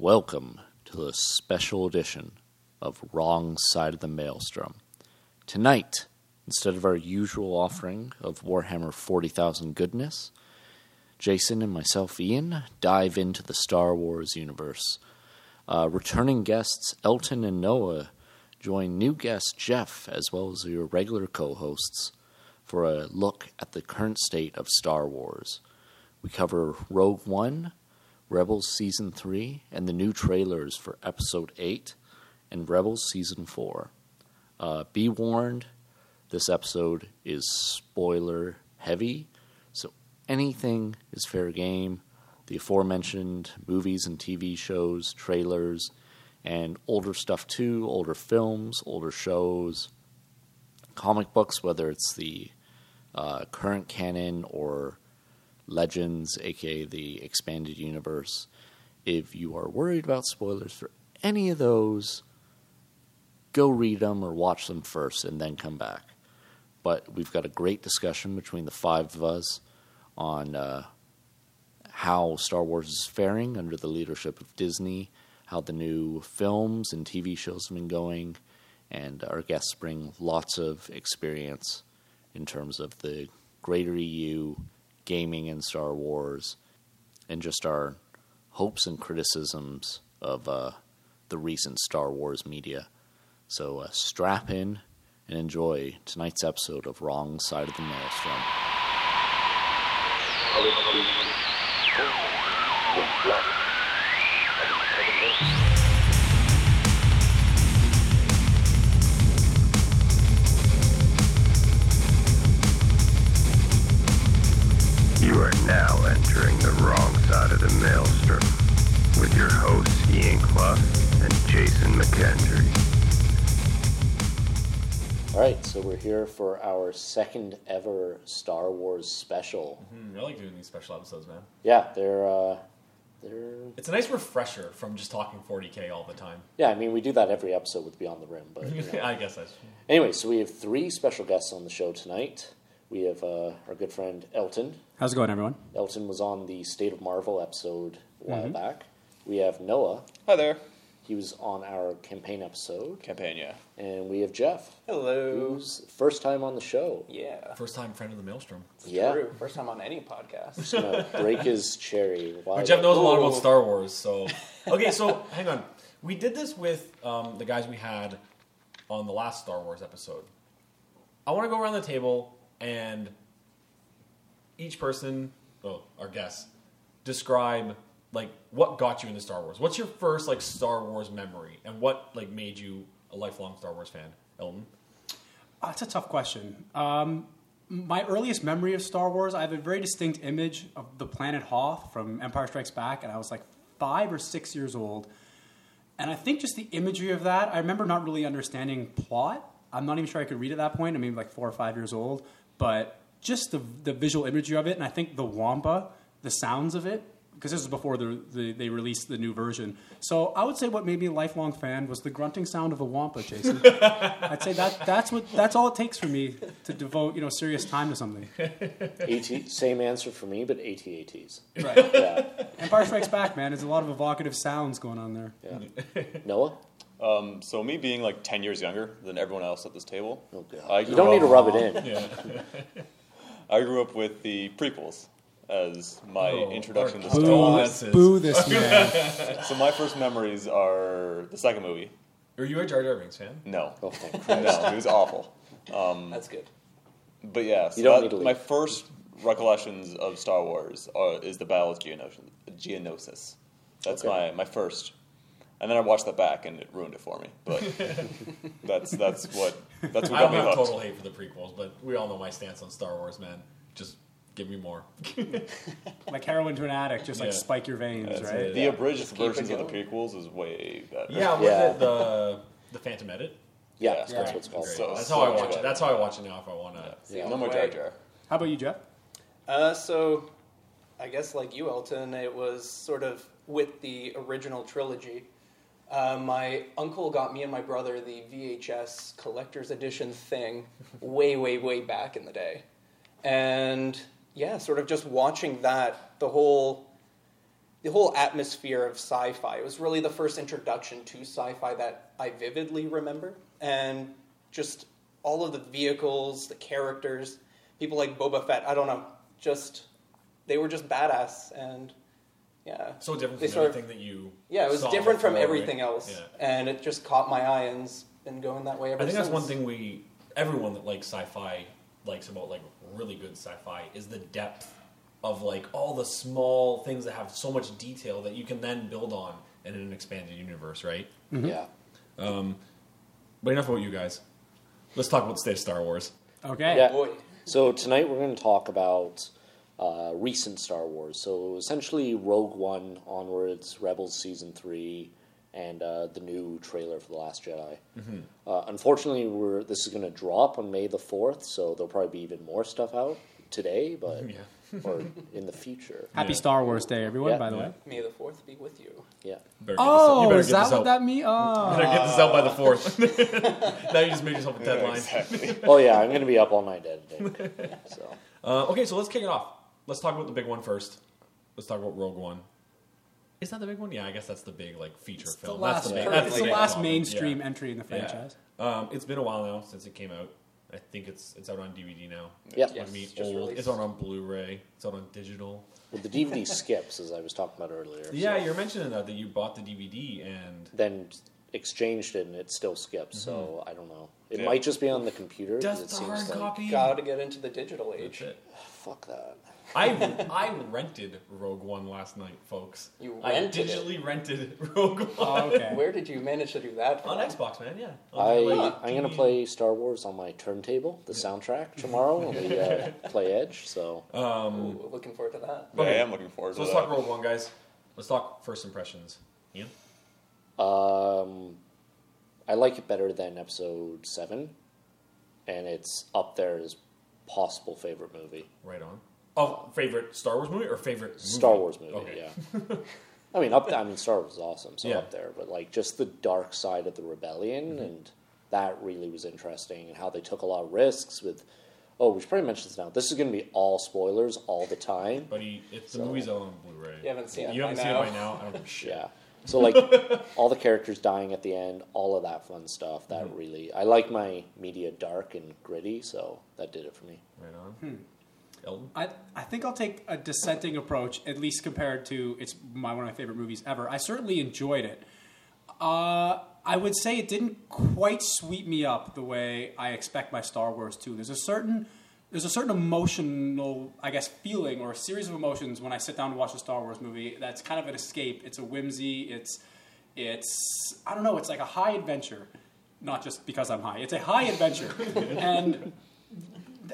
Welcome to the special edition of Wrong Side of the Maelstrom. Tonight, instead of our usual offering of Warhammer 40,000 goodness, Jason and myself, Ian, dive into the Star Wars universe. Uh, returning guests Elton and Noah join new guest Jeff, as well as your regular co hosts, for a look at the current state of Star Wars. We cover Rogue One, Rebels Season 3, and the new trailers for Episode 8 and Rebels Season 4. Uh, be warned, this episode is spoiler heavy, so anything is fair game. The aforementioned movies and TV shows, trailers, and older stuff too, older films, older shows, comic books, whether it's the uh, current canon or Legends, aka the expanded universe. If you are worried about spoilers for any of those, go read them or watch them first and then come back. But we've got a great discussion between the five of us on uh, how Star Wars is faring under the leadership of Disney, how the new films and TV shows have been going, and our guests bring lots of experience in terms of the greater EU gaming and Star Wars, and just our hopes and criticisms of uh, the recent Star Wars media. So uh, strap in and enjoy tonight's episode of Wrong Side of the Maelstrom. You are now entering the wrong side of the maelstrom with your hosts Ian Clough and Jason McKendry. All right, so we're here for our second ever Star Wars special. Mm, I like doing these special episodes, man. Yeah, they're uh, they're It's a nice refresher from just talking 40k all the time. yeah. I mean, we do that every episode with Beyond the Rim, but you know. I guess that's Anyway, so we have three special guests on the show tonight. We have uh, our good friend Elton. How's it going, everyone? Elton was on the State of Marvel episode a while Mm-hmm. back. We have Noah. Hi there. He was on our campaign episode. Campaign, yeah. And we have Jeff, Hello. who's first time on the show. Yeah. first time friend of the Maelstrom. Yeah. True. First time on any podcast. Just gonna break his cherry. Why But Jeff knows a lot about Star Wars, so okay. So hang on, we did this with um, the guys we had on the last Star Wars episode. I want to go around the table and each person, oh, our guests, describe like what got you into Star Wars. What's your first like Star Wars memory, and what like made you a lifelong Star Wars fan? Elton. Uh, that's a tough question. Um, my earliest memory of Star Wars, I have a very distinct image of the planet Hoth from Empire Strikes Back, and I was like five or six years old. And I think just the imagery of that, I remember not really understanding plot. I'm not even sure I could read at that point. I mean, like four or five years old. But just the, the visual imagery of it, and I think the Wampa, the sounds of it, because this was before the, the, they released the new version. So I would say what made me a lifelong fan was the grunting sound of a Wampa, Jason. I'd say that that's what that's all it takes for me to devote you know serious time to something. AT, same answer for me, but ATATs. Right. Yeah. Empire Strikes Back, man. There's a lot of evocative sounds going on there. yeah. Noah? Um, so me being like ten years younger than everyone else at this table, Oh, I You don't need to rub it in. I grew up with the prequels as my Oh, introduction to Star Boo, Wars. Boo this man. So my first memories are the second movie. Are you a Jar Jar Binks fan? No, Oh, no, it was awful. That's good. But yeah, so You don't that- need to leave. my first recollections of Star Wars are, is the Battle of Geonosis. Geonosis. That's Okay. my, my first. And then I watched that back and it ruined it for me. But that's that's what that's what I got don't me have hooked. total hate for the prequels, but we all know my stance on Star Wars, man. Just give me more. like heroin to an addict, just like Yeah. spike your veins, That's right? it. The Yeah. abridged Just keep it versions of the going. prequels is way better. Yeah, was Yeah. it the the Phantom Edit? Yeah, Yeah. that's Yeah. what it's called. Great. So- that's so how I much watch it. That's how I watch it now if I want to. Yeah. No more Jar Jar. How about you, Jeff? Uh, so, I guess like you, Elton, it was sort of with the original trilogy. Uh, my uncle got me and my brother the VHS collector's edition thing way, way, way back in the day. And yeah, sort of just watching that, the whole the whole atmosphere of sci-fi. It was really the first introduction to sci-fi that I vividly remember, and just all of the vehicles, the characters, people like Boba Fett. I don't know, just they were just badass, and yeah, So different from sort of- everything that you. yeah, it was saw different from everything right? else, Yeah. and it just caught my eye and's been going that way ever I think since. that's one thing we everyone that likes sci-fi likes about like really good sci-fi is the depth of like all the small things that have so much detail that you can then build on in an expanded universe, right? Yeah. Um, But enough about you guys. Let's talk about the state of Star Wars. Okay. Yeah. Boy, So tonight we're going to talk about uh, recent Star Wars. So essentially, Rogue One onwards, Rebels season three, and uh, the new trailer for the Last Jedi. Uh, unfortunately, we're this is going to drop on May the fourth, so there'll probably be even more stuff out today, but or in the future. Happy Yeah. Star Wars Day, everyone. Yeah. By the Yeah. way. may the fourth be with you. Yeah. Better get this- you Oh, is that what out. that means? Oh. Better get this out by the fourth. now you just made yourself a deadline. exactly. Oh yeah, I'm going to be up all night editing. So Uh, okay, so let's kick it off. Let's talk about the big one first. Let's talk about Rogue One. Is that the big one? Yeah, I guess that's the big like feature It's the film. last, that's the, big, current- that's it's the the last topic. mainstream Yeah. entry in the Yeah. franchise. Um, it's been a while now since it came out. I think it's it's out on DVD now. yeah, Yes. I mean, old. released. It's out on Blu-ray. It's out on digital. well, the DVD skips as I was talking about earlier. Yeah, so you're mentioning that that you bought the DVD and then exchanged it and it still skips. So I don't know. It Yeah. might just be on the computer. 'cause just it the seems hard like, copy. Gotta get into the digital That's age. it. Fuck that. I I rented Rogue One last night, folks. You I rented it? digitally rented Rogue One Oh, okay. Where did you manage to do that? on? Xbox, man. Yeah. I On, like, I'm gonna play Star Wars on my turntable, the soundtrack tomorrow when we uh, play Edge. So Um, Ooh, looking forward to that. Yeah, I am looking forward so to let's that. talk Rogue One, guys. Let's talk first impressions. Yeah. um, I like it better than Episode Seven, and it's up there as possible favorite movie. Right on. Oh, favorite Star Wars movie or favorite movie? Star Wars movie. Okay. Yeah. I mean, up. I mean, Star Wars is awesome, so Yeah. up there. But like, just the dark side of the rebellion, and that really was interesting, and how they took a lot of risks with. Oh, we should probably mention this now. This is going to be all spoilers all the time. But he, it's the movie's out on Blu-ray. You haven't seen it You by haven't seen now. it by now. I don't give a shit. Yeah. So like all the characters dying at the end, all of that fun stuff. That really, I like my media dark and gritty, so that did it for me. Right on. Hmm. I, I think I'll take a dissenting approach, at least compared to it's my one of my favorite movies ever. I certainly enjoyed it. Uh, I would say it didn't quite sweep me up the way I expect my Star Wars to. There's a certain there's a certain emotional, I guess, feeling or a series of emotions when I sit down to watch a Star Wars movie. That's kind of an escape. It's a whimsy. It's it's I don't know. It's like a high adventure, not just because I'm high. It's a high adventure, and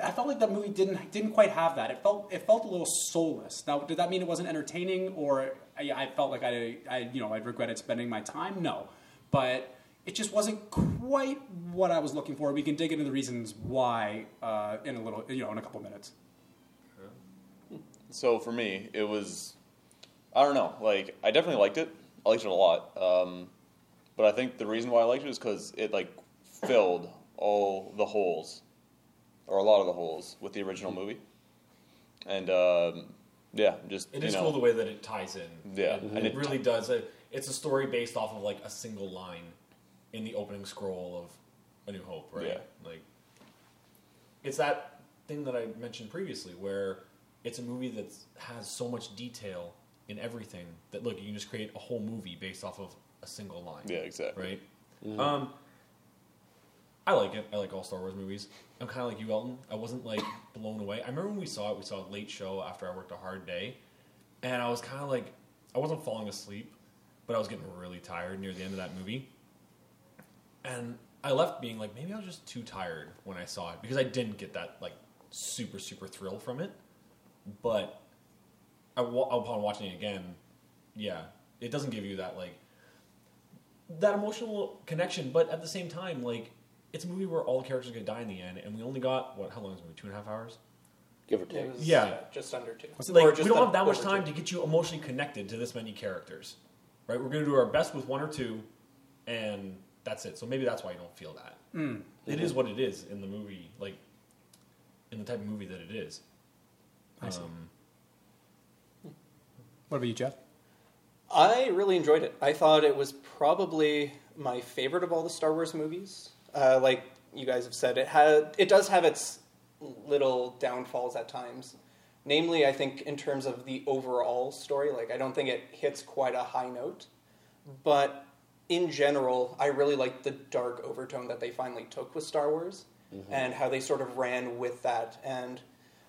I felt like that movie didn't didn't quite have that. It felt it felt a little soulless. Now, did that mean it wasn't entertaining, or I, I felt like I, I you know I regretted spending my time? No, but it just wasn't quite what I was looking for. We can dig into the reasons why uh, in a little you know in a couple minutes. So for me, it was, I don't know, like I definitely liked it. I liked it a lot. Um, but I think the reason why I liked it is because it like filled all the holes, or a lot of the holes with the original movie. And um, yeah, just It you is know, cool the way that it ties in. Yeah, It, and it it- really does. It, it's a story based off of like a single line in the opening scroll of A New Hope, right? Yeah. Like, it's that thing that I mentioned previously, where it's a movie that has so much detail in everything that look, you can just create a whole movie based off of a single line. Yeah, exactly. Right. Um, I like it. I like all Star Wars movies. I'm kind of like you, Elton. I wasn't like blown away. I remember when we saw it. We saw a late show after I worked a hard day, and I was kind of like, I wasn't falling asleep, but I was getting really tired near the end of that movie. And I left being like, maybe I was just too tired when I saw it because I didn't get that like super super thrill from it. But I, upon watching it again, yeah, it doesn't give you that like that emotional connection, but at the same time, like it's a movie where all the characters are gonna die in the end, and we only got what? How long is the movie? Two and a half hours. Give or take. was, Yeah. just under two. Was it Like Or we don't have that much time two. to get you emotionally connected to this many characters, right? We're gonna do our best with one or two, and that's it. So maybe that's why you don't feel that. It is what it is in the movie, like in the type of movie that it is. I see. Um, What about you, Jeff? I really enjoyed it. I thought it was probably my favorite of all the Star Wars movies. Uh, like you guys have said, it had it does have its little downfalls at times. Namely, I think in terms of the overall story, like I don't think it hits quite a high note. But in general, I really like the dark overtone that they finally took with Star Wars and how they sort of ran with that. And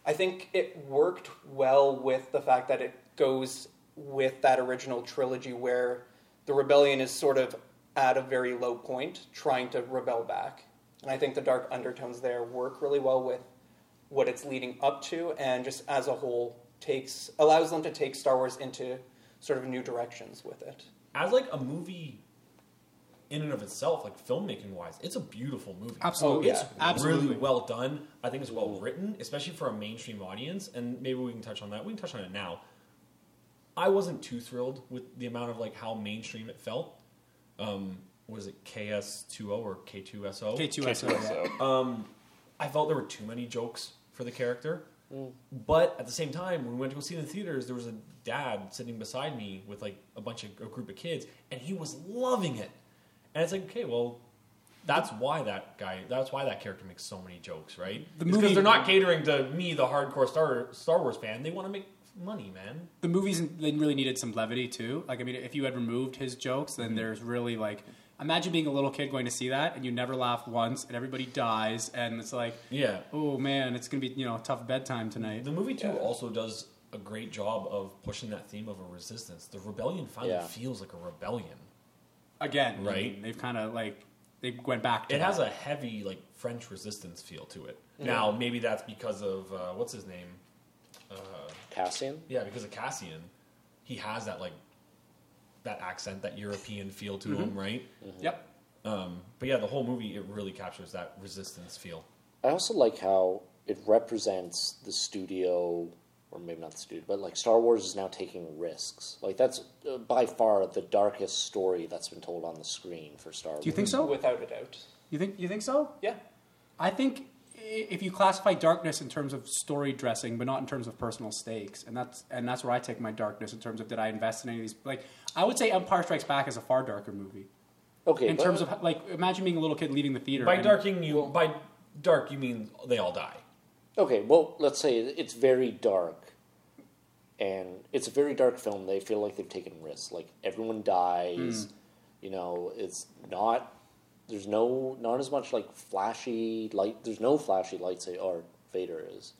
I think it worked well with the fact that it goes with that original trilogy where the rebellion is sort of at a very low point, trying to rebel back. And I think the dark undertones there work really well with what it's leading up to, and just as a whole takes allows them to take Star Wars into sort of new directions with it. As like a movie in and of itself, like filmmaking wise, it's a beautiful movie. Absolutely. Oh, it's Yeah. Absolutely. really well done. I think it's well written, especially for a mainstream audience. And maybe we can touch on that. We can touch on it now. I wasn't too thrilled with the amount of like how mainstream it felt. Um, was it KS20 or K2SO? K2SO. yeah. So, I felt there were too many jokes for the character. But at the same time, when we went to go see it in the theaters, there was a dad sitting beside me with like a bunch of a group of kids, and he was loving it. And it's like, okay, well, that's why that guy, that's why that character makes so many jokes, right? The because movie- they're not catering to me, the hardcore Star Star Wars fan. They want to make money, man. the movies they really needed some levity too. Like I mean, if you had removed his jokes, Mm-hmm. then there's really like imagine being a little kid going to see that and you never laugh once and everybody dies and it's like Yeah. oh man, it's gonna be you know a tough bedtime tonight. The movie too Yeah. also does a great job of pushing that theme of a resistance. The rebellion finally Yeah. feels like a rebellion. Again, I Right. mean, they've kind of like they went back. to It has a heavy like French resistance feel to it. Now maybe that's because of uh, what's his name? Cassian? yeah, because of Cassian, he has that like that accent, that European feel to him, right? yep. Um, but yeah, the whole movie it really captures that resistance feel. I also like how it represents the studio, or maybe not the studio, but like Star Wars is now taking risks. Like that's uh, by far the darkest story that's been told on the screen for Star Wars. Do you think so? Without a doubt. You think you think so? Yeah. I think i- if you classify darkness in terms of story dressing, but not in terms of personal stakes, and that's and that's where I take my darkness in terms of did I invest in any of these? Like I would say Empire Strikes Back is a far darker movie Okay, in but- terms of like imagine being a little kid leaving the theater. By and- darking you by dark you mean they all die. Okay, well, let's say it's very dark, and it's a very dark film. They feel like they've taken risks. Like everyone dies. Hmm. You know, it's not. There's no not as much like flashy light. There's no flashy lights. Or oh, Vader is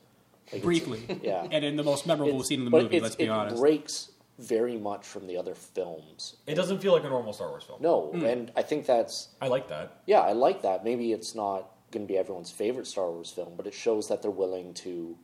Like, briefly, Yeah, and in the most memorable It's- scene in the movie. Let's be it honest. breaks very much from the other films. It doesn't feel like a normal Star Wars film. No, hmm. and I think that's I like that. yeah, I like that. Maybe it's not going to be everyone's favorite Star Wars film, but it shows that they're willing to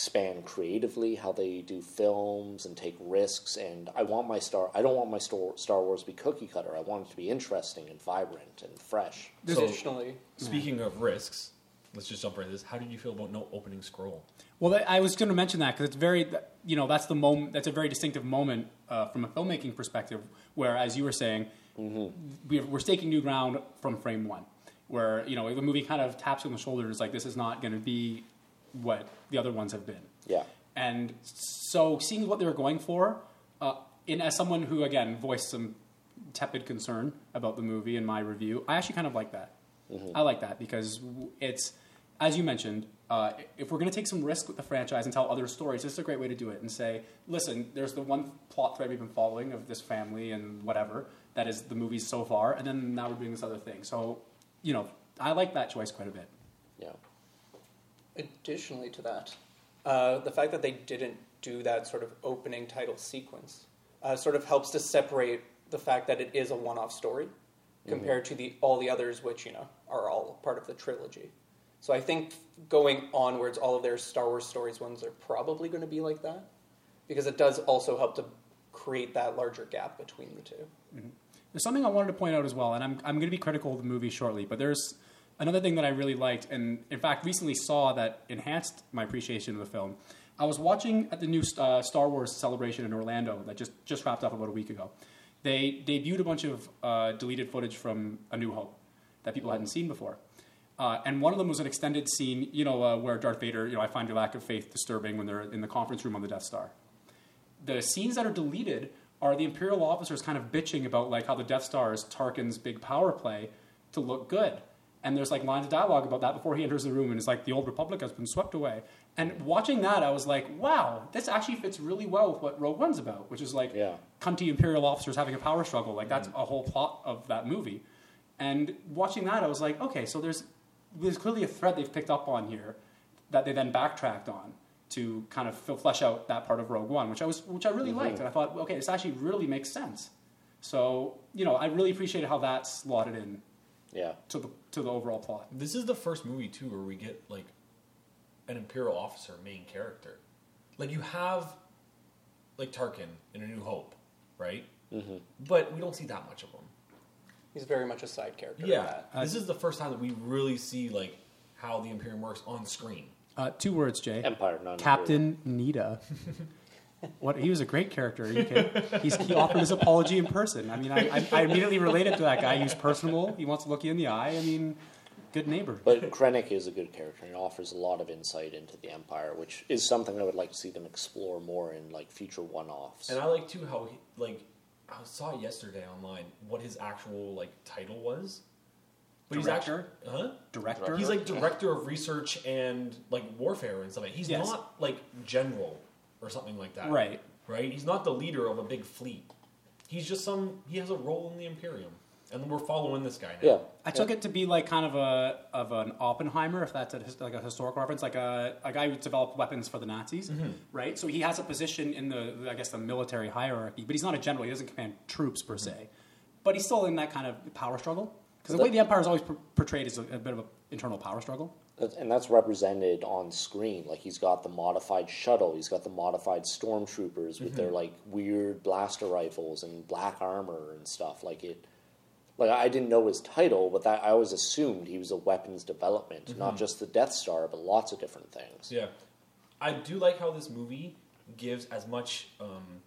expand creatively how they do films and take risks. And I want my Star. I don't want my Star Star Wars to be cookie cutter. I want it to be interesting and vibrant and fresh. So- Additionally, Speaking of risks, let's just jump right into this. How did you feel about no opening scroll? Well, that- I was going to mention that because it's very, you know, that's the moment. That's a very distinctive moment uh, from a filmmaking perspective. Where, as you were saying, we're, we're staking new ground from frame one. Where you know the movie kind of taps you on the shoulder. and is like, this is not going to be what the other ones have been. Yeah, And so, seeing what they were going for, uh, in as someone who again voiced some tepid concern about the movie in my review, I actually kind of like that. I like that because it's, as you mentioned, uh, if we're going to take some risk with the franchise and tell other stories, this is a great way to do it. And say, listen, there's the one plot thread we've been following of this family and whatever that is the movies so far, and then now we're doing this other thing. So, you know, I like that choice quite a bit. yeah. Additionally to that, uh, the fact that they didn't do that sort of opening title sequence uh, sort of helps to separate the fact that it is a one-off story compared to the all the others, which you know are all part of the trilogy. So I think going onwards, all of their Star Wars stories ones are probably going to be like that because it does also help to create that larger gap between the two. There's something I wanted to point out as well, and I'm, I'm going to be critical of the movie shortly, but there's another thing that I really liked, and in fact, recently saw that enhanced my appreciation of the film. I was watching at the new uh, Star Wars celebration in Orlando that just, just wrapped up about a week ago. They debuted a bunch of uh, deleted footage from A New Hope that people hadn't seen before. Uh, and one of them was an extended scene, you know, uh, where Darth Vader, you know, I find your lack of faith disturbing when they're in the conference room on the Death Star the scenes that are deleted are the Imperial officers kind of bitching about like how the Death Star is Tarkin's big power play to look good. And there's like lines of dialogue about that before he enters the room, and it's like the old Republic has been swept away. And watching that, I was like, wow, this actually fits really well with what Rogue One's about, which is like Yeah. cunty Imperial officers having a power struggle. Like that's mm-hmm. a whole plot of that movie. And watching that, I was like, okay, so there's there's clearly a thread they've picked up on here that they then backtracked on to kind of flesh out that part of Rogue One, which I was which I really mm-hmm. liked, and I thought, okay, this actually really makes sense. So you know, I really appreciated how that slotted in Yeah. to the to the overall plot. This is the first movie too where we get like an imperial officer main character. Like you have like Tarkin in A New Hope, right? Mm-hmm. But we don't see that much of him. He's very much a side character. Yeah, that. this is the first time that we really see like how the Imperium works on screen. Uh, two words, Jay. Empire, not Captain Needa. What he was a great character. Are you? He's, he offered his apology in person. I mean, I, I, I immediately related to that guy. He's personable. He wants to look you in the eye. I mean, good neighbor. But Krennic is a good character and offers a lot of insight into the Empire, which is something I would like to see them explore more in like future one-offs. And I like too how he like I saw yesterday online what his actual like title was. But Director? he's actually huh? Director. He's like director of research and like warfare and stuff. like He's Yes. not like general or something like that. Right. Right? He's not the leader of a big fleet. He's just some he has a role in the Imperium. And we're following this guy now. yeah, I took it to be like kind of a of an Oppenheimer, if that's a, like a historical reference, like a, a guy who developed weapons for the Nazis, mm-hmm. right? So he has a position in the I guess the military hierarchy, but he's not a general. He doesn't command troops per se, mm-hmm. but he's still in that kind of power struggle. Because the way the empire is always por- portrayed is a, a bit of an internal power struggle. And that's represented on screen. Like he's got the modified shuttle, he's got the modified stormtroopers with their like weird blaster rifles and black armor and stuff. Like it, like I didn't know his title, but that I always assumed he was a weapons development, not just the Death Star, but lots of different things. Yeah, I do like how this movie gives as much um,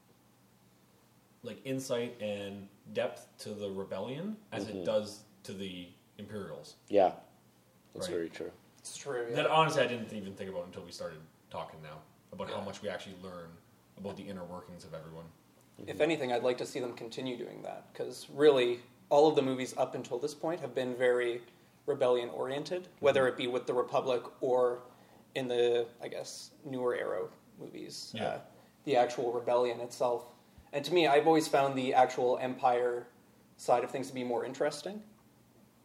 like insight and depth to the rebellion as Mm-hmm. it does to the Imperials. Yeah, that's Right. very true. It's true. yeah. That honestly I didn't even think about until we started talking now about how much we actually learn about the inner workings of everyone. If anything, I'd like to see them continue doing that because really, all of the movies up until this point have been very rebellion oriented, whether it be with the Republic or in the, I guess, newer Arrow movies. Yeah. Uh, the actual rebellion itself. And to me, I've always found the actual Empire side of things to be more interesting.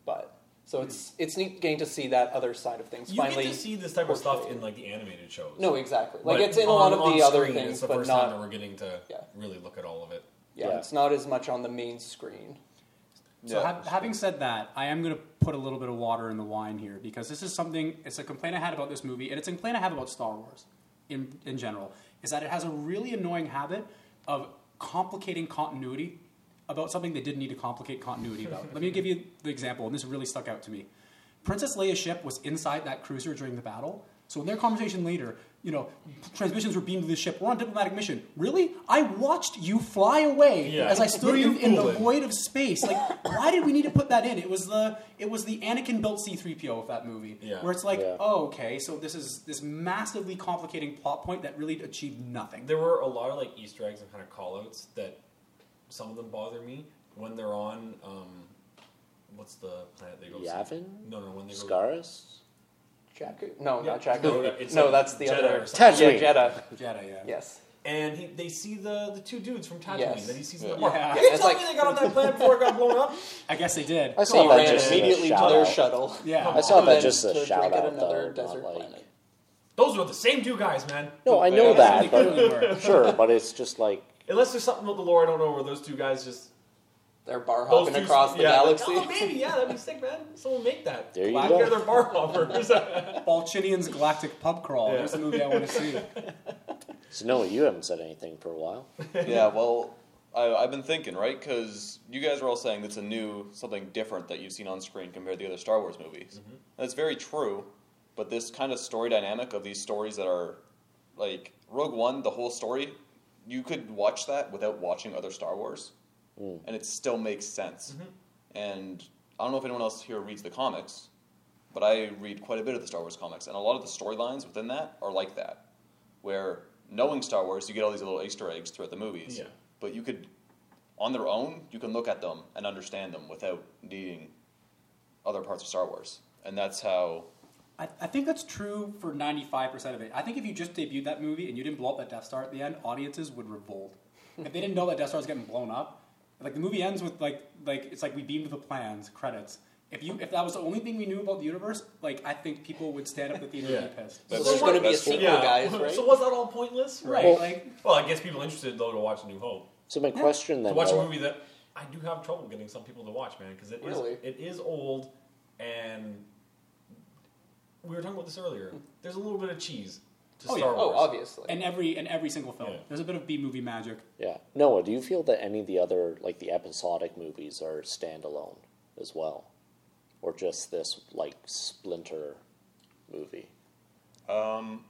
But so it's it's neat getting to see that other side of things You finally. get to see this type of stuff in like the animated shows. no, exactly. Like But it's in a on- lot of on the other screen, things, It's the but first time that not. we're getting to Yeah. really look at all of it. Yeah, Yeah. it's not as much on the main screen. So Yeah. ha- having said that, I am going to put a little bit of water in the wine here because this is something. It's a complaint I had about this movie, and it's a complaint I have about Star Wars in in general. Is that it has a really annoying habit of complicating continuity about something they didn't need to complicate continuity about. Let me give you the example, and this really stuck out to me. Princess Leia's ship was inside that cruiser during the battle. So in their conversation later, you know, transmissions were beamed to the ship. We're on a diplomatic mission. Really? I watched you fly away Yeah. as I Who stood you in, in the void of space. Like, why did we need to put that in? It was the it was the Anakin built C-3PO of that movie, Yeah. where it's like, Yeah. oh, okay, so this is this massively complicating plot point that really achieved nothing. There were a lot of like Easter eggs and kind of call outs that some of them bother me when they're on um, what's the planet they go to? Yavin, No, no, when they go Scarif. Jakku? No, Yeah. not Jakku. No, No, like that's the Jedha other. Tatooine. Yeah, Jedha. Jedi, yeah. Yes. and he, they see the the two dudes from Tatooine Yes. that he sees in Yeah. the park. Yeah. You It's tell like- me they got on that planet before it got blown up? I guess they did. I saw he that ran just immediately to their shuttle. Yeah. I saw and that just a shout out, another though, desert like. planet. Those were the same two guys, man. No, I know Yeah, that, but sure, but it's just like Unless there's something about the lore I don't know, where those two guys just They're bar hopping two- across the yeah, galaxy. Oh, maybe yeah, that'd be sick, man. Someone make that. There you Black go. Hair, they're bar hoppers. Balchinian's Galactic Pub Crawl. Yeah. There's the movie I want to see. so. No, you haven't said anything for a while. yeah, well, I, I've been thinking, right? Because you guys are all saying that's a new, something different that you've seen on screen compared to the other Star Wars movies. Mm-hmm. That's very true, but this kind of story dynamic of these stories that are like Rogue One, the whole story, you could watch that without watching other Star Wars, hmm. and it still makes sense. Mm-hmm. And I don't know if anyone else here reads the comics, but I read quite a bit of the Star Wars comics, and a lot of the storylines within that are like that, where knowing Star Wars, you get all these little Easter eggs throughout the movies. Yeah. But you could on their own, you can look at them and understand them without needing other parts of Star Wars, and that's how. I, I think that's true for 95% of it. I think if you just debuted that movie and you didn't blow up that Death Star at the end, audiences would revolt. if they didn't know that Death Star was getting blown up, like the movie ends with like like it's like we beamed the plans, credits. If you if that was the only thing we knew about the universe, like I think people would stand up at the theater and be Yeah. pissed. So That's there's going to be a That's true. sequel, guys, right? So was that all pointless? Right, Well- like Well, it gets people interested though to watch A New Hope. So my question then To then, watch a movie that I do have trouble getting some people to watch, man, because it is Really? it is old, and we were talking about this earlier. There's a little bit of cheese to Oh, yeah. Star Oh, Wars. obviously. in every in every single film, Yeah. there's a bit of B movie magic. yeah, Noah, do you feel that any of the other like the episodic movies are standalone as well, or just this like splinter movie? Um,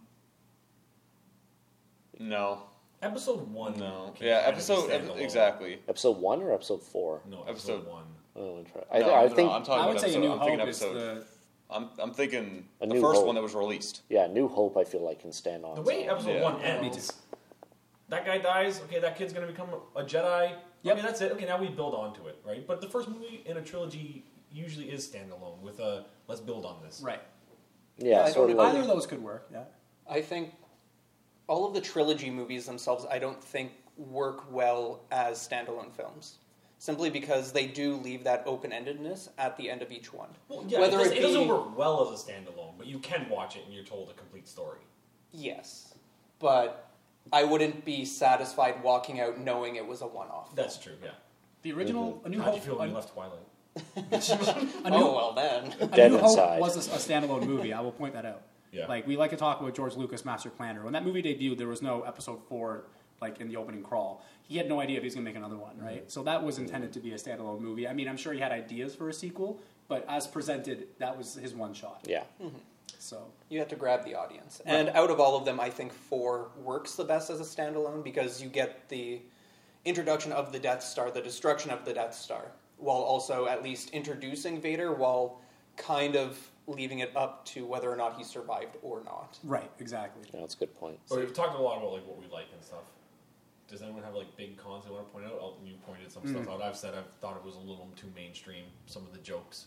no, Episode one, no, can yeah, kind of be episode standalone. exactly. Episode one or episode four? No, episode, Episode- one. Oh, inter- I, No, I no, think I'm talking I would about say episode. A New I'm thinking Hope is episode. the I'm I'm thinking A the New first Hope. one that was released. yeah, New Hope. I feel like can stand on. The its way own. episode Yeah. one Me ends, too. that guy dies. Okay, that kid's gonna become a Jedi. Yep. Okay, that's it. Okay, now we build onto it, right? But the first movie in a trilogy usually is standalone with a let's build on this. right. yeah, I sort don't of like Either of those could work. Yeah. I think all of the trilogy movies themselves, I don't think work well as standalone films. Simply because they do leave that open endedness at the end of each one. Well, yeah, Whether it, does, it it doesn't work well as a standalone, but you can watch it and you're told a complete story. Yes. But I wouldn't be satisfied walking out knowing it was a one off. That's true. Yeah. The original mm-hmm. A New How do Hope. you feel when a, you left Twilight? a New, Oh, well then. A Dead New inside. Hope was a, a standalone movie. I will point that out. Yeah. Like we like to talk about George Lucas, Master Planner. When that movie debuted, there was no Episode Four like in the opening crawl. He had no idea if he was going to make another one, right? Mm-hmm. So that was intended mm-hmm. to be a standalone movie. I mean, I'm sure he had ideas for a sequel, but as presented, that was his one shot. yeah. Mm-hmm. So You have to grab the audience. And out of all of them, I think four works the best as a standalone because you get the introduction of the Death Star, the destruction of the Death Star, while also at least introducing Vader while kind of leaving it up to whether or not he survived or not. right, exactly. Yeah, that's a good point. So we've talked a lot about like what we like and stuff. Does anyone have like big cons they want to point out? Elton, you pointed some stuff hmm. out. I've said I've thought it was a little too mainstream. Some of the jokes.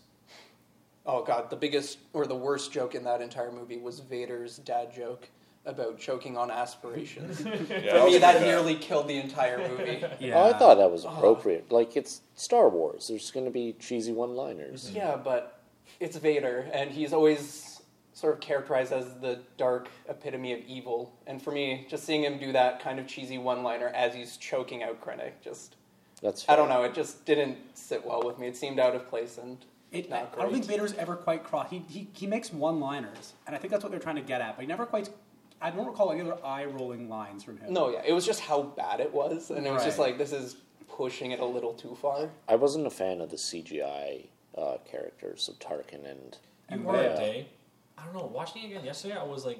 Oh god, the biggest or the worst joke in that entire movie was Vader's dad joke about choking on aspirations. Yeah, For me, that pretty bad. nearly killed the entire movie. Yeah. Oh, I thought that was appropriate. Like it's Star Wars. There's going to be cheesy one-liners. Yeah, but it's Vader, and he's always sort of characterized as the dark epitome of evil. And for me, just seeing him do that kind of cheesy one-liner as he's choking out Krennic, just That's I don't know, it just didn't sit well with me. It seemed out of place and It, not I don't think. Vader's ever quite crossed. He, he, he makes one liners, and I think that's what they're trying to get at, but he never quite. I don't recall any other eye rolling lines from him. No, yeah, it was just how bad it was, and it was just like this is pushing it a little too far. I wasn't a fan of the CGI uh, characters of Tarkin and You And were Leia. a day. I don't know. Watching it again yesterday, I was like,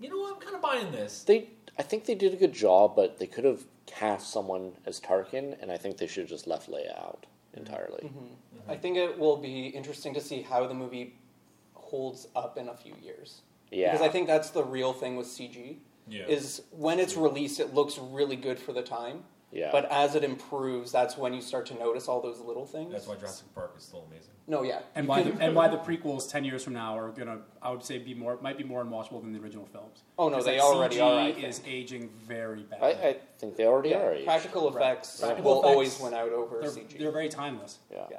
you know what? I'm kind of buying this. they. I think they did a good job, but they could have cast someone as Tarkin, and I think they should have just left Leia out entirely. Mm-hmm. Mm-hmm. I think it will be interesting to see how the movie holds up in a few years. Yeah, Because I think that's the real thing with CG. Yeah. Is when it's released, it looks really good for the time. Yeah. But as it improves, that's when you start to notice all those little things. That's why Jurassic Park is still amazing. No, yeah. And why the, and why the prequels ten years from now are gonna I would say be more might be more unwatchable than the original films. Oh, no, they like, already CG are, I think. is aging very bad. I, I think they already yeah, are. aged. practical Right. effects Practical will effects, always win out over they're, CG. they're very timeless. Yeah. yeah.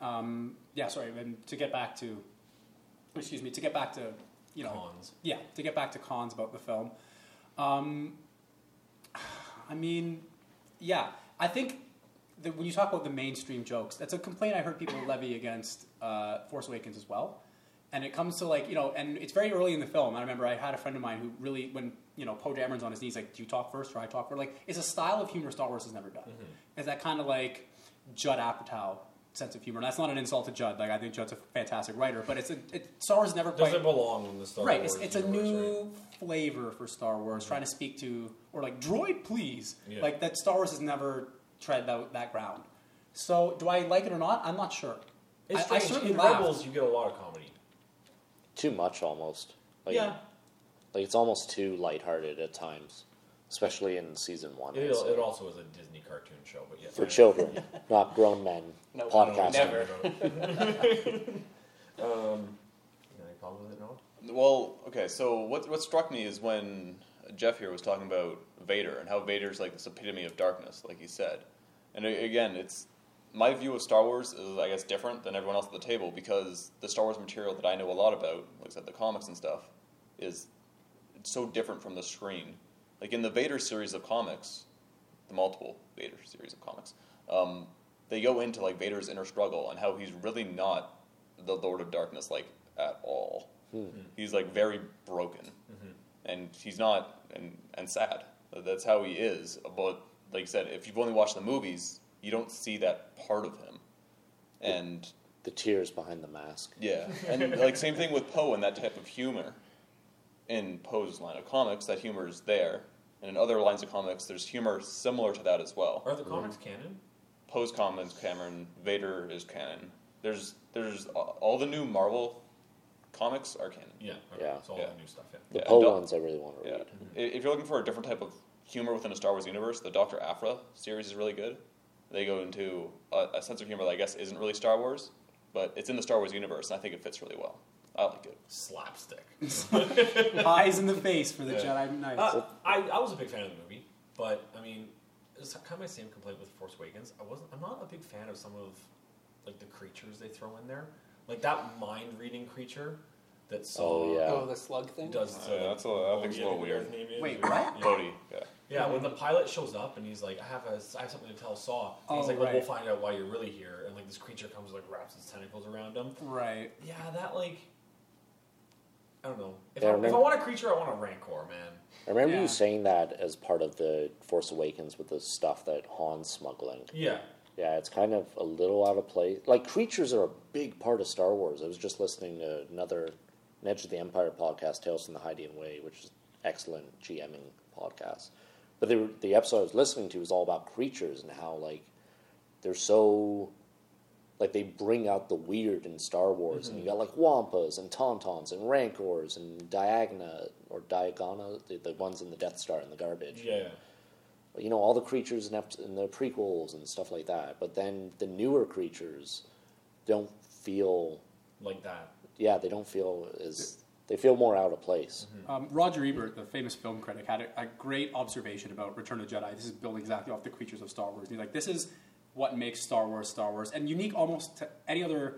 Um, yeah, sorry. And to get back to, excuse me, to get back to you know Cons. yeah, to get back to cons about the film. Um, I mean, yeah, I think that when you talk about the mainstream jokes, that's a complaint I heard people levy against uh, Force Awakens as well. And it comes to like you know, and it's very early in the film. I remember I had a friend of mine who really, when you know, Poe Dameron's on his knees, like, "Do you talk first or I talk first? Like, it's a style of humor Star Wars has never done. It's that kind of like Judd Apatow sense of humor. And that's not an insult to Judd. Like, I think Judd's a fantastic writer, but it's a it, Star Wars never quite Doesn't belong in the Star right. Wars. It's, it's a new right? flavor for Star Wars, trying to speak to or like droid, please. Yeah. Like that. Star Wars has never tread that, that ground. So, do I like it or not? I'm not sure. It's I, I certainly in laughed. Rebels, you get a lot of comedy. Too much almost. Like, yeah. Like it's almost too lighthearted at times. Especially in season one. It, it also was a Disney cartoon show, but yes. for children, not grown men. No, podcasting. never. um, you got any problem with it, Noah? Well, okay. So what what struck me is when Jeff here was talking about Vader and how Vader's like this epitome of darkness, like he said. And again, it's my view of Star Wars is I guess different than everyone else at the table because the Star Wars material that I know a lot about, like I said, the comics and stuff, is so different from the screen. Like in the Vader series of comics, the multiple Vader series of comics, um, they go into like Vader's inner struggle and how he's really not the Lord of Darkness like at all. He's like very broken, and he's not and and sad. That's how he is. But like I said, if you've only watched the movies, you don't see that part of him. And The tears behind the mask. yeah, and like same thing with Poe and that type of humor. In Poe's line of comics, that humor is there, and in other lines of comics, there's humor similar to that as well. Are the comics canon? Poe's comics, Kanan, Vader is canon. There's there's uh, all the new Marvel comics are canon. Yeah. Okay. Yeah. It's all Yeah. the new stuff, yeah. The Yeah, Poe ones I really want to Yeah, read. Mm-hmm. I- if you're looking for a different type of humor within a Star Wars universe, the Doctor Aphra series is really good. They go into a, a sense of humor that I guess isn't really Star Wars, but it's in the Star Wars universe, and I think it fits really well. I like it. Slapstick. Pies in the face for the Yeah. Jedi Knights. Uh, I, I was a big fan of the movie, but I mean, it's kind of my same complaint with Force Awakens. I wasn't. I'm not a big fan of some of like the creatures they throw in there, like that mind reading creature that saw. Oh, yeah. Oh, the slug thing. Does Uh, the- that's a- that thing's a yeah, little whatever weird. his name is, Wait, or- what? Yeah. Bodhi, yeah. Yeah, when the pilot shows up and he's like, "I have a, I have something to tell Saw," and he's Oh, like, well, right. "We'll find out why you're really here." And like this creature comes like wraps its tentacles around him. right. Yeah, that like, I don't know. If, Yeah, I, I if I want a creature, I want a Rancor, man. I remember Yeah. you saying that as part of the Force Awakens with the stuff that Han's smuggling. Yeah, Yeah, it's kind of a little out of place. Like creatures are a big part of Star Wars. I was just listening to another an Edge of the Empire podcast, Tales from the Hydian Way, which is excellent GMing podcast. But they were, the episode I was listening to was all about creatures and how like they're so like they bring out the weird in Star Wars, and you got like wampas and tauntauns and rancors and diagna or diagana, the, the ones in the Death Star in the garbage yeah, yeah. you know all the creatures in, in the prequels and stuff like that. But then the newer creatures don't feel, like that. yeah, they don't feel as they feel more out of place. Um, Roger Ebert, the famous film critic, had a, a great observation about Return of the Jedi. This is built exactly off the creatures of Star Wars. He's like, this is what makes Star Wars Star Wars, and unique almost to any other,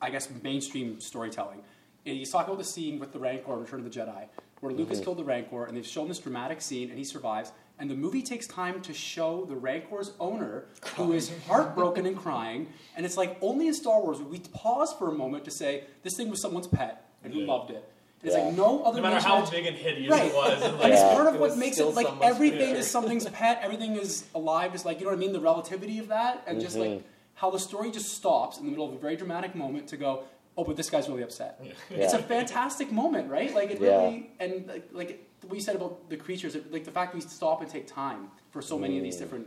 I guess, mainstream storytelling. He's talking about the scene with the Rancor, in Return of the Jedi, where Lucas mm-hmm. killed the Rancor, and they've shown this dramatic scene, and he survives. And the movie takes time to show the Rancor's owner, who is heartbroken and crying. And it's like only in Star Wars would we pause for a moment to say this thing was someone's pet and who Yeah. loved it. And it's Yeah. like no other. No matter major- how big and hideous Right. it was, and and it's Yeah. part of It what makes it like everything pet. is something's pet, everything is alive, is like you know what I mean, the relativity of that, and just like mm-hmm. how the story just stops in the middle of a very dramatic moment to go, oh, but this guy's really upset. It's a fantastic moment, right? Like it Yeah. really, and like, like what you said about the creatures, like the fact we stop and take time for so many of these mm. different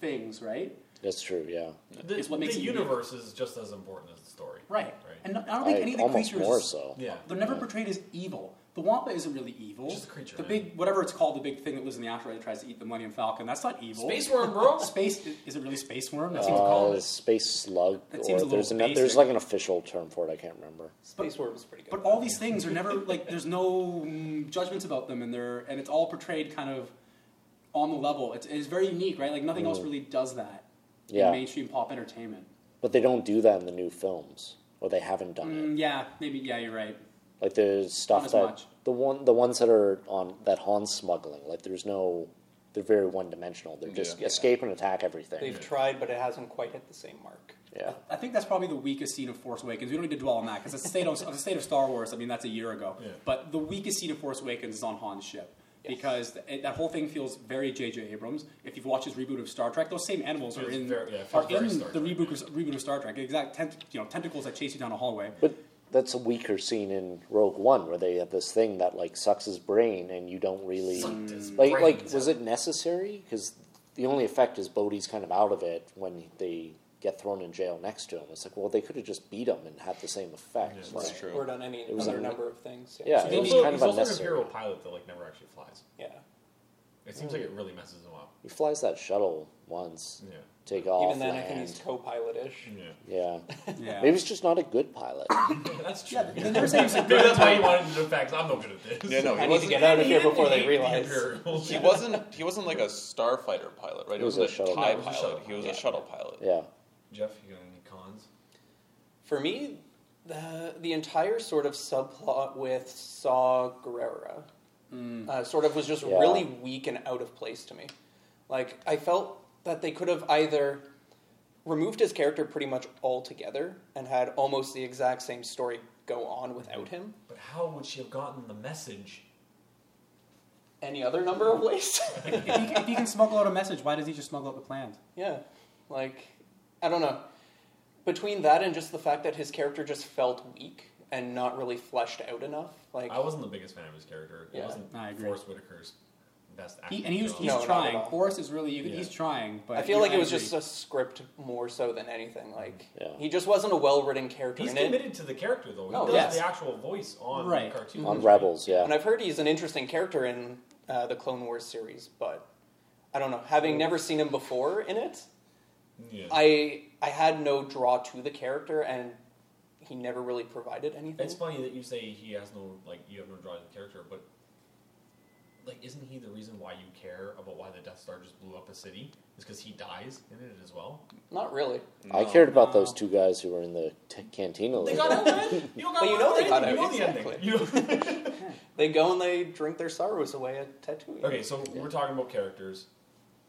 things, right? That's true. Yeah, the, is what makes the it unique. universe is just as important as the story. Right. Right. And I don't think I- any of the almost creatures more so. Yeah. they're never portrayed as evil. The Wampa isn't really evil. Just a creature, The man. big whatever it's called, the big thing that lives in the asteroid that tries to eat the Millennium Falcon. That's not evil. Space worm, bro. Space is it really space worm? That seems call uh, it. space slug, That seems or a there's little an, there's like an official term for it. I can't remember. Space Worm is pretty good. But all these things are never like there's no mm, judgments about them, and they're and it's all portrayed kind of on the level. It's, it's very unique, right? Like nothing else really does that Yeah. in mainstream pop entertainment. But they don't do that in the new films, or they haven't done it. Mm, yeah, maybe. Yeah, you're right. Like there's stuff as that much. the one the ones that are on that Han's smuggling. Like there's no, they're very one dimensional. They're just Yeah. escape and attack everything. They've tried, but it hasn't quite hit the same mark. yeah, I think that's probably the weakest scene of Force Awakens. We don't need to dwell on that because the state of the state of Star Wars. I mean, that's a year ago. Yeah. But the weakest scene of Force Awakens is on Han's ship Yes. because it, that whole thing feels very J.J. Abrams. If you've watched his reboot of Star Trek, those same animals are in very- yeah, are in the Trek, reboot of, reboot of Star Trek. Exact tent, you know tentacles that chase you down a hallway. but that's a weaker scene in Rogue One where they have this thing that like sucks his brain and you don't really Sucked his like like was it necessary? Because the only effect is Bodhi's kind of out of it when they get thrown in jail next to him. It's like well they could have just beat him and had the same effect. Yeah, Like, That's true. Or done any It was other a- number of things. Yeah, He's it was also, kind of he's also an imperial pilot that like never actually flies. Yeah. It seems like it really messes him up. He flies that shuttle once. Yeah. Take off. Even then, I think he's co-pilot-ish. Yeah. Yeah. Yeah. Maybe he's just not a good pilot. That's true. Yeah, they never say he's a Maybe that's why he wanted to defect. I'm no good at this. Yeah, no, I he need to get out of here before they didn't the realize. He wasn't. He wasn't like a starfighter pilot, right? He was wasn't a shuttle- TIE No, he was a pilot. he was pilot. a shuttle pilot. Yeah. Jeff, you got any cons? For me, the the entire sort of subplot with Saw Gerrera uh, sort of was just Yeah. really weak and out of place to me. Like I felt that they could have either removed his character pretty much altogether and had almost the exact same story go on without him. But how would she have gotten the message? Any other number of ways? if, he, if he can smuggle out a message, why does he just smuggle out the plans? yeah, like I don't know. Between that and just the fact that his character just felt weak and not really fleshed out enough, like I wasn't the biggest fan of his character. It Yeah. wasn't I agree. Forest Whitaker's best acting. He, and he was, job. he's No, not at trying. all. Forrest is really, you, Yeah. he's trying. But I feel like it was just a script more so than anything. Like Yeah. he just wasn't a well written character He's in it. committed to the character though. He Oh, does yes. the actual voice on Right. the cartoon. On Rebels, yeah. And I've heard he's an interesting character in uh, the Clone Wars series, but I don't know. Having never seen him before in it, Yeah. I I had no draw to the character, and he never really provided anything. It's funny that you say he has no like you have no draw to the character, but like isn't he the reason why you care about why the Death Star just blew up a city? Is because he dies in it as well. Not really. I cared about those two guys who were in the t- cantina. They later. got out, man. You got But you know they got out, You know exactly. the ending. They go and they drink their sorrows away at Tatooine. okay, so we're talking about characters.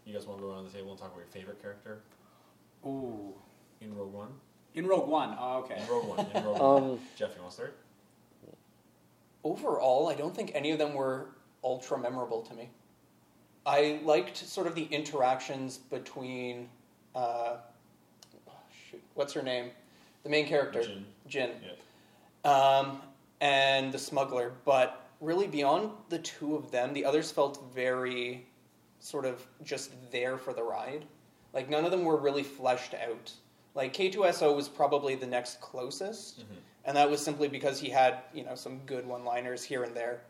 You guys want to go around the table and talk about your favorite character Ooh. in Rogue One? In Rogue One. Oh, okay. In Rogue One. In Rogue One. Um, Jeff, you want to start? overall, I don't think any of them were ultra memorable to me. I liked sort of the interactions between, uh, oh, shoot, what's her name? The main character, Jyn. Jyn, Yeah. um, and the smuggler. But really, beyond the two of them, the others felt very sort of just there for the ride. Like none of them were really fleshed out. Like K2SO was probably the next closest, mm-hmm. and that was simply because he had you know some good one-liners here and there,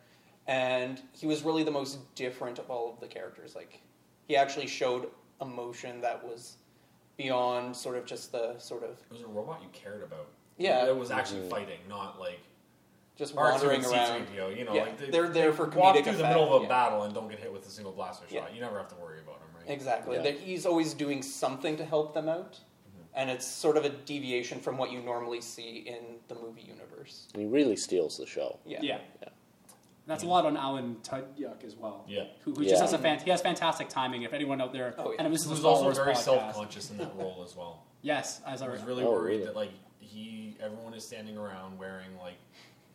and he was really the most different of all of the characters. Like he actually showed emotion that was beyond sort of just the sort of It was a robot you cared about. Yeah. That was actually mm-hmm. fighting, not like just wandering around. C3PO. You know, Yeah, like they, they're there they for walk comedic through the middle of a yeah. battle and don't get hit with a single blaster shot. Yeah. You never have to worry about them, right? Exactly. Yeah. He's always doing something to help them out. Mm-hmm. And it's sort of a deviation from what you normally see in the movie universe. and he really steals the show. Yeah. Yeah. Yeah. That's a lot on Alan Tudyk as well. Yeah. Who, who Yeah. just has a fan, he has fantastic timing. If anyone out there, Oh, yeah. and this is a was Star also Wars very self-conscious in that role as well. Yes, as I I was was really Oh, worried really? that like he, everyone is standing around wearing like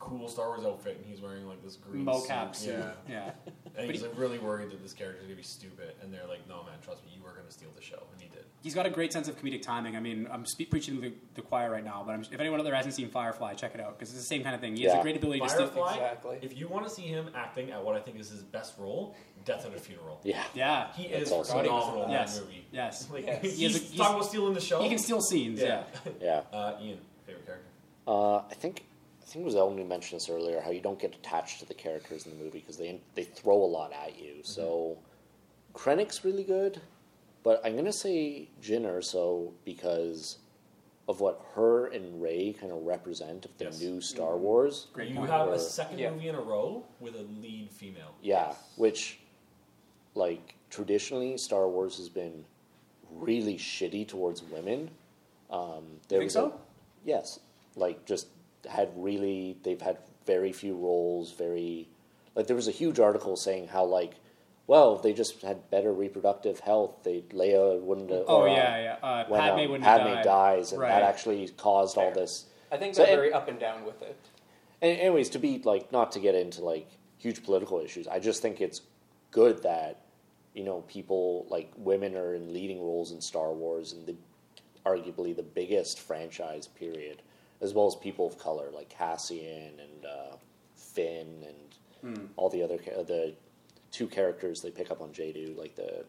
cool Star Wars outfit, and he's wearing like this green mocap suit. suit. Yeah, Yeah. and But he's like really worried that this character is gonna be stupid, and they're like, "No, man, trust me, you are gonna steal the show," and he did. He's got a great sense of comedic timing. I mean, I'm spe- preaching the, the choir right now, but I'm, if anyone out there hasn't seen Firefly, check it out because it's the same kind of thing. He has a great ability to steal. Firefly, Exactly. if you want to see him acting at what I think is his best role, Death at a Funeral. Yeah. Yeah. He That's is awesome. phenomenal in Yes. that movie. Yes. Like, Yes. he's, He has a- he's he's- talking about stealing the show. He can steal scenes. Yeah. Yeah. Uh, Ian, favorite character. Uh, I think I think it was Elton who mentioned this earlier. How you don't get attached to the characters in the movie because they they throw a lot at you. So Krennic's really good, but I'm gonna say Jyn Erso because of what her and Rey kind of represent of the Yes. new Star Wars. Great you have Or- a second Yeah. movie in a row with a lead female. Yeah, which like traditionally Star Wars has been really shitty towards women. Um, there think was so? A, yes, like just had really they've had very few roles. Very like there was a huge article saying how like well they just had better reproductive health. They Leia wouldn't. have- Oh or, uh, yeah, yeah. Uh, When Padme um, wouldn't Padme have died. dies, and Right. that actually caused all this. I think So they're it- very up and down with it. And anyways, to be like not to get into like huge political issues, I just think it's good that you know people like women are in leading roles in Star Wars and the arguably the biggest franchise period, as well as people of color like Cassian and uh, Finn and all the other the two characters they pick up on Jedha, like the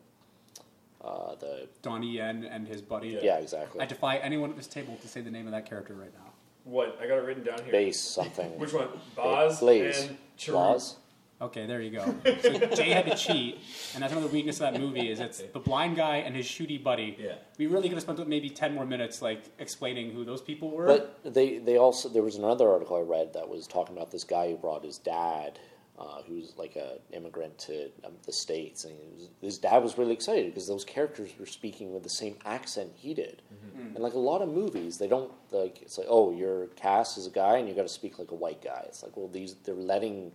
uh, the Donnie Yen and his buddy. yeah exactly I defy anyone at this table to say the name of that character right now. What? I got it written down here. base something Which one? Boz Blaze and Chirrut. Laws Okay, there you go. So Jay had to cheat, and that's another weakness of that movie is it's the blind guy and his shooty buddy. Yeah. We really could have spent maybe ten more minutes like explaining who those people were. But they, they also there was another article I read that was talking about this guy who brought his dad, uh, who's like a immigrant to um, the states, and he was, his dad was really excited because those characters were speaking with the same accent he did. And like a lot of movies, they don't like it's like oh you're cast as a guy and you got to speak like a white guy. It's like well these they're letting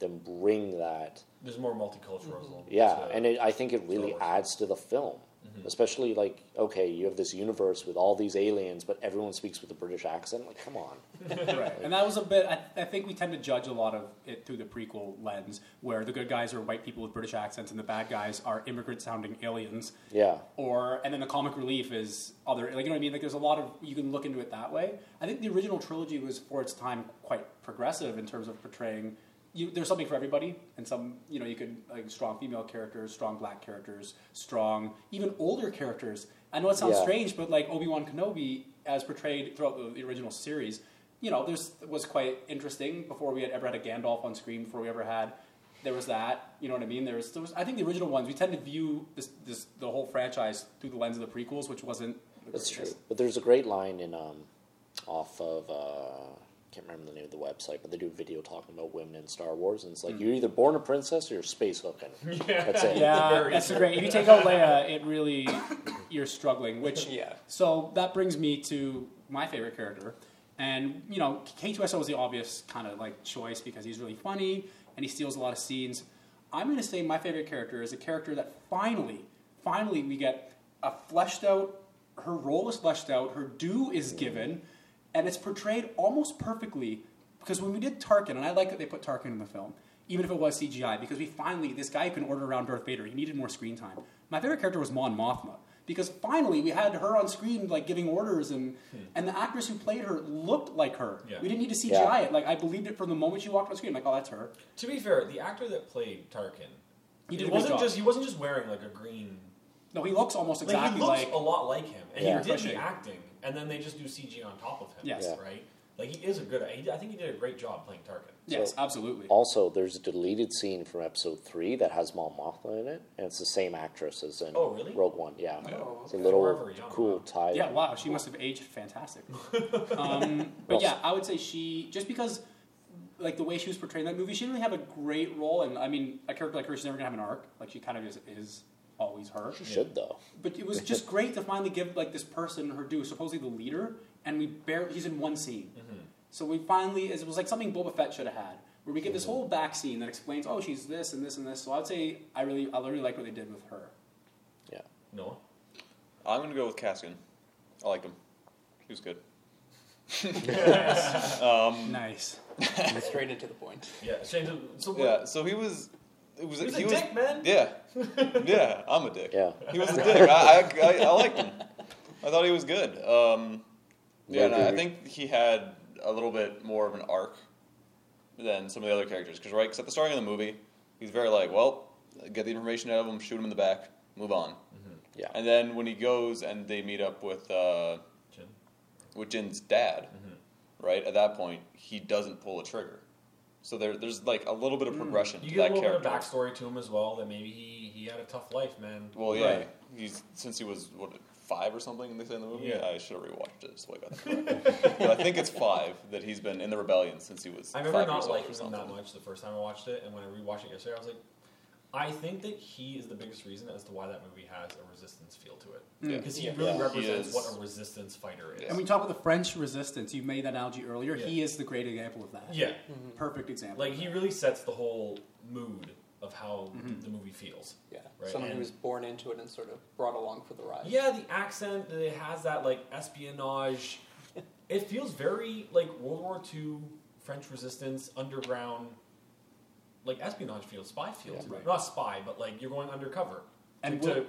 them bring that There's more multiculturalism. Mm-hmm. yeah, to- and it, I think it really adds to the film, mm-hmm. especially like okay, you have this universe with all these aliens, but everyone speaks with a British accent. Like, come on. right. And that was a bit. I, I think we tend to judge a lot of it through the prequel lens, where the good guys are white people with British accents, and the bad guys are immigrant-sounding aliens. Yeah, Or and then the comic relief is other. Like you know what I mean? Like there's a lot of you can look into it that way. I think the original trilogy was for its time quite progressive in terms of portraying. You, there's something for everybody, and some you know you could like strong female characters, strong black characters, strong even older characters. I know it sounds Yeah. strange, but like Obi Wan Kenobi, as portrayed throughout the, original series, you know, there's was quite interesting before we had ever had a Gandalf on screen. Before we ever had, there was that. You know what I mean? There was, there was I think the original ones we tend to view this, this the whole franchise through the lens of the prequels, which wasn't. that's true. But there's a great line in um, off of uh, can't remember the name of the website, but they do a video talking about women in Star Wars, and it's like you're either born a princess or you're space hooking. That's it. Yeah, that's great. If you take out Leia, it really you're struggling. Which Yeah. So that brings me to my favorite character, and you know, K2SO was the obvious kind of like choice because he's really funny and he steals a lot of scenes. I'm going to say my favorite character is a character that finally, finally we get a fleshed out. Her role is fleshed out. Her due is given, and it's portrayed almost perfectly. Because when we did Tarkin, and I like that they put Tarkin in the film, even if it was CGI, because we finally this guy can order around Darth Vader. He needed more screen time. My favorite character was Mon Mothma because finally we had her on screen like giving orders, and hmm. and the actress who played her looked like her. Yeah. We didn't need to CGI Yeah. it. Like I believed it from the moment she walked on screen. like, oh, that's her. To be fair, the actor that played Tarkin, He did he a good wasn't just he wasn't just wearing like a green. No, he looks almost exactly Like exactly he looks like. a lot like him, and Yeah. he did the acting, and then they just do CG on top of him. Yes. Yeah. right. Like he is a good. He, I think he did a great job playing Tarkin. yes, So- absolutely. Also, there's a deleted scene from Episode Three that has Mon Mothma in it, and it's the same actress as in Oh, really? Rogue One. Yeah, Oh, it's a little Forever young, cool huh? tie. Yeah, wow, she must have aged fantastic. um, but yeah, I would say she just because like the way she was portrayed in that movie, she didn't really have a great role, and I mean, a character like her, she's never gonna have an arc. Like she kind of is, is always her. She should though. But it was just great to finally give like this person her due, supposedly the leader, and we barely he's in one scene. Mm-hmm. So we finally it was like something Boba Fett should have had, where we get this mm-hmm. whole back scene that explains, oh, she's this and this and this. So I'd say I really I really like what they did with her. Yeah. Noah. I'm gonna go with Cassian. I liked him. He was good. Um, nice. Straight into the point. Yeah. Shane, so what, Yeah, so he was. It was. He was a he dick, man. Yeah, yeah. I'm a dick. Yeah. He was a dick. I, I, I, I liked him. I thought he was good. Um, yeah, and I think he had a little bit more of an arc than some of the other characters. Because right, 'cause at the starting of the movie, he's very like, well, get the information out of him, shoot him in the back, move on. Yeah. And then when he goes and they meet up with uh, Jyn. with Jyn's dad, right? At that point, he doesn't pull a trigger. So there, there's like a little bit of hmm. progression You to get a that little character. bit of backstory to him as well. That maybe he, he had a tough life, man. Well, yeah, Right. he's since he was what five or something. They say in the movie. Yeah. I should have rewatched it so I got that correct. but I think it's five that he's been in the rebellion since he was. I remember five not years old or liking him something. that much the first time I watched it, and when I rewatched it yesterday, I was like, I think that he is the biggest reason as to why that movie has a resistance feel to it. Yeah. Because he really Yeah. Represents is- what a resistance fighter is. Yeah. And we talk about the French resistance. You made that analogy earlier. Yeah. He is the great example of that. Yeah. Mm-hmm. Perfect example. Like, he really sets the whole mood of how mm-hmm. the movie feels. Yeah. Right, Someone and- who was born into it and sort of brought along for the ride. Yeah, the accent, it has that, like, espionage. it feels very, like, World War II, French resistance, underground, like, espionage feels, spy feels. Yeah, right. Not spy, but, like, you're going undercover. And to, will- to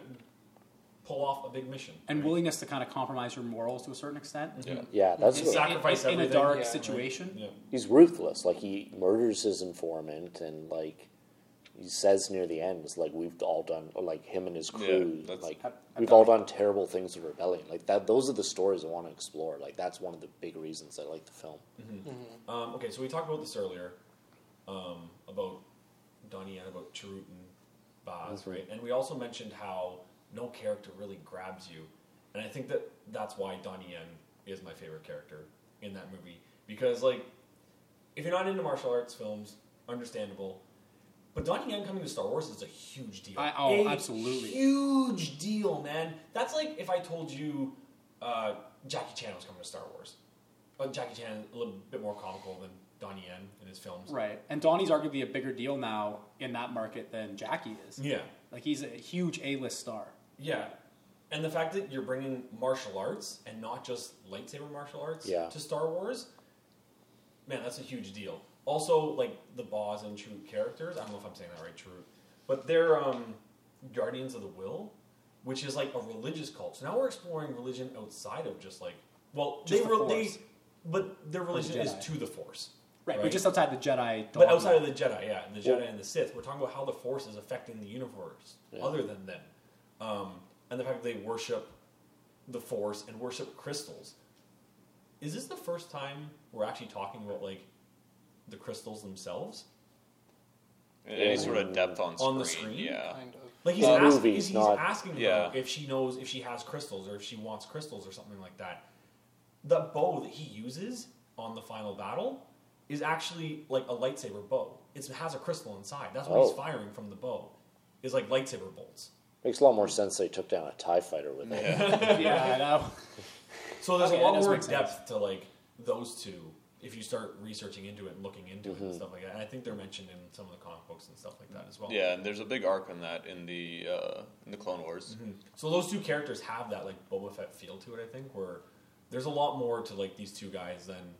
pull off a big mission. and right? willingness to kind of compromise your morals to a certain extent. Mm-hmm. Yeah. Yeah, that's He what, sacrificed in, in a dark Yeah. situation. Yeah. he's ruthless. Like he murders his informant, and like he says near the end, it's like we've all done, or like him and his crew, that's- like I've- I've we've done all done terrible things in rebellion. Like that, those are the stories I want to explore. Like that's one of the big reasons I like the film. Mm-hmm. Mm-hmm. Um, okay, so we talked about this earlier um, about Donnie Yen about Chirrut and Baze, right? And we also mentioned how no character really grabs you, and I think that that's why Donnie Yen is my favorite character in that movie because, like, if you're not into martial arts films, understandable. But Donnie Yen coming to Star Wars is a huge deal. I- oh, A absolutely. huge deal, man. That's like if I told you uh, Jackie Chan was coming to Star Wars. Uh, Jackie Chan a little bit more comical than Donnie Yen in his films. Right. And Donnie's arguably a bigger deal now in that market than Jackie is. Yeah, Like he's a huge A-list star. yeah. And the fact that you're bringing martial arts and not just lightsaber martial arts Yeah. to Star Wars, man, that's a huge deal. Also, like the Boz and True characters, I don't know if I'm saying that right, True, but they're um, Guardians of the Will, which is like a religious cult. So now we're exploring religion outside of just like, well, Just they, the re- they but their religion is to the Force. Right. But just outside the Jedi. But outside of the Jedi, yeah, and the Jedi Well- and the Sith, we're talking about how the Force is affecting the universe, Yeah. other than them, um, and the fact that they worship the Force and worship crystals. Is this the first time we're actually talking about like the crystals themselves? Any sort of depth on screen. On the screen? Yeah. Kind of. Like he's, Uh, ask- movies, he's not- asking her Yeah. if she knows if she has crystals or if she wants crystals or something like that. The bow that he uses on the final battle is actually like a lightsaber bow. It has a crystal inside. That's what he's Oh. firing from the bow. Is like lightsaber bolts. Makes a lot more sense they took down a TIE fighter with it. yeah, I know. So there's Okay, a lot does more make sense. depth to like those two if you start researching into it and looking into it and stuff like that. And I think they're mentioned in some of the comic books and stuff like that as well. Yeah, and there's a big arc in that in the uh, in the Clone Wars. So those two characters have that like Boba Fett feel to it, I think, where there's a lot more to like these two guys than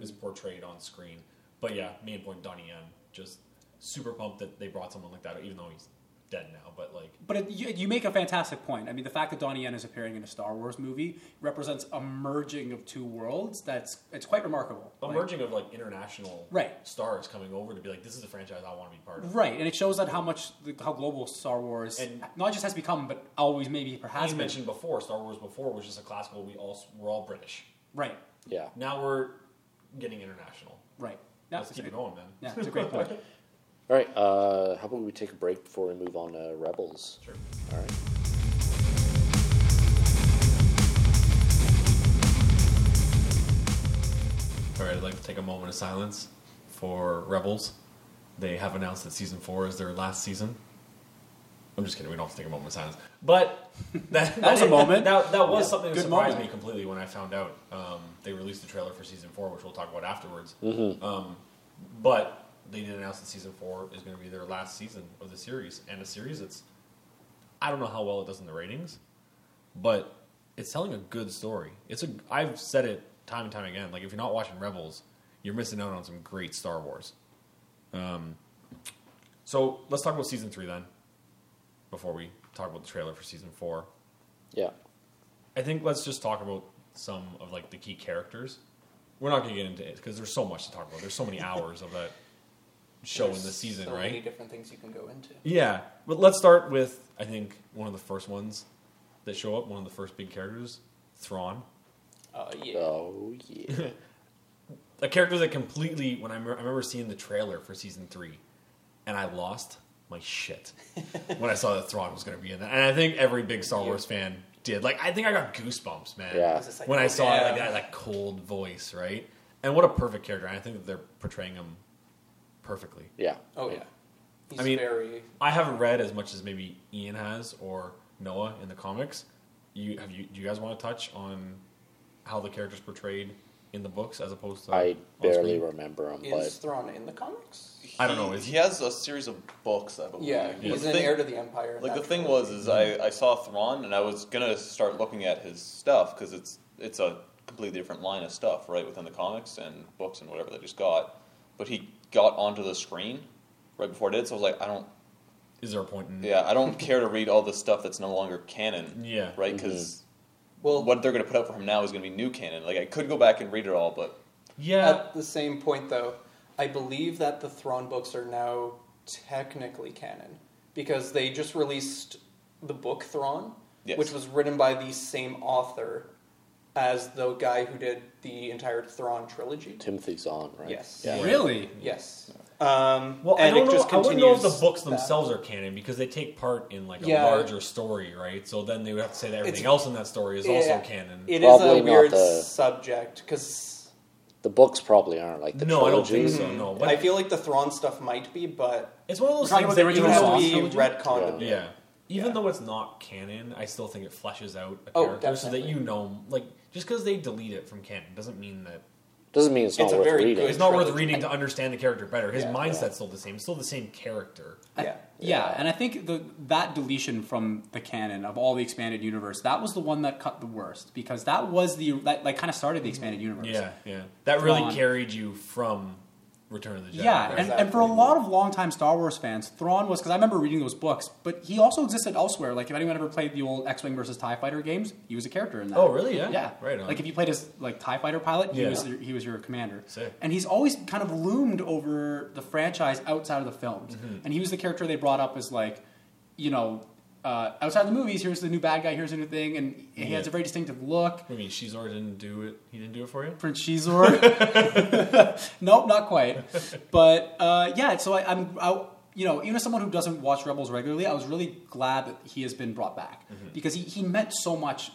is portrayed on screen. But yeah, main point Donnie Yen, just super pumped that they brought someone like that, even though he's dead now. But like, But it, you, you make a fantastic point. I mean, the fact that Donnie Yen is appearing in a Star Wars movie represents a merging of two worlds. That's it's quite remarkable. a Like- merging of like international Right. stars coming over to be like, this is a franchise I want to be part of. Right, and it shows that how much how global Star Wars And- not just has become, but always maybe As perhaps you been. mentioned before, Star Wars before was just a classical. We all we're all British. Right, Yeah. Now we're getting international. right. Yeah, Let's keep it going, man. Yeah, it's a great point. All right. Uh, how about we take a break before we move on to Rebels? Sure. All right. All right, I'd like to take a moment of silence for Rebels. They have announced that season four is their last season. I'm just kidding. We don't have to take a moment of silence, but that, That was a moment. That, that was Yeah, something that surprised moment. me completely when I found out. Um, they released the trailer for season four, which we'll talk about afterwards. Mm-hmm. Um, but they did announce that season four is going to be their last season of the series, and a series that's I don't know how well it does in the ratings, but it's telling a good story. It's a I've said it time and time again. Like if you're not watching Rebels, you're missing out on some great Star Wars. Um, so let's talk about season three then, before we talk about the trailer for season four. Yeah. I think let's just talk about some of like the key characters. We're not going to get into it because there's so much to talk about. There's so many hours of that show in the season, so right? many different things you can go into. Yeah, but let's start with I think one of the first ones that show up. One of the first big characters, Thrawn, Uh, yeah. Oh yeah. a character that completely. When I, me- I remember seeing the trailer for season three, and I lost my shit when I saw that Thrawn was going to be in that. And I think every big Star Wars fan did. Like I think I got goosebumps, man. Yeah. Like, when I oh, saw yeah. like that, that cold voice, right? And what a perfect character. And I think that they're portraying him perfectly. Yeah. Oh yeah. He's I mean- very. I haven't read as much as maybe Ian has or Noah in the comics. You have you? Do you guys want to touch on how the character's portrayed in the books as opposed to? I barely screen? remember him, Is but Thrawn in the comics? I don't know, He, is he he- has a series of books, I believe. Yeah, Yeah. he's The an thing- heir to the Empire. Like the thing trilogy. was, is I, I saw Thrawn and I was gonna start looking at his stuff because it's it's a completely different line of stuff, right, within the comics and books and whatever they just got. But he got onto the screen right before it did, so I was like, I don't, Is there a point in? yeah, I don't care to read all this stuff that's no longer canon, Yeah. right? Mm-hmm. Because well, what they're gonna put out for him now is gonna be new canon. Like I could go back and read it all, but Yeah. At the same point, though, I believe that the Thrawn books are now technically canon because they just released the book Thrawn, Yes. which was written by the same author as the guy who did the entire Thrawn trilogy. Timothy Zahn, right? Yes. Yeah. Really? Yes. Um, Well, and I don't it know. just I wouldn't know if the continues books that. themselves are canon because they take part in like a Yeah. larger story, right? So then they would have to say that everything It's- else in that story is also canon. It is Probably a weird the- subject because The books probably aren't like the no, I don't trilogy. think so. No, mm-hmm. but I feel like the Thrawn stuff might be, but it's one of those things about the that original even it though be trilogy? retconned. a. Yeah. Even Yeah. though it's not canon, I still think it fleshes out a Oh, character so that definitely. you know, like, just because they delete it from canon doesn't mean that Doesn't mean it's not It's a worth very reading. it's not worth reading to understand the character better. His Yeah. mindset's still the same. It's still the same character. Yeah. Yeah, and I think the that deletion from the canon of all the expanded universe that was the one that cut the worst because that was the that like kind of started the expanded mm-hmm. universe. Yeah, yeah. That really Thrawn. carried you from Return of the Jedi. Yeah, right? and, and for a Exactly. lot of longtime Star Wars fans, Thrawn was because I remember reading those books, but he also existed elsewhere. Like if anyone ever played the old X-wing versus Tie Fighter games, he was a character in that. Oh, really? Yeah? yeah. Right on. Like if you played as like Tie Fighter pilot, he Yeah. was he was your commander. Sick. And he's always kind of loomed over the franchise outside of the films, Mm-hmm. and he was the character they brought up as like, you know. Uh, outside the movies, here's the new bad guy. Here's the new thing, and he Yeah. has a very distinctive look. I mean, Xizor didn't do it. He didn't do it for you. Prince Xizor. nope, not quite. But uh, yeah, so I, I'm, I, you know, even as someone who doesn't watch Rebels regularly, I was really glad that he has been brought back because he, he meant so much.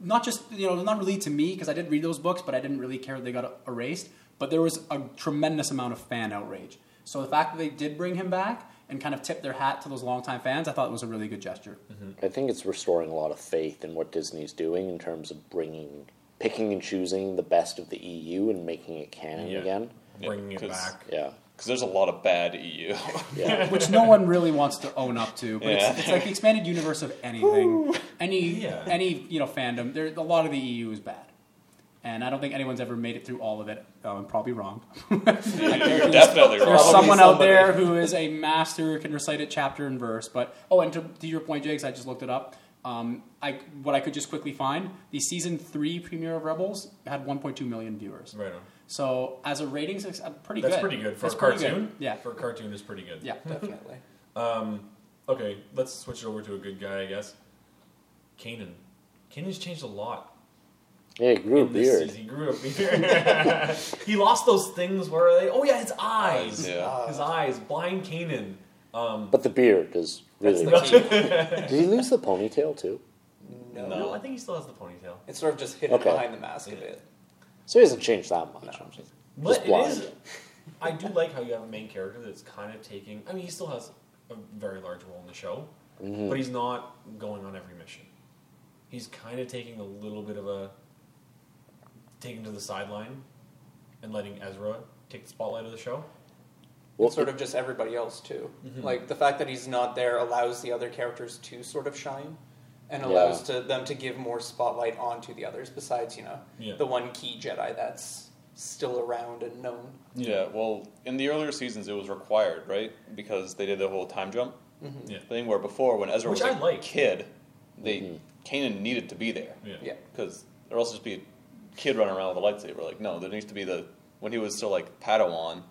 Not just you know, not really to me because I did read those books, but I didn't really care they got erased. But there was a tremendous amount of fan outrage. So the fact that they did bring him back and kind of tip their hat to those longtime fans, I thought it was a really good gesture. Mm-hmm. I think it's restoring a lot of faith in what Disney's doing in terms of bringing, picking and choosing the best of the EU and making it canon Yeah. again. Yeah, Bringing it back. Yeah, Because there's a lot of bad EU. yeah. which no one really wants to own up to. But Yeah. it's, it's like the expanded universe of anything, any Yeah. any you know fandom. There, a lot of the EU is bad, and I don't think anyone's ever made it through all of it. Oh, I'm probably wrong. You're definitely There's wrong. someone out there who is a master who can recite it chapter and verse. But oh, and to, to your point, Jakes, I just looked it up. Um, I what I could just quickly find the season three premiere of Rebels had 1.2 million viewers. Right on. So as a ratings, it's uh, pretty That's good. pretty good for That's a pretty good. cartoon. Yeah, for a cartoon is pretty good. yeah. Definitely. Um, okay, let's switch it over to a good guy, I guess. Kanan. Kanan's changed a lot. Yeah, he grew a beard. He grew a beard. he lost those things where they. Oh yeah, his eyes. Yeah. His eyes. Blind Kanan. Um, But the beard is That's really. the key. Did he lose the ponytail too? No. no, I think he still has the ponytail. It's sort of just hidden Okay. behind the mask a bit. So he hasn't changed that much. I'm just, But just blind. is. I do like how you have a main character that's kind of taking. I mean, he still has a very large role in the show, Mm-hmm. but he's not going on every mission. He's kind of taking a little bit of a taking to the sideline and letting Ezra take the spotlight of the show. Well, and sort of just everybody else too. Mm-hmm. Like the fact that he's not there allows the other characters to sort of shine, and Yeah. allows to them to give more spotlight onto the others. Besides, you know, Yeah. the one key Jedi that's still around and known. Yeah, well, in the earlier seasons, it was required, right? Because they did the whole time jump Yeah, thing. Where before, when Ezra Which was I a like. kid, they Kanan needed to be there yeah, Yeah. because there else just be a kid running around with a lightsaber. Like, no, there needs to be the when he was still like Padawan,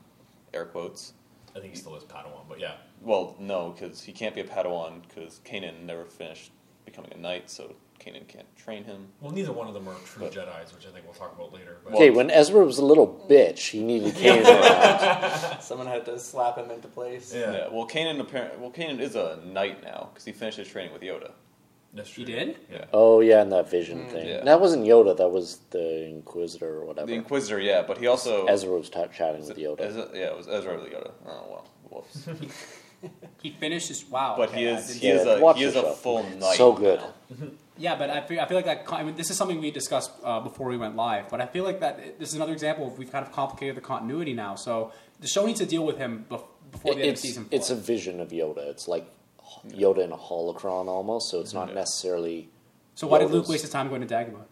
air quotes. I think he still is Padawan, but yeah, Well, no, because he can't be a Padawan because Kanan never finished becoming a knight, so Kanan can't train him. well, neither one of them are true But- Jedi's, which I think we'll talk about later. But okay, when Ezra was a little bitch, he needed Kanan around. Someone had to slap him into place. Yeah. Well, Kanan apparently, well, Kanan is a knight now because he finished his training with Yoda. That's true. He did? Yeah. Oh yeah, and that vision thing. yeah. That wasn't Yoda. That was the Inquisitor or whatever. The Inquisitor, yeah, but he also Ezra was ta chatting Was with Yoda. Ezra- yeah, it was Ezra with Yoda. Oh well, whoops. He finishes, his wow. But okay, he is, he is a, he is a full knight. So good. Yeah, but I feel, I feel like that. I mean, this is something we discussed uh, before we went live. But I feel like that this is another example of we've kind of complicated the continuity now. So the show needs to deal with him before the end of season four. it's a vision of Yoda. It's like Yoda in a holocron almost. So it's not necessarily. so why did Luke Yoda's- waste his time going to Dagobah?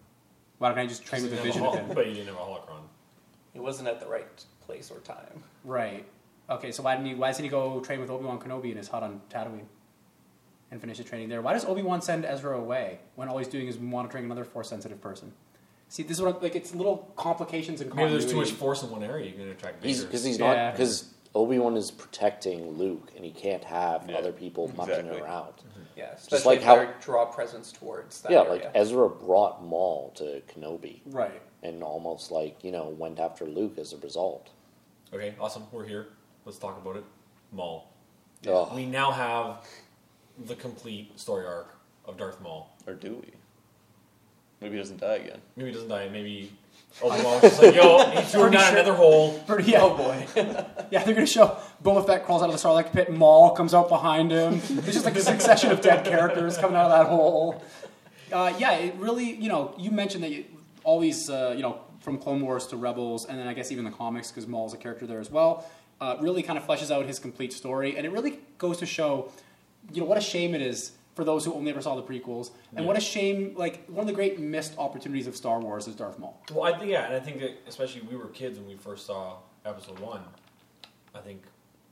Why don't I just train with a vision have of him? But he didn't have a holocron. He wasn't at the right place or time. Right. Okay. So why didn't he? Why didn't he go train with Obi Wan Kenobi in his hut on Tatooine and finish his training there? Why does Obi Wan send Ezra away when all he's doing is monitoring another Force sensitive person? See, this is what I'm- like it's little complications and Maybe there's too much force in one area. You can attract He's Vader. because he's Yeah. not because Obi Wan is protecting Luke, and he can't have Yeah, other people mucking exactly. around. Mm-hmm. Yeah, especially like how- they draw presence towards that Yeah, area. like Ezra brought Maul to Kenobi, Right. and almost like you know went after Luke as a result. okay, awesome. We're here. Let's talk about it. Maul. We now have the complete story arc of Darth Maul. Or do we? Maybe he doesn't die again. Maybe he doesn't die. Maybe Was just like, "Yo, he threw Pretty down sure- another hole." Pretty, yeah. Oh boy. Yeah, they're gonna show Boba Fett crawls out of the Sarlacc pit, Maul comes out behind him. It's just like a succession of dead characters coming out of that hole. Uh, yeah, it really, you know, you mentioned that you, all these, uh, you know, from Clone Wars to Rebels, and then I guess even the comics, because Maul's a character there as well, uh, really kind of fleshes out his complete story, and it really goes to show, you know, what a shame it is for those who only ever saw the prequels, and what a shame, like one of the great missed opportunities of Star Wars is Darth Maul. Well, I think yeah, and I think that especially we were kids when we first saw Episode One. I think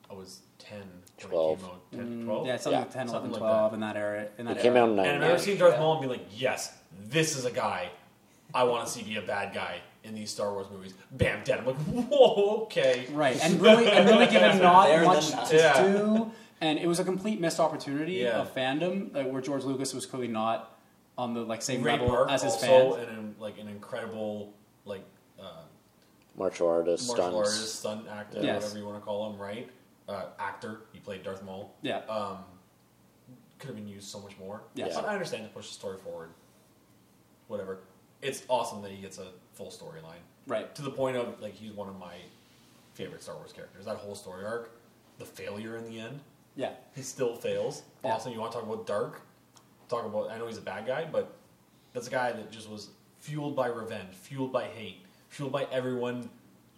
I was ten 12. out. 10, 12? Yeah, something Yeah. like 10, 11, Something like 12 that. in that era. In that it came era. out in And I've never seen Darth Yeah. Maul and be like, yes, this is a guy I want to see be a bad guy in these Star Wars movies. Bam, dead. I'm like, whoa, okay. Right, and really, and really given not much to Yeah. do, and it was a complete missed opportunity Yeah. of fandom, like, where George Lucas was clearly not on the like same Ray level Park as his also, fans. and an, like an incredible like uh, Martial artist, martial stunts. artist, stunt actor, Yes. whatever you want to call him, right? Uh, actor. He played Darth Maul. Yeah, Um, could have been used so much more. Yes. But I understand to push the story forward. Whatever. It's awesome that he gets a full storyline right. to the point of like he's one of my favorite Star Wars characters. That whole story arc, the failure in the end, Yeah, he still fails. Yeah. Awesome. You want to talk about dark? Talk about. I know he's a bad guy, but that's a guy that just was fueled by revenge, fueled by hate, fueled by everyone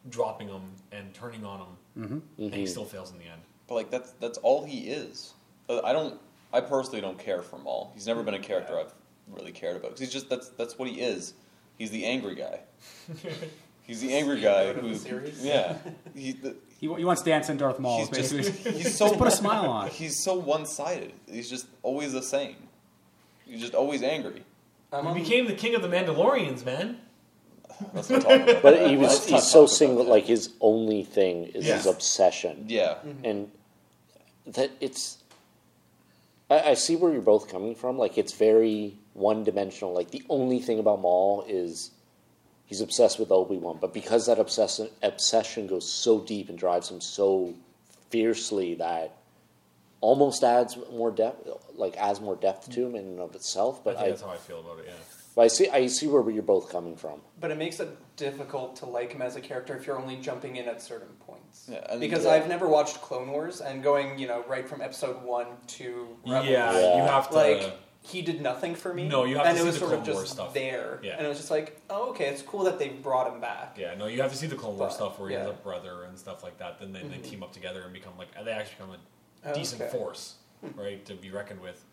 dropping him and turning on him, Mm-hmm. and he still fails in the end. But like that's that's all he is. Uh, I don't. I personally don't care for Maul. He's never been a character I've really cared about because he's just that's that's what he is. He's the angry guy. He's the angry guy Scapegoat of who. Yeah. He, the, he, he wants dancing Darth Maul, he's just basically. he's so Just put a smile on. He's so one sided. He's just always the same. He's just always angry. I'm He became the king of the Mandalorians, man. Let's not talk about But that. he was Let's not he's so talk about single that. like his only thing is his Yeah. obsession. Yeah. Mm-hmm. And that it's I, I see where you're both coming from. Like it's very one dimensional. Like the only thing about Maul is he's obsessed with Obi Wan, but because that obsession obsession goes so deep and drives him so fiercely that almost adds more depth like adds more depth to him in and of itself. I But think I, that's how I feel about it. Yeah. but I see I see where you're both coming from. But it makes it difficult to like him as a character if you're only jumping in at certain points. Yeah, and- because yeah. I've never watched Clone Wars and going, you know, right from episode one to Rebels, Yeah, Yeah. you have to. like he did nothing for me. No, you have and to it see was the sort of Clone Wars just stuff. there. Yeah. And it was just like, oh, okay, it's cool that they brought him back. yeah, no, you have to see the Clone Wars But, stuff where he has yeah. a brother and stuff like that. Then they, they team up together and become like they actually become a Oh, decent okay. force, right, to be reckoned with.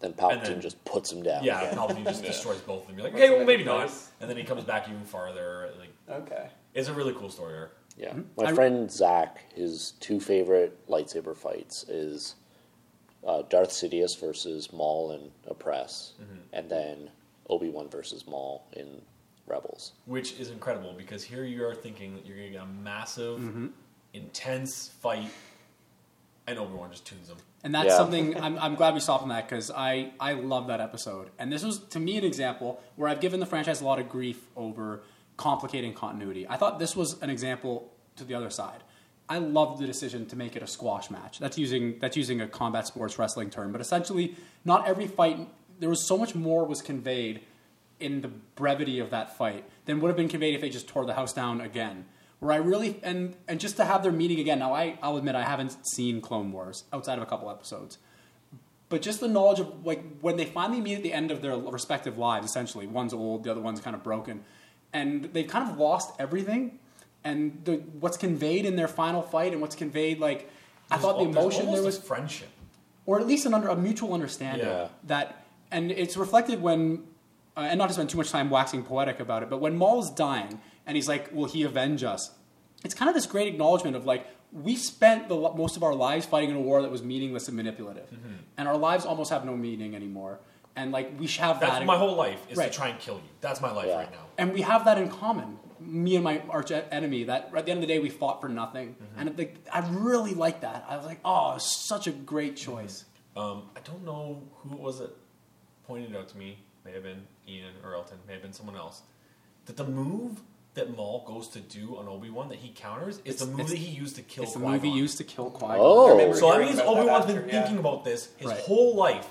Then Palpatine then- just puts him down. Yeah, again. Palpatine just Yeah. destroys both of them. You're like, Puts okay, well, in maybe not. place. And then he comes back even farther. Like, Okay. it's a really cool story arc. Yeah. Mm-hmm. My I- friend Zach, his two favorite lightsaber fights is uh, Darth Sidious versus Maul in Opress, Mm-hmm. and then Obi Wan versus Maul in Rebels. which is incredible because here you are thinking that you're going to get a massive, Mm-hmm. intense fight, and Obi Wan just tunes them. And that's Yeah. something I'm, I'm glad we stopped on that because I, I love that episode. And this was, to me, an example where I've given the franchise a lot of grief over complicating continuity. I thought this was an example to the other side. I loved the decision to make it a squash match. That's using that's using a combat sports wrestling term, but essentially, not every fight. There was so much more was conveyed in the brevity of that fight than would have been conveyed if they just tore the house down again. Where I really and and just to have their meeting again. Now I I'll admit I haven't seen Clone Wars outside of a couple episodes, but just the knowledge of like when they finally meet at the end of their respective lives. Essentially, one's old, the other one's kind of broken, and they've kind of lost everything. And the what's conveyed in their final fight and what's conveyed like I thought the emotion there was friendship. or at least an under a mutual understanding Yeah. that and it's reflected when uh, and not to spend too much time waxing poetic about it but when maul's dying and he's like will he avenge us it's kind of this great acknowledgement of like we spent the, most of our lives fighting in a war that was meaningless and manipulative Mm-hmm. and our lives almost have no meaning anymore and like we should have That's that my whole life is Right. to try and kill you. That's my life Yeah. right now. and we have that in common me and my arch enemy that at the end of the day we fought for nothing Mm-hmm. and like, i really like that i was like oh it's such a great choice Um, I don't know who it was that pointed it out to me. May have been Ian or Elton. May have been someone else. That the move that Maul goes to do on Obi Wan that he counters is the move that he used to kill. It's the Qui-Gon. move he used to kill Qui Gon. Oh. I remember So that means Obi Wan's been yeah. thinking about this his Right. whole life,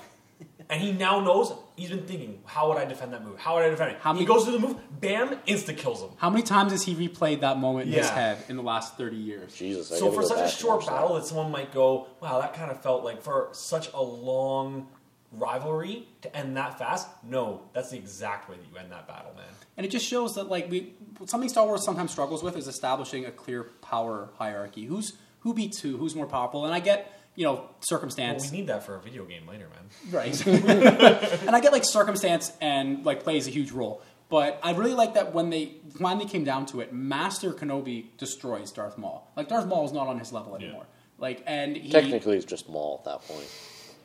and he now knows. He's been thinking, how would I defend that move? How would I defend it? How he many- goes to the move, bam, insta kills him. How many times has he replayed that moment in his head in the last 30 years? Jesus. I So for such a short watch that. battle that someone might go, wow, that kind of felt like for such a long rivalry to end that fast. No, that's the exact way that you end that battle, man. And it just shows that like we something Star Wars sometimes struggles with is establishing a clear power hierarchy. Who's who beats who? Who's more powerful? And I get you know Well, circumstance, we need that for a video game later, man. right? and I get like circumstance and like plays a huge role. But I really like that when they finally came down to it, Master Kenobi destroys Darth Maul. Like Darth Maul is not on his level anymore. Like and he Technically, he's just Maul at that point.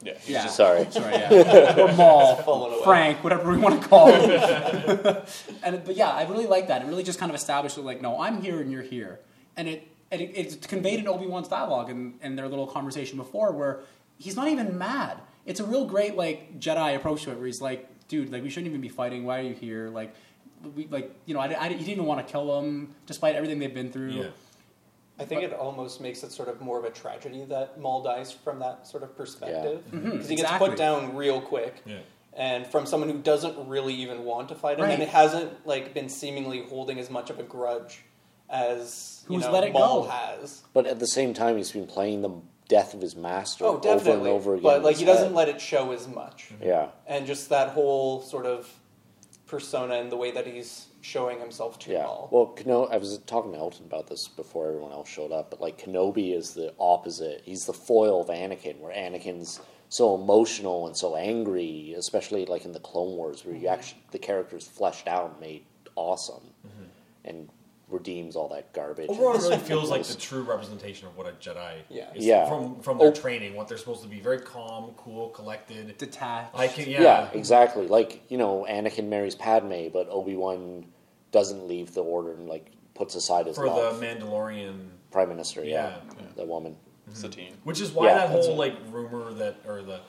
Yeah, he's Yeah. just Sorry. Sorry, yeah. or Maul, Fallen away. Frank, whatever we want to call him. and but yeah, I really like that. It really just kind of established that like, no, I'm here and you're here, and it and it, it's conveyed in Obi Wan's dialogue and, and their little conversation before, where he's not even mad. It's a real great like Jedi approach to it, where he's like, dude, like we shouldn't even be fighting. Why are you here? Like, we like you know, I, I, he didn't even want to kill them despite everything they've been through. Yeah. I think it almost makes it sort of more of a tragedy that Maul dies from that sort of perspective because Mhm, he gets exactly. put down real quick, Yeah. and from someone who doesn't really even want to fight him, Right. and it hasn't like been seemingly holding as much of a grudge as you Who's know, let it Maul go. has. But at the same time, he's been playing the death of his master Oh, over definitely. and over again. but in like his he doesn't head. let it show as much, Yeah. and just that whole sort of persona and the way that he's showing himself to Yeah. Maul. Well, Kenobi, I was talking to Elton about this before everyone else showed up, but like Kenobi is the opposite. He's the foil of Anakin, where Anakin's so emotional and so angry, especially like in the Clone Wars, where you mm-hmm. actually the character's fleshed out and made awesome, mm-hmm. and redeems all that garbage. Overall, it really feels like the true representation of what a Jedi Yeah. is Yeah. from from their Oh. training, what they're supposed to be. Very calm, cool, collected. Detached. I can, yeah. yeah. exactly. Like you know, Anakin marries Padme, but Obi Wan doesn't leave the order and like puts aside his For love. the Mandalorian, Prime Minister. Yeah, Yeah. the woman. Satine. which is why Yeah, that whole like rumor that or the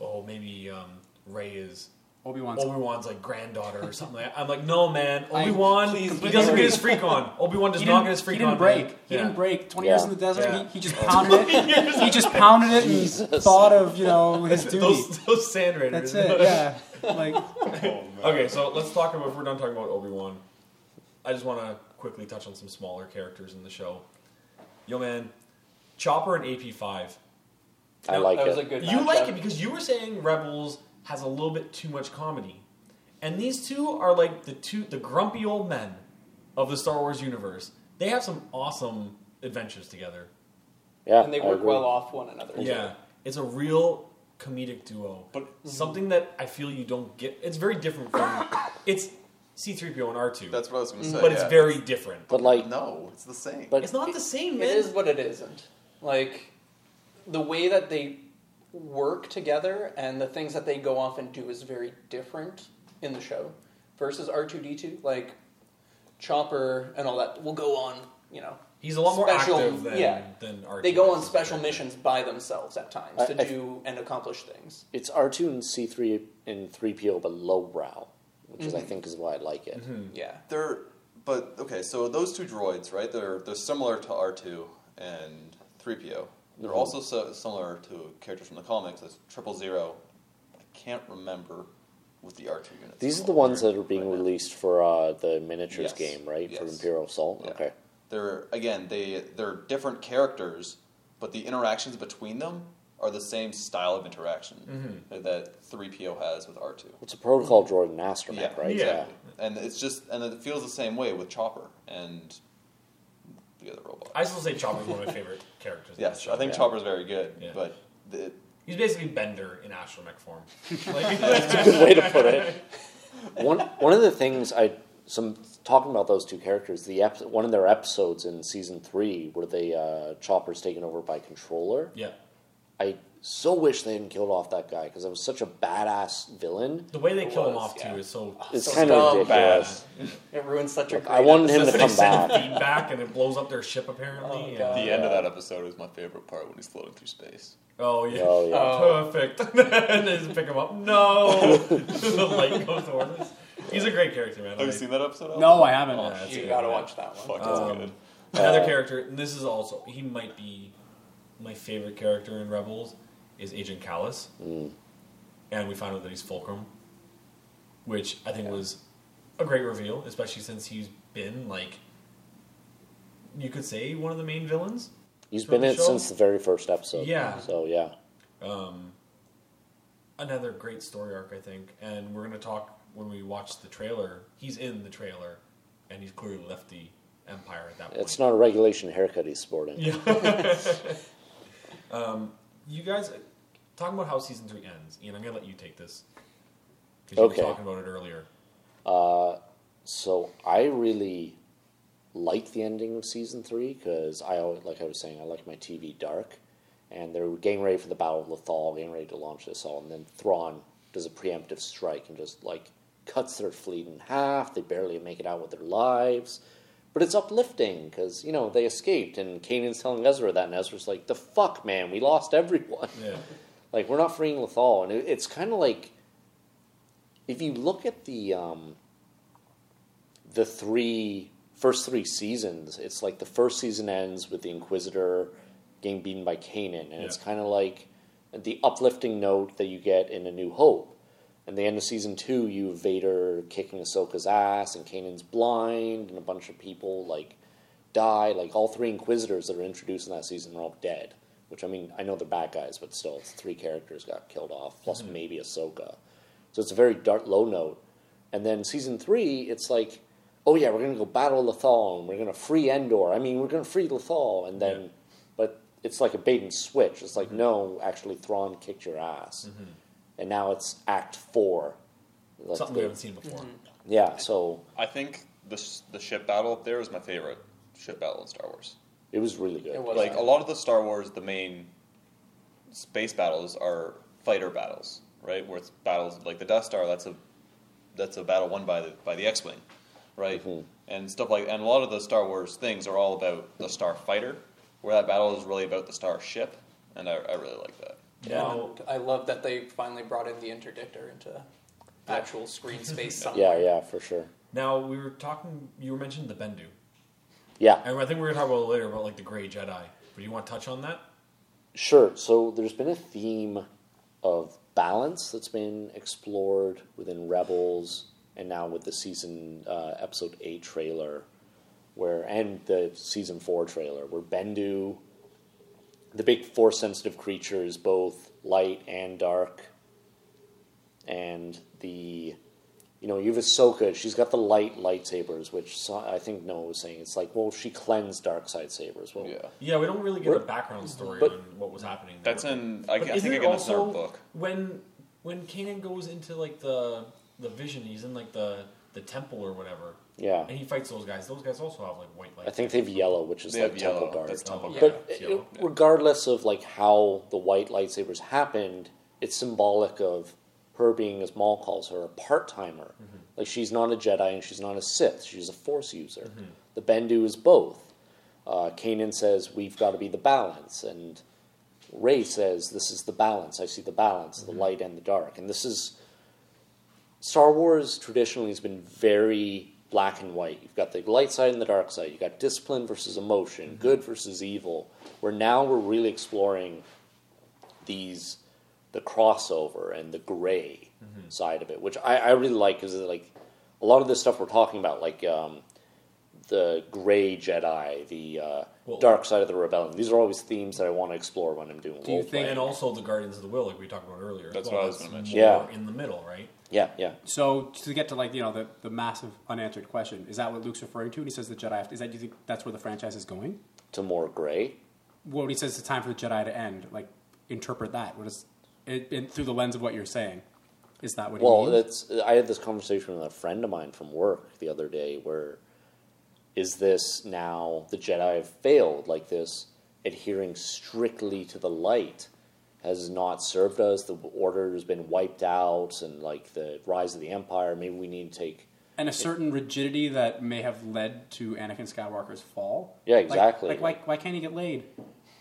oh maybe um, Rey is Obi Wan's Obi Wan's like granddaughter or something. like that. I'm like, no man, I Obi Wan he completely doesn't agree. get his freak on. Obi Wan does he not didn't, get his freak he didn't on. break. man. He Yeah. didn't break. Twenty Yeah. years in the desert, Yeah. he, he just pounded it. he just pounded it and Jesus. thought of you know his duty. Those those sand raiders. That's it. Yeah. Like oh, Okay, so let's talk about if we're done talking about Obi Wan. I just want to quickly touch on some smaller characters in the show. Yo, man, Chopper and AP Five. I like that was it. a good. You matchup. like it because you were saying Rebels has a little bit too much comedy, and these two are like the two the grumpy old men of the Star Wars universe. They have some awesome adventures together. yeah, and they work well off one another. too. Yeah, it's a real comedic duo, but mm-hmm. something that I feel you don't get. It's very different from it's C-3PO and R2. That's what I was going to mm-hmm. say. but it's very different. But like, no, it's the same. but It's not the same, man. It is what it isn't. Like the way that they work together and the things that they go off and do is very different in the show versus R two D two. Like Chopper and all that will go on. You know, He's a lot more special- active than yeah. than R2. they go on is. special missions by themselves at times I- to I- do and accomplish things. it's R two and C three and three PO, but lowbrow, which is I Mm-hmm. think is why I like it. Yeah, They're, but okay, so those two droids, right? They're they're similar to R two and three PO. They're Mhm. also so, similar to characters from the comics as Triple Zero. I can't remember what the R two units. These are the ones that are being right now. released for uh, the miniatures Yes. game, right? For Imperial Assault. Yeah. Okay. They're again they they're different characters, but the interactions between them are the same style of interaction that three PO has with R two. It's a protocol droid and astromech, right? Yeah. And it's just and it feels the same way with Chopper and the other robot. I still say Chopper's one of my favorite characters. in yes, show. I think yeah. Chopper's very good, Yeah. but the, he's basically Bender in astromech form. Like, Good way to put it. One one of the things I some talking about those two characters, the ep- one of their episodes in season three where they uh, Chopper's taken over by Controller. yeah, I so wish they hadn't killed off that guy because it was such a badass villain. the way they It kill him off yeah. too is so. It's So kind of dumb. ridiculous. it ruins such a. Like, Great I wanted him to episode. They come send back. feedback and it blows up their ship apparently. Oh, yeah. The end of that episode is my favorite part when he's floating through space. Oh yeah. Oh yeah. Oh. Perfect. and they just pick him up. No. the light goes towards us. He's a great character, man. Have you seen that episode? No, I haven't. Oh, Yeah, You good, gotta yeah. watch that one. Fuck, that's Um, good. Another Uh, character, and this is also he might be my favorite character in Rebels, is Agent Kallus, Mm. and we find out that he's Fulcrum, which I think was a great reveal, especially since he's been like you could say one of the main villains. He's been in since the very first episode. Yeah. So yeah. Um, another great story arc, I think, and we're gonna talk when we watch the trailer. He's in the trailer, and he's clearly left the Empire at that point. It's not a regulation haircut he's sporting. Yeah. um, you guys talking about how season three ends. Ian, I'm gonna let you take this because you Okay. were talking about it earlier. Uh, so I really like the ending of season three because I always, like I was saying, I like my TV dark, and they're getting ready for the Battle of Lothal, getting ready to launch this all, and then Thrawn does a preemptive strike and just like cuts their fleet in half. They barely make it out with their lives. But it's uplifting because you know they escaped, and Kanan's telling Ezra that, and Ezra's like, "The fuck, man, we lost everyone." Yeah. Like we're not freeing Lothal, and it, it's kind of like if you look at the um, the three first three seasons, it's like the first season ends with the Inquisitor getting beaten by Kanan, and it's kind of like the uplifting note that you get in A New Hope. And the end of season two, you have Vader kicking Ahsoka's ass, and Kanan's blind, and a bunch of people like die. Like all three Inquisitors that are introduced in that season are all dead. Which I mean, I know they're bad guys, but still, it's three characters got killed off, plus mm-hmm. maybe Ahsoka. So it's a very dark, low note. And then season three, it's like, oh yeah, we're gonna go battle Lothal, and we're gonna free Endor. I mean, we're gonna free Lothal, and then, Yeah. but it's like a bait and switch. It's like, mm-hmm. no, actually, Thrawn kicked your ass, mm-hmm. And now it's Act Four. Like Something the- we haven't seen before. yeah, so I think the s- the ship battle up there is my favorite ship battle in Star Wars. it was really good. It was. Like a lot of the Star Wars, the main space battles are fighter battles, right? Where it's battles like the Death Star. That's a that's a battle won by the by the X-wing, right? Mhm. And stuff like and a lot of the Star Wars things are all about the Star Fighter, where that battle is really about the Star ship, and I, I really like that. Now, And I love that they finally brought in the interdictor into actual screen space Yeah, somewhere. yeah, for sure. now we were talking. You were mentioning the Bendu, Yeah, and I think we're gonna talk about it later about like the Gray Jedi. But you want to touch on that? Sure. So there's been a theme of balance that's been explored within Rebels, and now with the season uh, episode eight trailer, where and the season four trailer, where Bendu, the big force sensitive creature, is both light and dark, and the you know, you have Ahsoka, she's got the light lightsabers, which so- I think Noah was saying. It's like, well, she cleansed dark side sabers. Well, Yeah, Yeah, we don't really get a background story but- on what was happening. There. that's in. I, I think isn't it again, it's in our also book. when when Kanan goes into like the the vision, he's in like the the temple or whatever, yeah. and he fights those guys. Those guys also have like white lights. I think they have yellow, which is They like temple yellow. guard. That's temple Oh, guard. But it's it- regardless of like how the white lightsabers happened, it's symbolic of her being, as Maul calls her, a part timer. Mm-hmm. Like she's not a Jedi and she's not a Sith. She's a Force user. Mm-hmm. The Bendu is both. Uh, Kanan says we've got to be the balance, and Rey says this is the balance. I see the balance, Mm-hmm. the light and the dark, and this is Star Wars traditionally has been very black and white. You've got the light side and the dark side. You've got discipline versus emotion, good versus evil. Where now we're really exploring these the crossover and the gray side of it, which I, I really like because like a lot of this stuff we're talking about, like um, the gray Jedi, the uh, Well- dark side of the rebellion. These are always themes that I want to explore when I'm doing Do you think- playing. and also the Guardians of the Will, like we talked about earlier. That's well. what I was That's gonna mention. Yeah. in the middle, right? Yeah, yeah. So to get to like you know the, the massive unanswered question, is that what Luke's referring to? And he says the Jedi. Have, is that do you think that's where the franchise is going? To more gray. Well, he says it's time for the Jedi to end, like interpret that. What is it, in, through the lens of what you're saying? Is that what Well, that's I had this conversation with a friend of mine from work the other day where is this now the Jedi have failed like this adhering strictly to the light has not served us the order has been wiped out and like the rise of the empire maybe we need to take and a certain rigidity that may have led to Anakin Skywalker's fall. Yeah, Like- exactly. Like, why, why can't he get laid?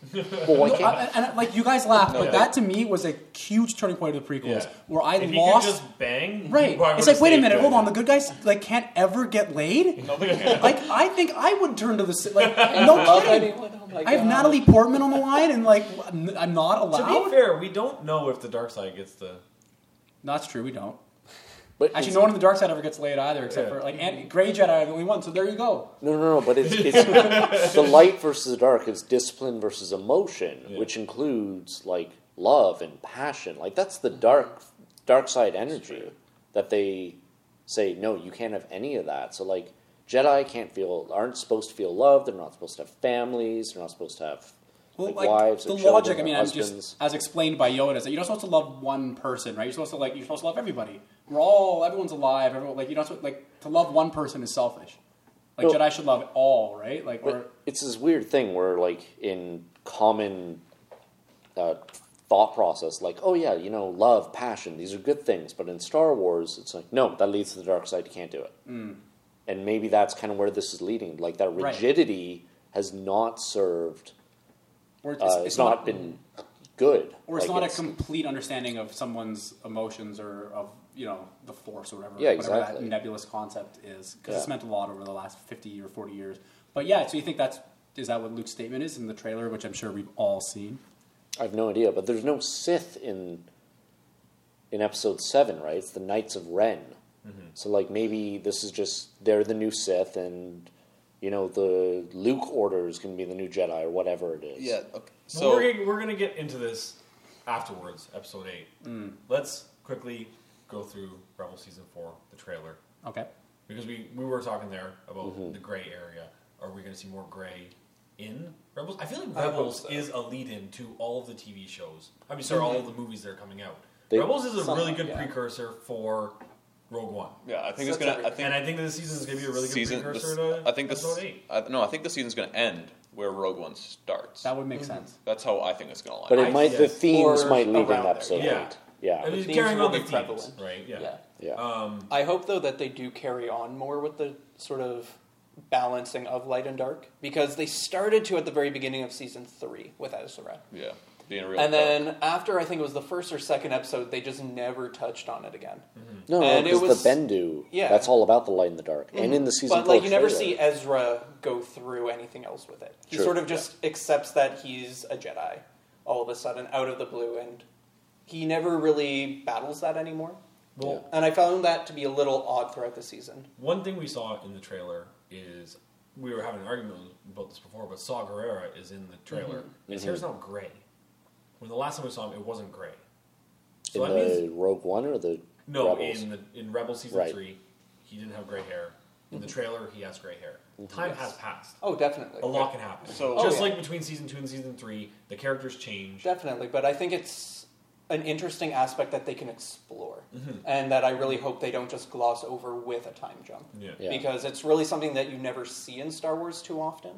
Well, why No. I- and, and, like you guys laugh, but yeah. that to me was a huge turning point of the prequels, Yeah. where I if lost. he could just bang, Right. It's like, wait a minute, good? hold on. The good guys like can't ever get laid. like I think I would turn to the like no kidding. anyone? Oh I have God. Natalie Portman on the line, and like I'm I'm not To be fair, we don't know if the dark side gets the. That's true. We don't. But Actually, no one in the dark side ever gets laid either, except Yeah. for like and Gray Jedi are the only one. So there you go. No, no, no. But it's, it's the light versus the dark is discipline versus emotion, Yeah. which includes like love and passion. Like that's the dark dark side energy that they say no, you can't have any of that. So like Jedi can't feel aren't supposed to feel love. They're not supposed to have families. They're not supposed to have Well, like, like, wives. the logic. I mean, I'm just as explained by Yoda is that you're not supposed to love one person, right? You're supposed to like you're supposed to love everybody. We're all everyone's alive. Everyone like you know like to love one person is selfish. Like. Jedi should love all, right? Like it's this weird thing where, like, in common uh, thought process, like, oh yeah, you know, love, passion, these are good things. But in Star Wars, it's like, no, that leads to the dark side. You can't do it. And maybe that's kind of where this is leading. Like that Right. rigidity has not served. or it's, Uh, it's, not, been good. or it's Like, not a complete understanding of someone's emotions or of you know the force or whatever, Yeah, whatever that nebulous concept is because Yeah. it's meant a lot over the last fifty or forty years. But yeah, so you think that's is that what Luke's statement is in the trailer, which I'm sure we've all seen? I have no idea, but there's no Sith in in Episode Seven, right? It's the Knights of Ren. Mm-hmm. So like maybe this is just they're the new Sith, and you know the Luke order is going to be the new Jedi or whatever it is. Yeah. Okay. Well, So we're gonna, we're gonna get into this afterwards, episode eight. Mm. Let's quickly go through Rebel season four, the trailer, Okay. because we we were talking there about Mm-hmm. the gray area. Are we gonna see more gray in Rebels? I feel like I hope Rebels so. is a lead-in to all of the TV shows. I mean, sorry, all of the movies that are coming out. They- Rebels is a really good yeah. precursor for Rogue One, yeah, I think it's Sets gonna. I everything. think and I think this season is gonna be a really good season. precursor this- to I think this. episode eight. I, no, I think the season's gonna end where Rogue One starts. That would make sense. That's how I think it's gonna line. but up. it might the yes. themes Or might lead around in there, Episode yeah. Eight. Yeah, I mean, themes carrying will on the be themes, prevalent. right? Yeah. Yeah. yeah. Um, I hope though that they do carry on more with the sort of balancing of light and dark because they started to at the very beginning of season three with Ezra. yeah, being a real. And dark. then after I think it was the first or second episode, they just never touched on it again. no, no, and it because was- the Bendu. yeah. that's all about the light and the dark, and in the season But four like you never trailer. see Ezra go through anything else with it. He True, sort of just accepts that he's a Jedi all of a sudden out of the blue and he never really battles that anymore. well, And I found that to be a little odd throughout the season. One thing we saw in the trailer is we were having an argument about this before, but Saw Gerrera is in the trailer. Mm-hmm. His hair's not gray. When the last time we saw him, it wasn't gray. in So that the means Rogue One or the no Rebels? in the in Rebel season Right. three, he didn't have gray hair. In Mm-hmm. the trailer, he has gray hair. Time has passed. Oh, definitely. A lot can happen. So- just Oh, yeah. like between season two and season three, the characters change. Definitely, but I think it's an interesting aspect that they can explore, Mm-hmm. and that I really hope they don't just gloss over with a time jump, Yeah. Yeah. because it's really something that you never see in Star Wars too often,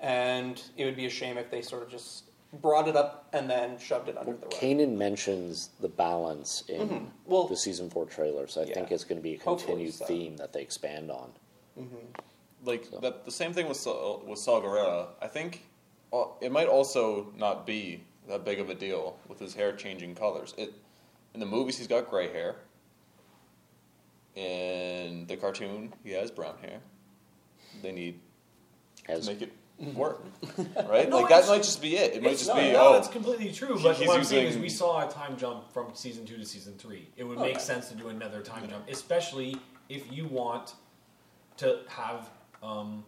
and it would be a shame if they sort of just brought it up and then shoved it under the rug. Kanan mentions the balance in Mm-hmm. Well- the season four trailer, so I Yeah. think it's going to be a continued so. theme that they expand on. like that, the same thing with Saw, with Saw Gerrera. I think uh, it might also not be that big of a deal with his hair changing colors. It in the movies he's got gray hair. In the cartoon, he has brown hair. They need As to make it work, right? No, like that might just be it. It might just no, be no, oh, it's completely true. But he's what I'm saying is, using- we saw a time jump from season two to season three. It would make sense to do another time jump, especially if you want to have um,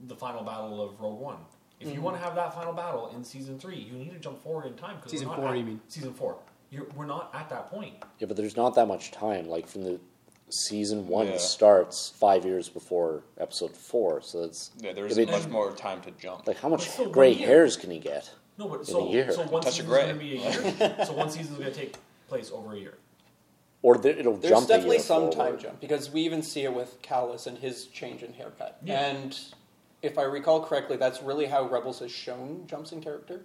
the final battle of Rogue One. If you mm-hmm. want to have that final battle in season three, you need to jump forward in time. 'cause Season we're not four, at- you mean? Season four. You're, we're not at that point. Yeah, but there's not that much time. Like from the season one Yeah. starts five years before episode four, so it's yeah. There's if it- much more time to jump. like how much But still, gray hairs can he get? No, but In so a year. so one Touch of season's going to be a year. so one season's going to take place over a year. Or th- it'll There's jump a definitely year some forward. time jump because we even see it with Kallus and his change in haircut. Yeah. And if I recall correctly, that's really how Rebels has shown jumps in character.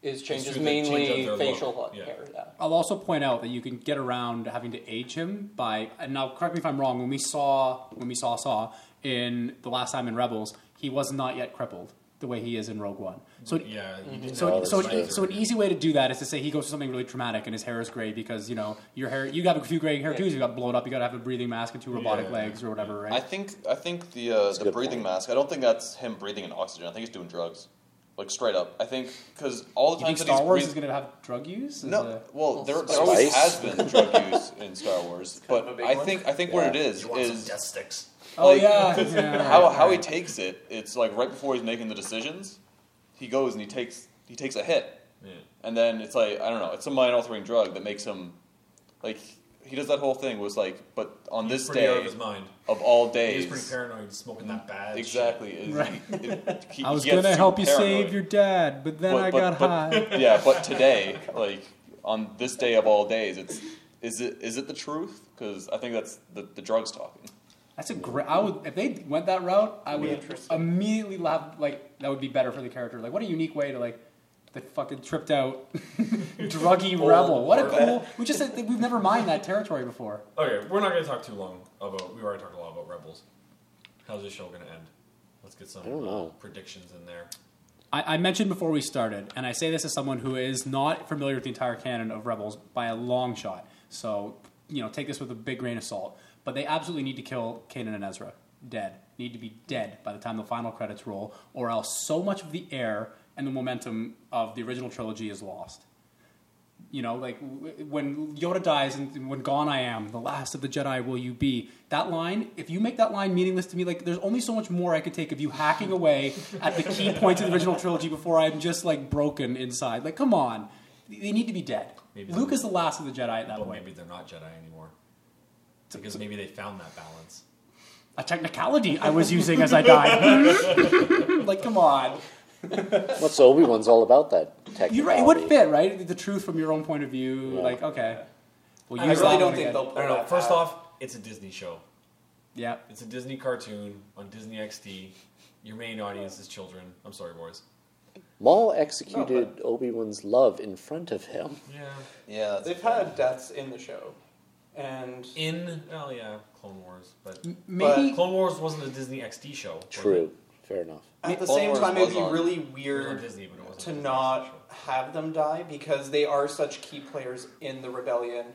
Is changes through the change mainly of their facial look, hair. yeah. Yeah. I'll also point out that you can get around having to age him by. And now, correct me if I'm wrong. When we saw when we saw Saw in the last time in Rebels, he was not yet crippled. The way he is in Rogue One. So Yeah, you didn't so, so, an, so an easy way to do that is to say he goes through something really traumatic and his hair is gray because you know your hair you got a few gray hair too. You got blown up. You got to have a breathing mask and two robotic Yeah. legs or whatever, right? I think I think the uh, the breathing point. mask. I don't think that's him breathing in oxygen. I think he's doing drugs, like straight up. I think because all the you think times that Star he's Wars breath- is going to have drug use? No, the- well, there, there always has been drug use in Star Wars, kind of a but big I one. think I think what it is You want some is death sticks. Oh like, yeah, yeah, how how he takes it. It's like right before he's making the decisions, he goes and he takes he takes a hit, Yeah. and then it's like I don't know, it's a mind altering drug that makes him like he does that whole thing was like, but on He's this pretty out of day his mind. of all days, He's pretty paranoid, smoking that bad. exactly, is Right. he, it, he, I was going to help you super save your dad, but then But- I but- got but- high. yeah, but today, like on this day of all days, it's is it is it the truth? Because I think that's the the drugs talking. That's a great. I would if they went that route. I would immediately laugh. Like that would be better for the character. Like what a unique way to like the fucking tripped out druggy rebel. What a cool. We just said that we've never mined that territory before. Okay, we're not going to talk too long about. We've already talked a lot about Rebels. How's this show going to end? Let's get some I don't know. uh, predictions in there. I, I mentioned before we started, and I say this as someone who is not familiar with the entire canon of Rebels by a long shot. So, you know, take this with a big grain of salt. But they absolutely need to kill Kanan and Ezra. Dead. Need to be dead by the time the final credits roll, or else so much of the air and the momentum of the original trilogy is lost. You know, like when Yoda dies and when gone I am, the last of the Jedi will you be. That line, if you make that line meaningless to me, like there's only so much more I could take of you hacking away at the key points of the original trilogy before I'm just like broken inside. Like, come on. They need to be dead. Maybe Luke is the last of the Jedi at that But point. maybe they're not Jedi anymore. Because maybe they found that balance. A technicality I was using as I died. like, come on. What's Obi Wan's all about? That technicality. You're right. It would fit, right? The truth from your own point of view. Yeah. Like, okay. We'll I really don't think again. they'll I don't know. First back. off, it's a Disney show. Yeah. It's a Disney cartoon on Disney XD. Your main audience is children. I'm sorry, boys. Maul executed Obi Wan's love in front of him. Yeah. Yeah, They've had deaths in the show, and In oh yeah, Clone Wars, but Maybe. Clone Wars wasn't a Disney XD show. True. Fair enough. at the Clone same Wars time, it'd was be on- really It was on weird Disney, but it wasn't to a Disney not show. have them die because they are such key players in the rebellion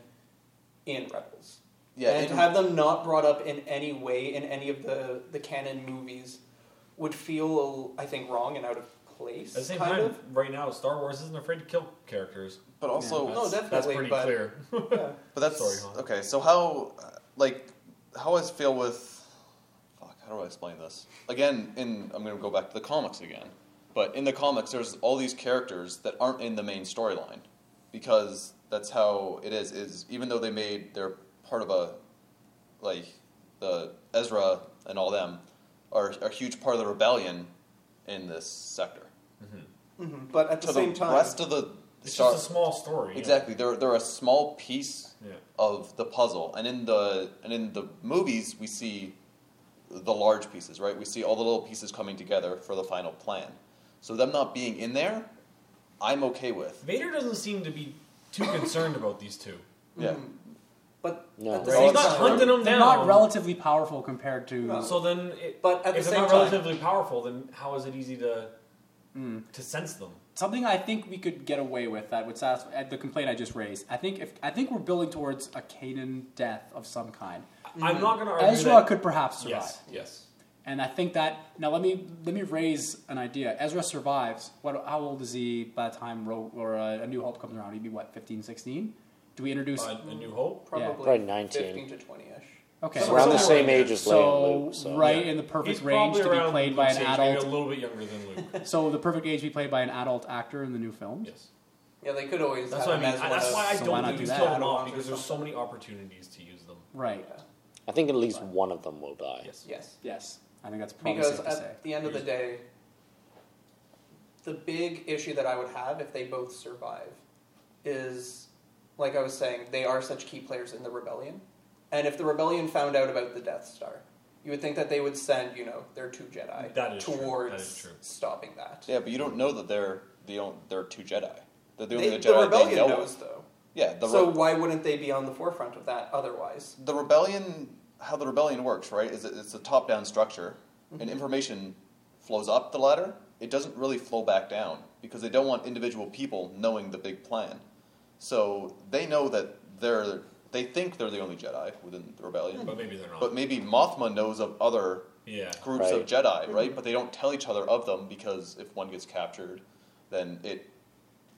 in Rebels. yeah. and in- to have them not brought up in any way in any of the, the canon movies would feel, I think, wrong and out of place. At the same kind time, of. right now, Star Wars isn't afraid to kill characters. but also, No, That's- definitely, That's pretty but- clear. Yeah. but that's Sorry, Han. okay. So how, like, how I feel with, fuck, how do I explain this? Again, in I'm gonna go back to the comics again, but in the comics, there's all these characters that aren't in the main storyline because that's how it is. Is even though they made they're part of a, like, the Ezra and all them are a huge part of the rebellion in this sector. Mhm. But at the to same the time, rest of the It's Star- just a small story. yeah. exactly they're they're a small piece Yeah. of the puzzle and in the and in the movies we see the large pieces right we see all the little pieces coming together for the final plan so them not being in there i'm okay with Vader doesn't seem to be too concerned about these two. yeah but No. at the same He's not time, hunting them They're down. not relatively powerful compared to. No. So then, it, But at the if they're same not time- relatively powerful, then how is it easy to to sense them? something I think we could get away with that would satisfy the complaint I just raised. I think if I think we're building towards a Kanan death of some kind. I'm not going to argue Ezra that. could perhaps survive, Yes. Yes. and I think that now let me let me raise an idea. Ezra survives. What? How old is he by the time Ro, or uh, A New Hope comes around? He'd be what 15, 16? Do we introduce? Uh, a New Hope. probably Probably 19. 15 to 20 ish. Okay, so It's around the same in age as Leia so, Luke. So. right Yeah. in the perfect He's range to be around played by an age, maybe adult. a little bit younger than Luke. So the perfect age to be played by an adult actor in the new films. yes. Yeah, they could always That's have what I him mean. as I- one That's of- why I So why don't not think do you that? kill them Add-ons off or because there's so many opportunities to use them. Right. Yeah. I think at least one of them will die. Yes. Yes. Yes. I think that's probably Because safe to say. at the end of the day, the big issue that I would have if they both survive is, like I was saying, they are such key players in the rebellion. And if the rebellion found out about the Death Star, you would think that they would send, you know, their two Jedi That is true. towards That is true. stopping that. yeah but you don't know that they're the on- they're two jedi they're the only They- jedi the they rebellion know knows, though. yeah the, so re- why wouldn't they be on the forefront of that otherwise? the rebellion how the rebellion works right is it, it's a top-down structure Mm-hmm. and information flows up the ladder it doesn't really flow back down because they don't want individual people knowing the big plan. So they know that they're they think they're the only Jedi within the rebellion, But maybe they're not. but maybe Mothma knows of other yeah. groups of Right. Jedi, right? But they don't tell each other of them because if one gets captured, then it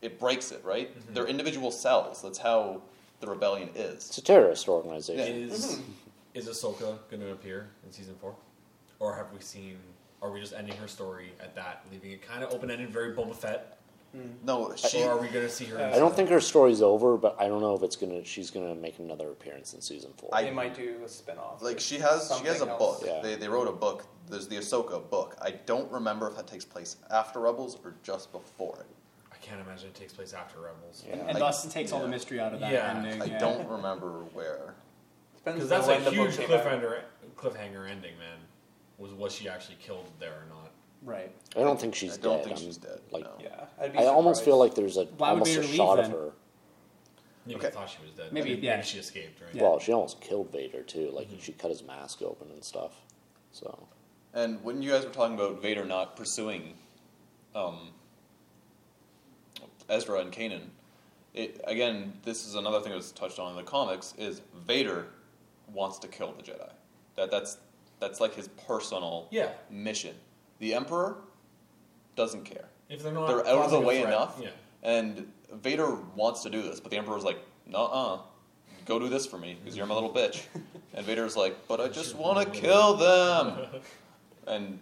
it breaks it, right? Mm-hmm. They're individual cells. That's how the rebellion is. It's a terrorist organization. Is is Ahsoka going to appear in season four, or have we seen? Are we just ending her story at that, leaving it kind of open ended, very Boba Fett, No, she. or are we going to see her? in I don't think her story's over, but I don't know if it's gonna. She's gonna make another appearance in season four. I- they might do a spin-off. Like she has, she has a Something book. else. Yeah. They, they wrote a book. There's the Ahsoka book. I don't remember if that takes place after Rebels or just before it. I can't imagine it takes place after Rebels. Yeah. And I- thus it takes all the yeah. mystery out of that Yeah. ending. I yeah. don't remember where. Depends Because that's on a when the book huge came out. cliffhanger, cliffhanger ending, man. Was was she actually killed there or not? Right. I don't think she's dead. I don't dead. think I'm- she's dead. Like, no. Yeah, I'd be I almost surprised. feel like there's a Why would almost a Vader leave shot of then? her. Maybe Okay. I thought she was dead. Maybe, I yeah. maybe she escaped, right? Yeah. Well, she almost killed Vader too. Like she cut his mask open and stuff. So And when you guys were talking about Vader not pursuing um, Ezra and Kanan, it, again, this is another thing that was touched on in the comics: is Vader wants to kill the Jedi. That that's that's like his personal Yeah. mission. The Emperor doesn't care. If they're not, They're out of the way threat, enough, Yeah. and Vader wants to do this, but the Emperor's like, "Nuh-uh, go do this for me because you're my little bitch." And Vader's like, "But I just want to kill them." and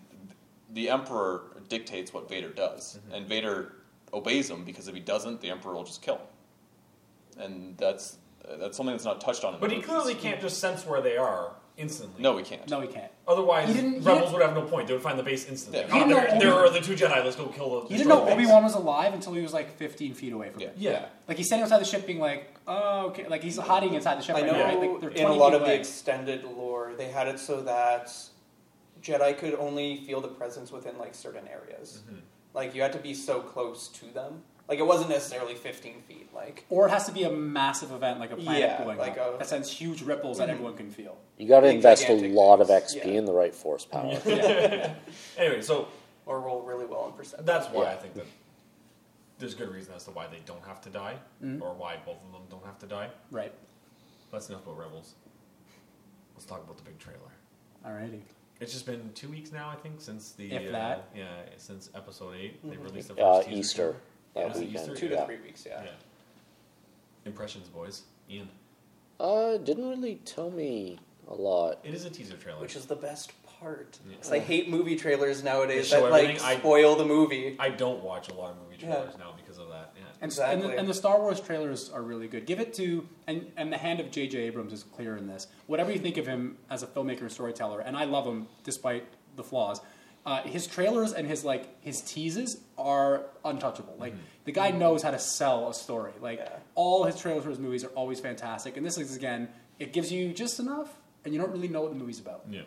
the Emperor dictates what Vader does, Mm-hmm. and Vader obeys him because if he doesn't, the Emperor will just kill him. And that's that's something that's not touched on. In But he movies. clearly can't just sense where they are instantly. No, we can't. No, he can't. Otherwise, He didn't- he rebels didn't- would have no point. They would find the base instantly. Yeah. He didn't there, know there Obi- are the two Jedi. Let's go kill the. You didn't destroy know the Obi base. Wan was alive until he was like 15 feet away from Yeah. him. Yeah. Like he's standing outside the ship, being like, "Oh, okay." Like he's hiding inside the ship. I right know now, right? Like, they're in a lot feet of the away. extended lore, they had it so that Jedi could only feel the presence within like certain areas. Mm-hmm. Like you had to be so close to them. Like it wasn't necessarily 15 feet. Like Or it has to be a massive event, like a planet Yeah, blowing like up a- that sends huge ripples that everyone can feel. you got to invest a gigantic lot of. XP Yeah. in the right force power. Anyway, so or roll really well in perception. that's why Yeah. I think that there's good reason as to why they don't have to die, Mm-hmm. or why both of them don't have to die. Right. That's enough about rebels. Let's talk about the big trailer. Alrighty. It's just been two weeks now, I think, since the If uh, that. yeah, since episode 8 They Mhm. released the first uh, teaser Easter trailer. That Was it weekend. Easter? two to yeah. three weeks. Yeah. Yeah. Impressions, boys. Ian. Uh, didn't really tell me a lot. It is a teaser trailer. Which is the best part. Yeah. 'Cause I hate movie trailers nowadays that like everything. I- spoil the movie. I don't watch a lot of movie Yeah. trailers now because of that. Yeah. And, and, Exactly. the, and the Star Wars trailers are really good. Give it to and and the hand of J.J. Abrams is clear in this. Whatever you think of him as a filmmaker and storyteller, and I love him despite the flaws. Uh, his trailers and his like his teases are untouchable. Like the guy knows how to sell a story. Like Yeah. all his trailers for his movies are always fantastic. And this is again, it gives you just enough, and you don't really know what the movie's about. Yeah.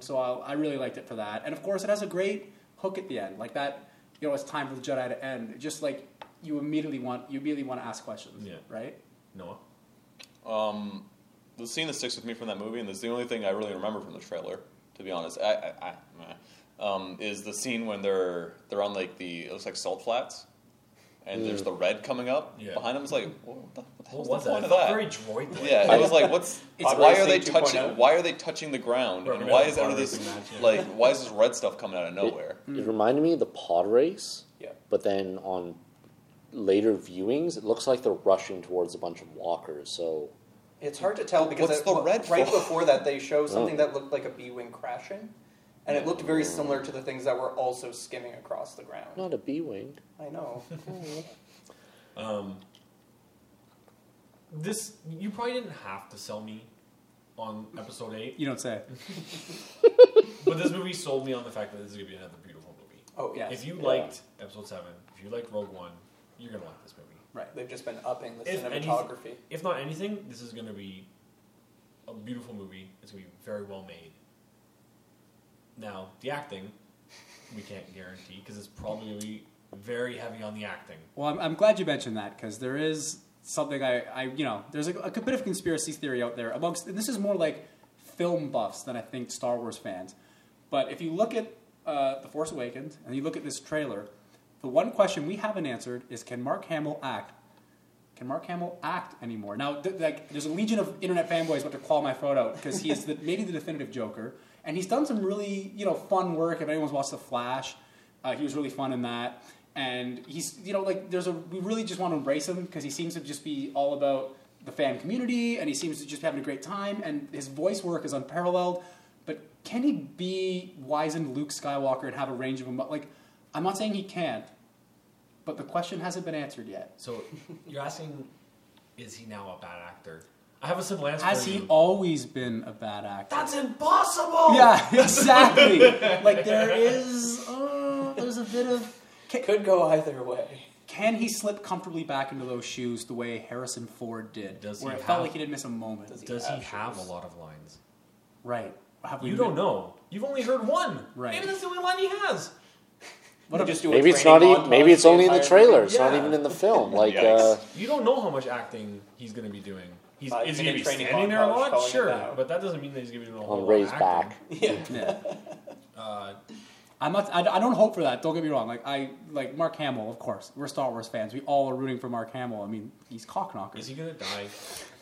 So I, I really liked it for that, and of course, it has a great hook at the end, like that. You know, it's time for the Jedi to end. Just like you immediately want, you immediately want to ask questions. Yeah. Right. Noah. Um, the scene that sticks with me from that movie, and this is the only thing I really remember from the trailer, to be honest, I, I, I, meh, um, is the scene when they're they're on like the it looks like salt flats, and there's the red coming up Yeah. behind them. It's like, what the, what the hell's What was the that? point It of felt that? very droid. Yeah, it was like, what's It's why are they Racing touching? Why are they touching the ground? Right, And why is a out of pod this racing match, like why is this red stuff coming out of nowhere? It reminded me of the pod race, Yeah. but then on later viewings, it looks like they're rushing towards a bunch of walkers. So It's hard to tell because What's it- the red right for? before that they show something Oh. that looked like a B wing crashing, and it looked very similar to the things that were also skimming across the ground. not a B wing. I know. Um, this you probably didn't have to sell me on episode eight, You don't say. but this movie sold me on the fact that this is gonna be another beautiful movie. Oh yeah, If you Yeah. liked episode seven, if you liked Rogue One, you're gonna like this movie. Right. they've just been upping the If anything- cinematography. If not anything, this is gonna be a beautiful movie. It's gonna be very well made. Now, the acting, we can't guarantee because it's probably very heavy on the acting. Well, I'm, I'm glad you mentioned that because there is something I, I, you know, there's a, a bit of conspiracy theory out there amongst, and this is more like film buffs than I think Star Wars fans. But if you look at uh, The Force Awakens and you look at this trailer, the one question we haven't answered is can Mark Hamill act? Can Mark Hamill act anymore? Now, th- like, there's a legion of internet fanboys about to call my out because he is the, maybe the definitive Joker, and he's done some really you know fun work. If anyone's watched The Flash, uh, he was really fun in that, and he's you know like there's a we really just want to embrace him because he seems to just be all about the fan community, and he seems to just be having a great time, and his voice work is unparalleled. But can he be wizened Luke Skywalker and have a range of emo- like? I'm not saying he can't, but the question hasn't been answered yet. So you're asking, is he now a bad actor? I have a simple answer Has for he you. always been a bad actor? That's impossible. yeah, exactly. like there is, uh, there's a bit of. Can, Could go either way. can he slip comfortably back into those shoes the way Harrison Ford did, Does where he it felt like he didn't miss a moment? Does he Does he have have a lot of lines? Right. Have You don't know. You've only heard one. Right. Maybe that's the only line he has. What You just do Maybe it's not even. Maybe it's only in the trailer. movie. It's not even in the film. Like, uh, You don't know how much acting he's going to be doing. He's, Five is he going to minute be training standing there a lot? Sure, but that doesn't mean that he's going to be doing a whole on lot Rey's of back. acting. Yeah. yeah. Uh, I'm not. I, I don't hope for that. Don't get me wrong. Like I like Mark Hamill. Of course, we're Star Wars fans. We all are rooting for Mark Hamill. I mean, he's Cocknocker. is he going to die?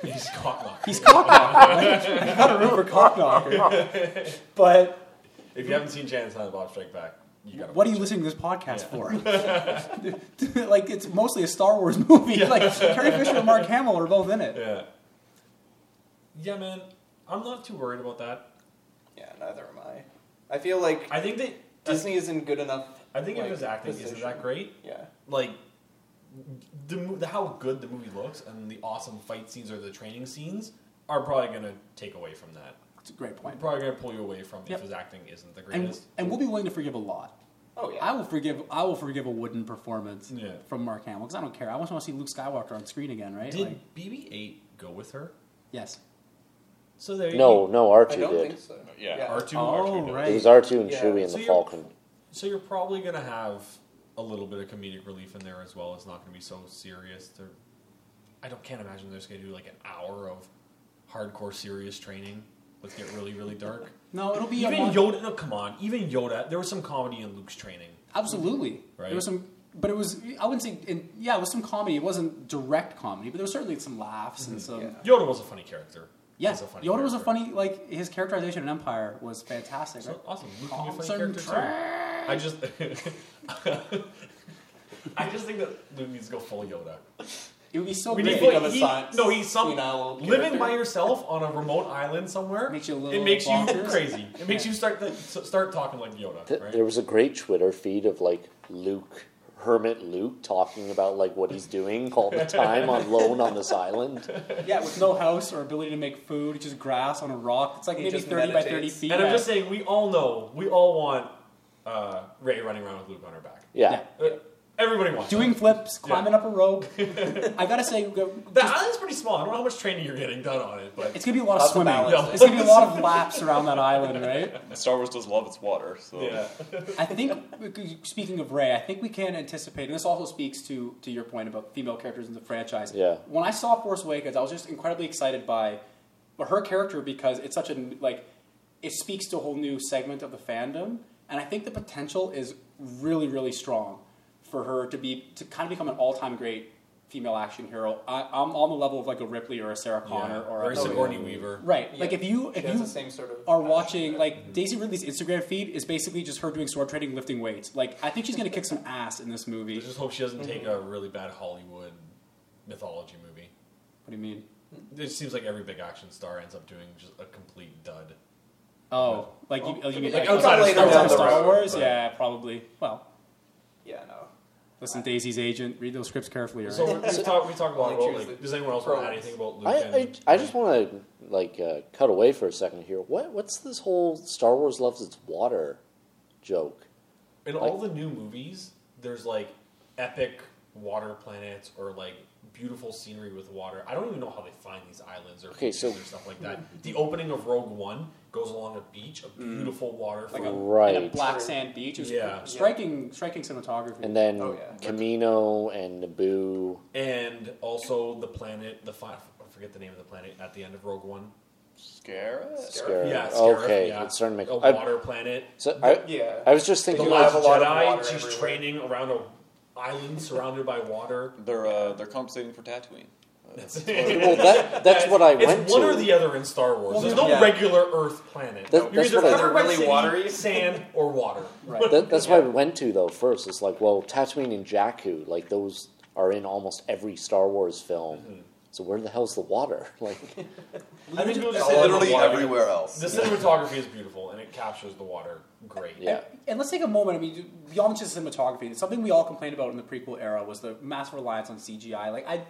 he's cock He's Cocknocker. Like, I gotta root for Cocknocker. But If you haven't seen Jan Silent Bob Strike Back, you got to. what are you listening to this podcast for? like it's mostly a Star Wars movie. Like Carrie Fisher and Mark Hamill are both in it. Yeah. Yeah, man. I'm not too worried about that. Yeah, neither am I. I feel like I think that Disney isn't good enough. I think if his acting isn't that great, Yeah. like the, the how good the movie looks and the awesome fight scenes or the training scenes are probably going to take away from that. It's a great point. Probably going to pull you away from Yep. if his acting isn't the And, greatest. and we'll be willing to forgive a lot. Oh yeah. I will forgive. I will forgive a wooden performance Yeah. from Mark Hamill because I don't care. I just want to see Luke Skywalker on screen again, right? Did Like, BB-8 go with her? yes. So there. No, You, no, I R2 don't did. think so. Yeah. R2. Oh, R2 right. It was R2 and Yeah. Chewie and So the Falcon. So you're probably going to have a little bit of comedic relief in there as well. It's not going to be so serious. They're, I don't can't imagine they're just going to do like an hour of hardcore serious training. Let's get really really dark. No, it'll be Even a Yoda. No, come on. Even Yoda. There was some comedy in Luke's training. Absolutely. Right. There was some, but it was. I wouldn't say. In, yeah, it was some comedy. It wasn't direct comedy, but there was certainly some laughs and mm-hmm. some. Yeah. Yoda was a funny character. Yes, He's a funny Yoda was a funny. Like his characterization in Empire was fantastic. So right? awesome. Luke can be a funny Concentrate. character too. I just. I just think that Luke needs to go full Yoda. It would be so We great. need of he, science no, he's some living character. by yourself on a remote island somewhere. Makes you a it little makes you crazy. It makes you start to, start talking like Yoda, Th- right? There was a great Twitter feed of like Luke, Hermit Luke, talking about like what he's doing all the time on loan on this island. yeah, with no house or ability to make food, it's just grass on a rock. It's like He maybe just thirty by thirty feet. and I'm just saying, we all know, we all want uh, Rey running around with Luke on her back. Yeah. Yeah. Everybody wants doing flips, climbing up a rope. I gotta say, go- The island's pretty small. I don't know how much training you're getting done on it, but it's gonna be a lot of Lots of swimming. balance. It's gonna be a lot of laps around that island, right? Star Wars does love its water, so yeah. I think, speaking of Rey, I think we can anticipate, and this also speaks to to your point about female characters in the franchise. Yeah. When I saw Force Awakens, I was just incredibly excited by her character because it's such a like it speaks to a whole new segment of the fandom, and I think the potential is really really strong for her to be to kind of become an all time great female action hero. I, I'm on the level of like a Ripley or a Sarah Connor or or a a Sigourney Weaver. Right. Yeah. Like if you if you the same sort of are passion. watching like mm-hmm. Daisy Ridley's Instagram feed is basically just her doing sword training, lifting weights. Like I think she's gonna kick some ass in this I movie. just hope she doesn't take mm-hmm. a really bad Hollywood mythology movie. What do you mean? It seems like every big action star ends up doing just a complete dud. Oh, like you, you mean Like like, outside of Star outside Wars, of the Star Wars? right. Yeah, probably. Well, Yeah, no. Listen, Daisy's agent, read those scripts carefully. All right? So we we talked we talked about, Only like, does anyone else want to add anything about Luke? I, I, and, I just want to like uh, cut away for a second here. What what's this whole Star Wars loves its water joke? in all the new movies, there's like epic water planets or like beautiful scenery with water. I don't even know how they find these islands or Okay, so- or stuff like that. The opening of Rogue One goes along a beach, a mm. beautiful water. like a, Right. in a black sand beach. It was Yeah. striking, striking cinematography. And then Oh, yeah. Kamino and Naboo. and also the planet, the fi- I forget the name of the planet at the end of Rogue One. Scarab. Scarab. Yeah, Scarif, okay, yeah. it's starting to make. a water planet. so I, Yeah. I was just thinking. you last have a lot of Jedi, water she's everywhere. training around a island surrounded by water. They're uh, they're compensating for Tatooine. well, that that's what I it's went one to. or the other in Star Wars. There's no yeah. regular Earth planet. That- You're either covered by Really city, watery? sand, or water. Right. That, that's what I went to though. First, it's like, well, Tatooine and Jakku, like those are in almost every Star Wars film. Mm-hmm. So where the hell's the water? Like, I think people just say literally water- everywhere else. The cinematography is beautiful and it captures the water great. yeah, And let's take a moment. I mean, beyond just cinematography, something we all complained about in the prequel era was the massive reliance on CGI. Like, I,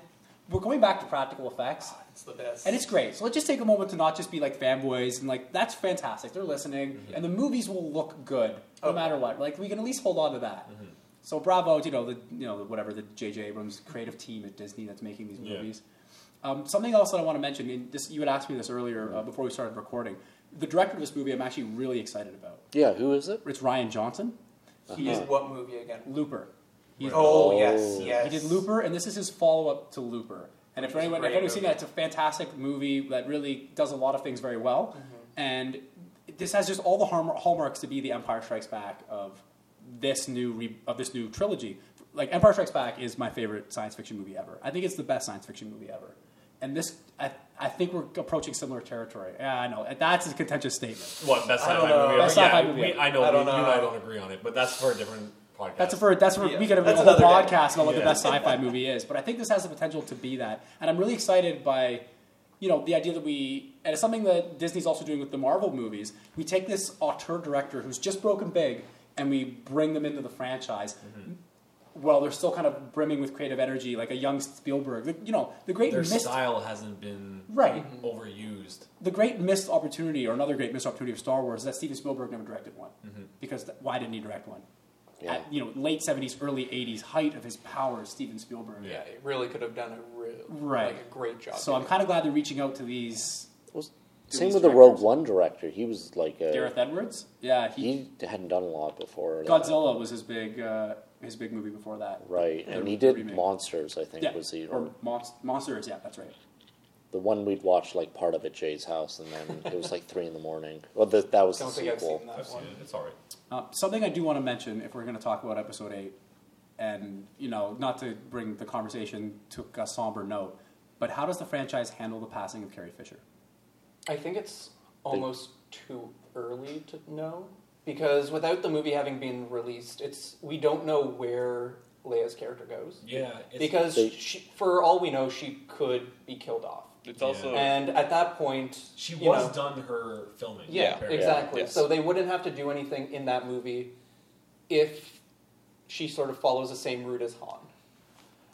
we're going back to practical effects, It's the best. and it's great. So let's just take a moment to not just be like fanboys and like that's fantastic. They're listening, Mm-hmm. and the movies will look good no Oh. matter what. Like we can at least hold on to that. Mm-hmm. So bravo, to, you know the you know whatever the J.J. Abrams creative team at Disney that's making these Yeah. Movies. Um, something else that I want to mention. And this, you had asked me this earlier uh, before we started recording. The director of this movie, I'm actually really excited about. yeah. Who is it? It's Rian Johnson. He is what movie again? Looper. He's, Oh, Oh. yes, yes. He did Looper, and this is his follow up to Looper. And if Which is anyone, if anyone's seen that, it's a fantastic movie that really does a lot of things very well. Mm-hmm. And this has just all the hallmarks to be the Empire Strikes Back of this new re- of this new trilogy. Like Empire Strikes Back is my favorite science fiction movie ever. I think it's the best science fiction movie ever. And this, I, I think we're approaching similar territory. Yeah, I know that's a contentious statement. What best I don't sci-fi know. movie? Best ever? sci-fi yeah, movie we, ever. I know. I we, don't You and. I don't agree on it, but that's for a different podcast. That's for that's for Yeah, we could have a whole another day. podcast about what the best sci-fi movie is. But I think this has the potential to be that, and I'm really excited by, you know, the idea that we and it's something that Disney's also doing with the Marvel movies. We take this auteur director who's just broken big, and we bring them into the franchise. Mm-hmm. Well, they're still kind of brimming with creative energy, like a young Spielberg. The- You know, the great Their missed style hasn't been right. overused. The great missed opportunity, or another great missed opportunity of Star Wars, is that Steven Spielberg never directed one. Mm-hmm. Because th- why didn't he direct one? Yeah. At, you know, late '70s, early '80s, height of his power, Steven Spielberg. Yeah, he really could have done a real, Right. like a great job. So I'm kind of glad they're reaching out to these. Well, To same these with the Rogue. One director. He was like a, Gareth Edwards, yeah, he, he hadn't done a lot before. that. Godzilla was his big uh, his big movie before that. right? The- And he did remake. Monsters. I think Yeah, was the or or Monst- Monsters, yeah, that's right. the one we'd watched like part of at Jay's house, and then it was like three in the morning. Well, the, that was don't the think I've sequel. seen that I've seen it. It's all right. Uh, something I do want to mention if we're going to talk about Episode Eight, and you know, not to bring the conversation to a somber note, but how does the franchise handle the passing of Carrie Fisher? I think it's almost too early to know because without the movie having been released, it's we don't know where Leia's character goes Yeah, it's, because They- she, for all we know, she could be killed off. It's also And at that point, she was know- done her filming. Yeah, apparently. exactly. yes. So they wouldn't have to do anything in that movie if she sort of follows the same route as Han.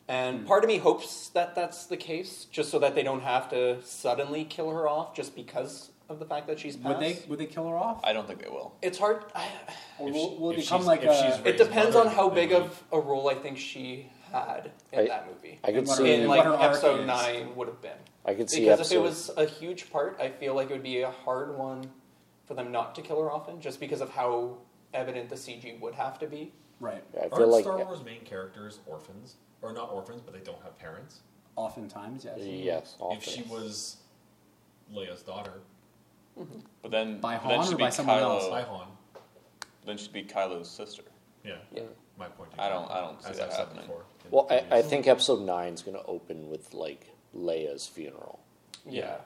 And Hmm. part of me hopes that that's the case, just so that they don't have to suddenly kill her off just because of the fact that she's passed. Would they would they kill her off, I don't think they will. It's hard. I, or If will, she- will it if become she's- like if a? she's it Rey's depends mother, on how then big maybe. of a role I think she had in I- that movie. I could And what her- see. in like her arc episode is. nine would have been. I could see Because episode. if it was a huge part, I feel like it would be a hard one for them not to kill her off in, just because of how evident the CG would have to be. right. I feel Aren't like Star Wars main characters orphans, or not orphans, but they don't have parents? Oftentimes, yes. yes. Often. If she was Leia's daughter, But then By but then Han she'd or be by someone Kylo, else? by Han. Then she'd be Kylo's sister. Yeah, Yeah. my point. I don't- I don't see As that I've happening. before Well, I, I think episode nine is going to open with like Leia's funeral. Yeah.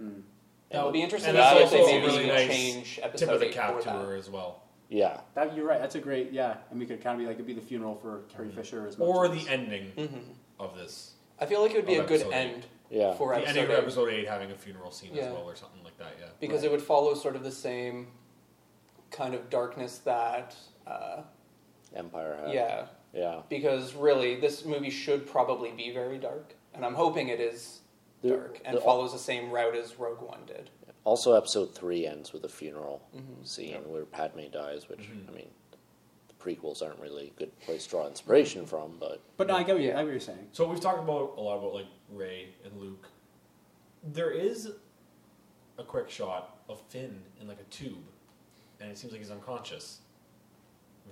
Mm. That would be interesting And to that's see if they also maybe a really nice change tip of the cap to her as well, Yeah, That you're right. That's a great yeah, and we could kind of be like it'd be the funeral for Carrie Fisher as well. or as- the ending Mhm. of this. I feel like it would be a good episode eight. end yeah. for the episode, ending of eight, episode eight having a funeral scene Yeah. as well, or something like that. Yeah, because it would follow sort of the same kind of darkness that uh, Empire. Had. yeah Yeah. because really this movie should probably be very dark and i'm hoping it is The- dark and the- follows the same route as rogue one did Also, episode three ends with a funeral Mhm. scene Yep. where Padme dies, which Mhm. I mean, the prequels aren't really a good place to draw inspiration from, but But no, I get what, you, Yeah. I get what you're saying. So we've talked about a lot about like Rey and Luke. There is a quick shot of Finn in like a tube, and it seems like he's unconscious.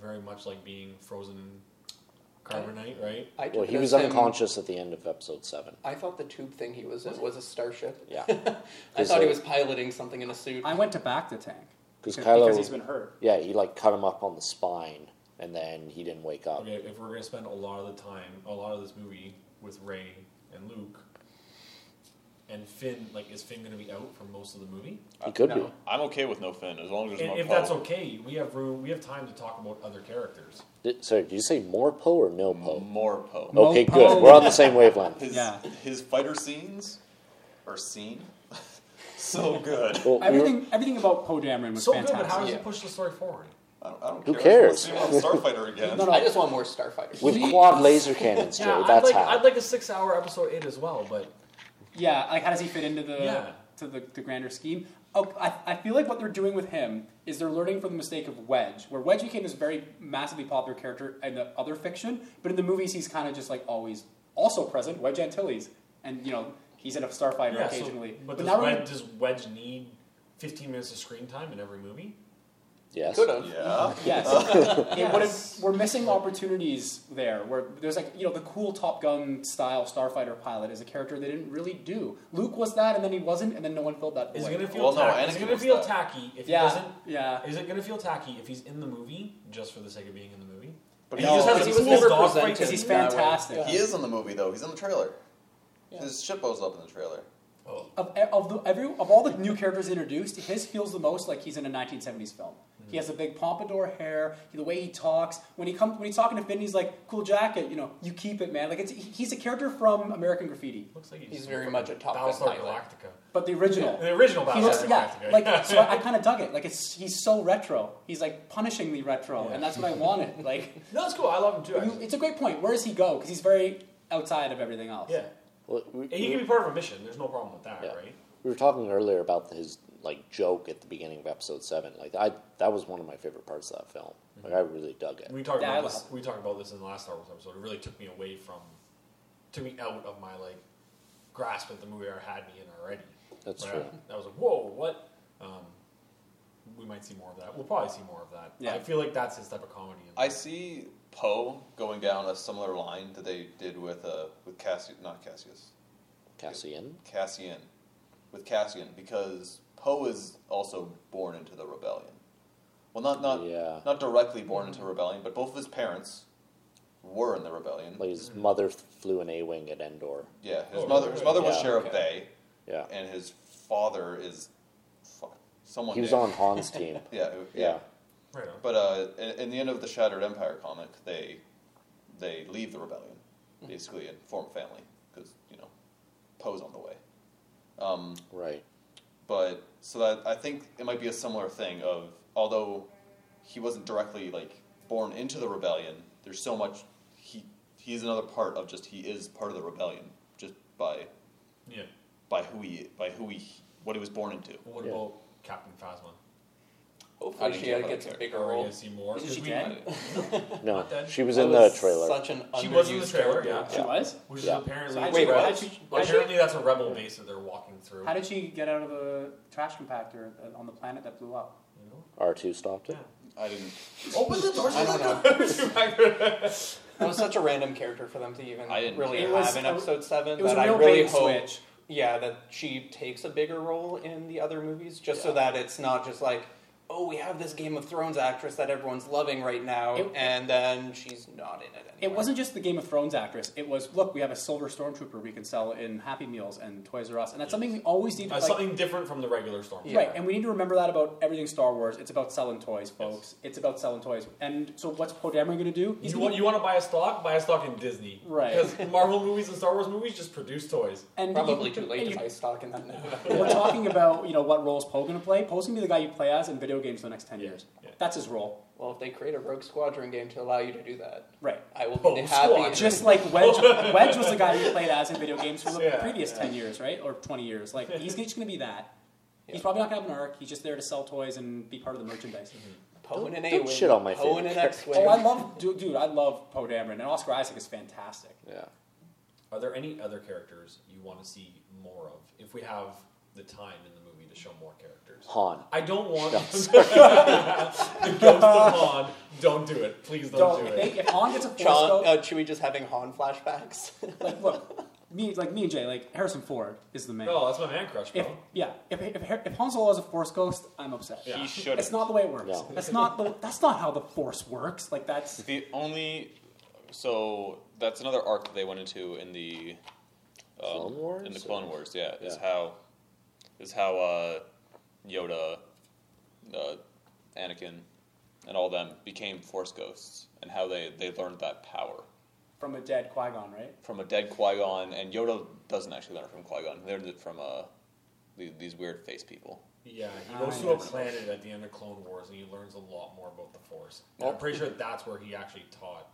Very much like being frozen in Carbonite, right? I took Well, it he as was him- unconscious at the end of episode seven. I thought the tube thing he was in was a starship. Yeah, I thought he was piloting something in a suit. I went to back the tank 'Cause because, Kylo- because he's been hurt. yeah. He like cut him up on the spine, and then he didn't wake up. Okay, if we're gonna spend a lot of the time, a lot of this movie with Rey and Luke, and Finn, like, is Finn gonna be out for most of the movie? He could No. I'm okay with no Finn as long as there's And no if Poe. that's okay, we have room, we have time to talk about other characters. Did, sorry, did you say more Poe or no Poe? More Poe. Mo Okay, Poe. good. We're on the same wavelength. His, Yeah. his fighter scenes are seen so good. Well, we Everything, everything about Poe Dameron was So fantastic. good, but how does Yeah. he push the story forward? I don't, I don't Who care. cares? I just wanna see him on Starfighter again. No, no. I just want more starfighters. with quad laser cannons, Jay. Yeah, I'd like, how. I'd like a six-hour episode eight as well, but Yeah, like how does he fit into the Yeah. to the, the grander scheme? Oh, I, I feel like what they're doing with him is they're learning from the mistake of Wedge, where Wedge became this very massively popular character in the other fiction, but in the movies he's kind of just like always also present, Wedge Antilles, and you know he's in a Starfighter yeah. So, occasionally. but but does Wedge, does Wedge need 15 minutes of screen time in every movie? Yes. Could have. Yeah. Yes. It would've- we're missing opportunities there where there's like, you know, the cool Top Gun style starfighter pilot is a character they didn't really do. Luke was that and then he wasn't and then no one filled that Is it gonna feel Well, no, tacky? is it Anakin gonna was feel that. tacky if Yeah, he doesn't? yeah. Is it gonna feel tacky if he's in the movie just for the sake of being in the movie? But And he he just is- has he a was cool never dog presented Because he's that fantastic. He is in the movie though. He's in the trailer. Yeah. His ship blows up in the trailer. Oh. Of, e, of, the, every, of all the new characters introduced, his feels the most like he's in a 1970s film. He has a big pompadour hair. The way he talks, when he comes, when he's talking to Finn, he's like, "Cool jacket, you know, you keep it, man." Like it's, he's a character from American Graffiti, Looks like he's, He's very much a Top Gun Battlestar. Galactica. but the original. The original He Battlestar looks, yeah, like so. I, I kind of dug it. Like it's he's so retro. He's like punishingly retro, Yeah. and that's what I wanted. Like no, it's cool. I love him too. you, Actually. it's a great point. Where does he go? Because he's very outside of everything else. Yeah, Well, we, and he we- can be part of a mission. There's no problem with that, Yeah. right? we were talking earlier about his like joke at the beginning of episode seven. Like I, that was one of my favorite parts of that film. Like I really dug it. We talked Yeah, I about this. We talked about this in the last Star Wars episode. It really took me away from, took me out of my like grasp at the movie I had me in already. That's Right? true. I was like, whoa, what? Um, we might see more of that. We'll probably see more of that. Yeah. I feel like that's his type of comedy. I see Poe going down a similar line that they did with uh with Cassius, not Cassius, Cassian. Cassian, with Cassian because Poe is also born into the rebellion. Well, not not Yeah. not directly born into rebellion, but both of his parents were in the rebellion. Like his mother flew an A-wing at Endor. yeah, his Oh, mother his mother was yeah. Shara Okay. Bey, Yeah, and his father is fuck, someone. he was named- on Han's team. Yeah, yeah. Yeah. But uh, in, in the end of the Shattered Empire comic, they they leave the rebellion basically and form a family because you know Poe's on the way. Um, Right. But so that I think it might be a similar thing of although he wasn't directly like born into the rebellion, there's so much he he's another part of just he is part of the rebellion just by Yeah. by who he by who he what he was born into. What Yeah. about Captain Phasma? I Hopefully she gets a bigger Are we role. gonna see more? Isn't 'Cause she we- dead? No, Not dead? she was That in the was trailer. Such an She was in the underused trailer, character. yeah. She was. Which Yeah. is apparently So Wait, she- what? how'd she- how'd she- apparently that's a rebel base that they're walking through. How did she get out of the trash compactor uh, on the planet that blew up? You know? R two stopped it. I didn't. Oh, Open the doors. I don't know. That was such a random character for them to even I didn't really care. It have was in episode seven. It was that a real I really bait hope, switch. yeah, that she takes a bigger role in the other movies, just so that it's not just like, oh, we have this Game of Thrones actress that everyone's loving right now, It- and then she's not in it anymore. It wasn't just the Game of Thrones actress. It was look, we have a silver stormtrooper we can sell in Happy Meals and Toys R Us, and that's something we always need to Uh, like, something different from the regular storm. Yeah. Right, and we need to remember that about everything Star Wars. It's about selling toys, folks. It's about selling toys. And so, what's Poe Dameron going to do? He's You gonna- want, you want to buy a stock? Buy a stock in Disney. Right. Because Marvel movies and Star Wars movies just produce toys. and Probably you- too late to you- buy stock in that now. We're talking about you know what role is Poe going to play. Poe's going to be the guy you play as in video games for the next ten Yeah, years. yeah. That's his role. well, if they create a Rogue Squadron game to allow you to do that, Right. I will Oh, be happy. Squadron. Just like Wedge, oh. Wedge was the guy you played as in video games for the Yeah, previous yeah. ten years, right, or twenty years. Like he's just going to be that. He's Yeah. probably not going to have an arc. He's just there to sell toys and be part of the merchandise. Mm-hmm. Poe and an Don't A-wing, shit on my Poe and favorite an X-wing. Oh, I love, dude, dude, I love Poe Dameron, and Oscar Isaac is fantastic. Yeah. Are there any other characters you want to see more of? If we have the time in the movie to show more characters. Han. I don't want No, the ghost of Han. Don't do it. Please don't, Don't do it. they, if Han gets a force John, ghost, uh, Chewie just having Han flashbacks. like look, me like me and Jay, like Harrison Ford is the man. Oh, that's my man crush, bro. If yeah, if, if, if Han Solo is a Force ghost, I'm upset. Yeah. He should. That's not the way it works. No. That's not the, that's not how the Force works. Like that's The only so that's another arc that they went into in the um, Clone Wars, In the or- Clone Wars, yeah, is how is how uh, Yoda, uh, Anakin, and all them became Force ghosts, and how they they learned that power from a dead Qui Gon, right? from a dead Qui Gon, and Yoda doesn't actually learn it from Qui Gon. He learned it from uh, the, these weird face people. Yeah, he Ah, goes to a planet at the end of Clone Wars and he learns a lot more about the Force. And Well- I'm pretty sure that's where he actually taught.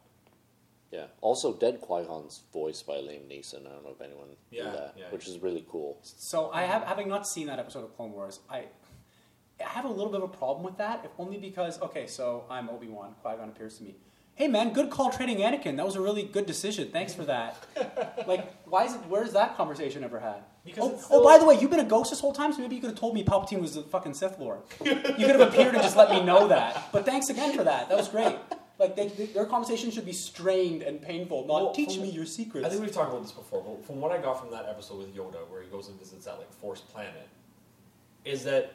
Yeah. Also, Dead Qui Gon's voiced by Liam Neeson. I don't know if anyone Yeah, knew that, yeah. which is really cool. So I have, having not seen that episode of Clone Wars, I, I have a little bit of a problem with that. If only because okay, so I'm Obi Wan. Qui Gon appears to me. Hey man, good call trading Anakin. That was a really good decision. Thanks for that. like, why is it? Where's that conversation ever had? Because oh, it's oh, by the way, you've been a ghost this whole time, so maybe you could have told me Palpatine was the fucking Sith Lord. you could have appeared and just let me know that. But thanks again for that. That was great. Like they, they- their conversation should be strained and painful, not Well, teach me your secrets. I think we've talked about this before, but from what I got from that episode with Yoda, where he goes and visits that like Force planet, is that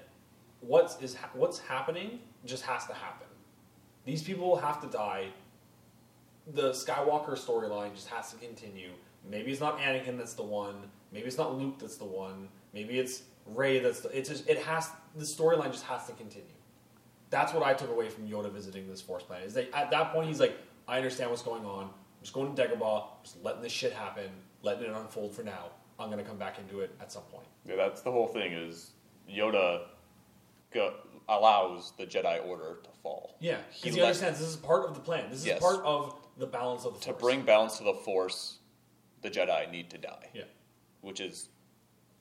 what's is ha- what's happening just has to happen. These people have to die. The Skywalker storyline just has to continue. Maybe it's not Anakin that's the one. Maybe it's not Luke that's the one. Maybe it's Rey that's the. It's just it has the storyline just has to continue. That's what I took away from Yoda visiting this Force planet. Is that at that point he's like, I understand what's going on. I'm just going to Dagobah, just letting this shit happen, letting it unfold for now. I'm gonna come back into it at some point. Yeah, that's the whole thing. Is Yoda go, allows the Jedi Order to fall? Yeah, He because he, understands this is part of the plan. This is Yes. part of the balance of the To Force. bring balance to the Force, the Jedi need to die, yeah, which is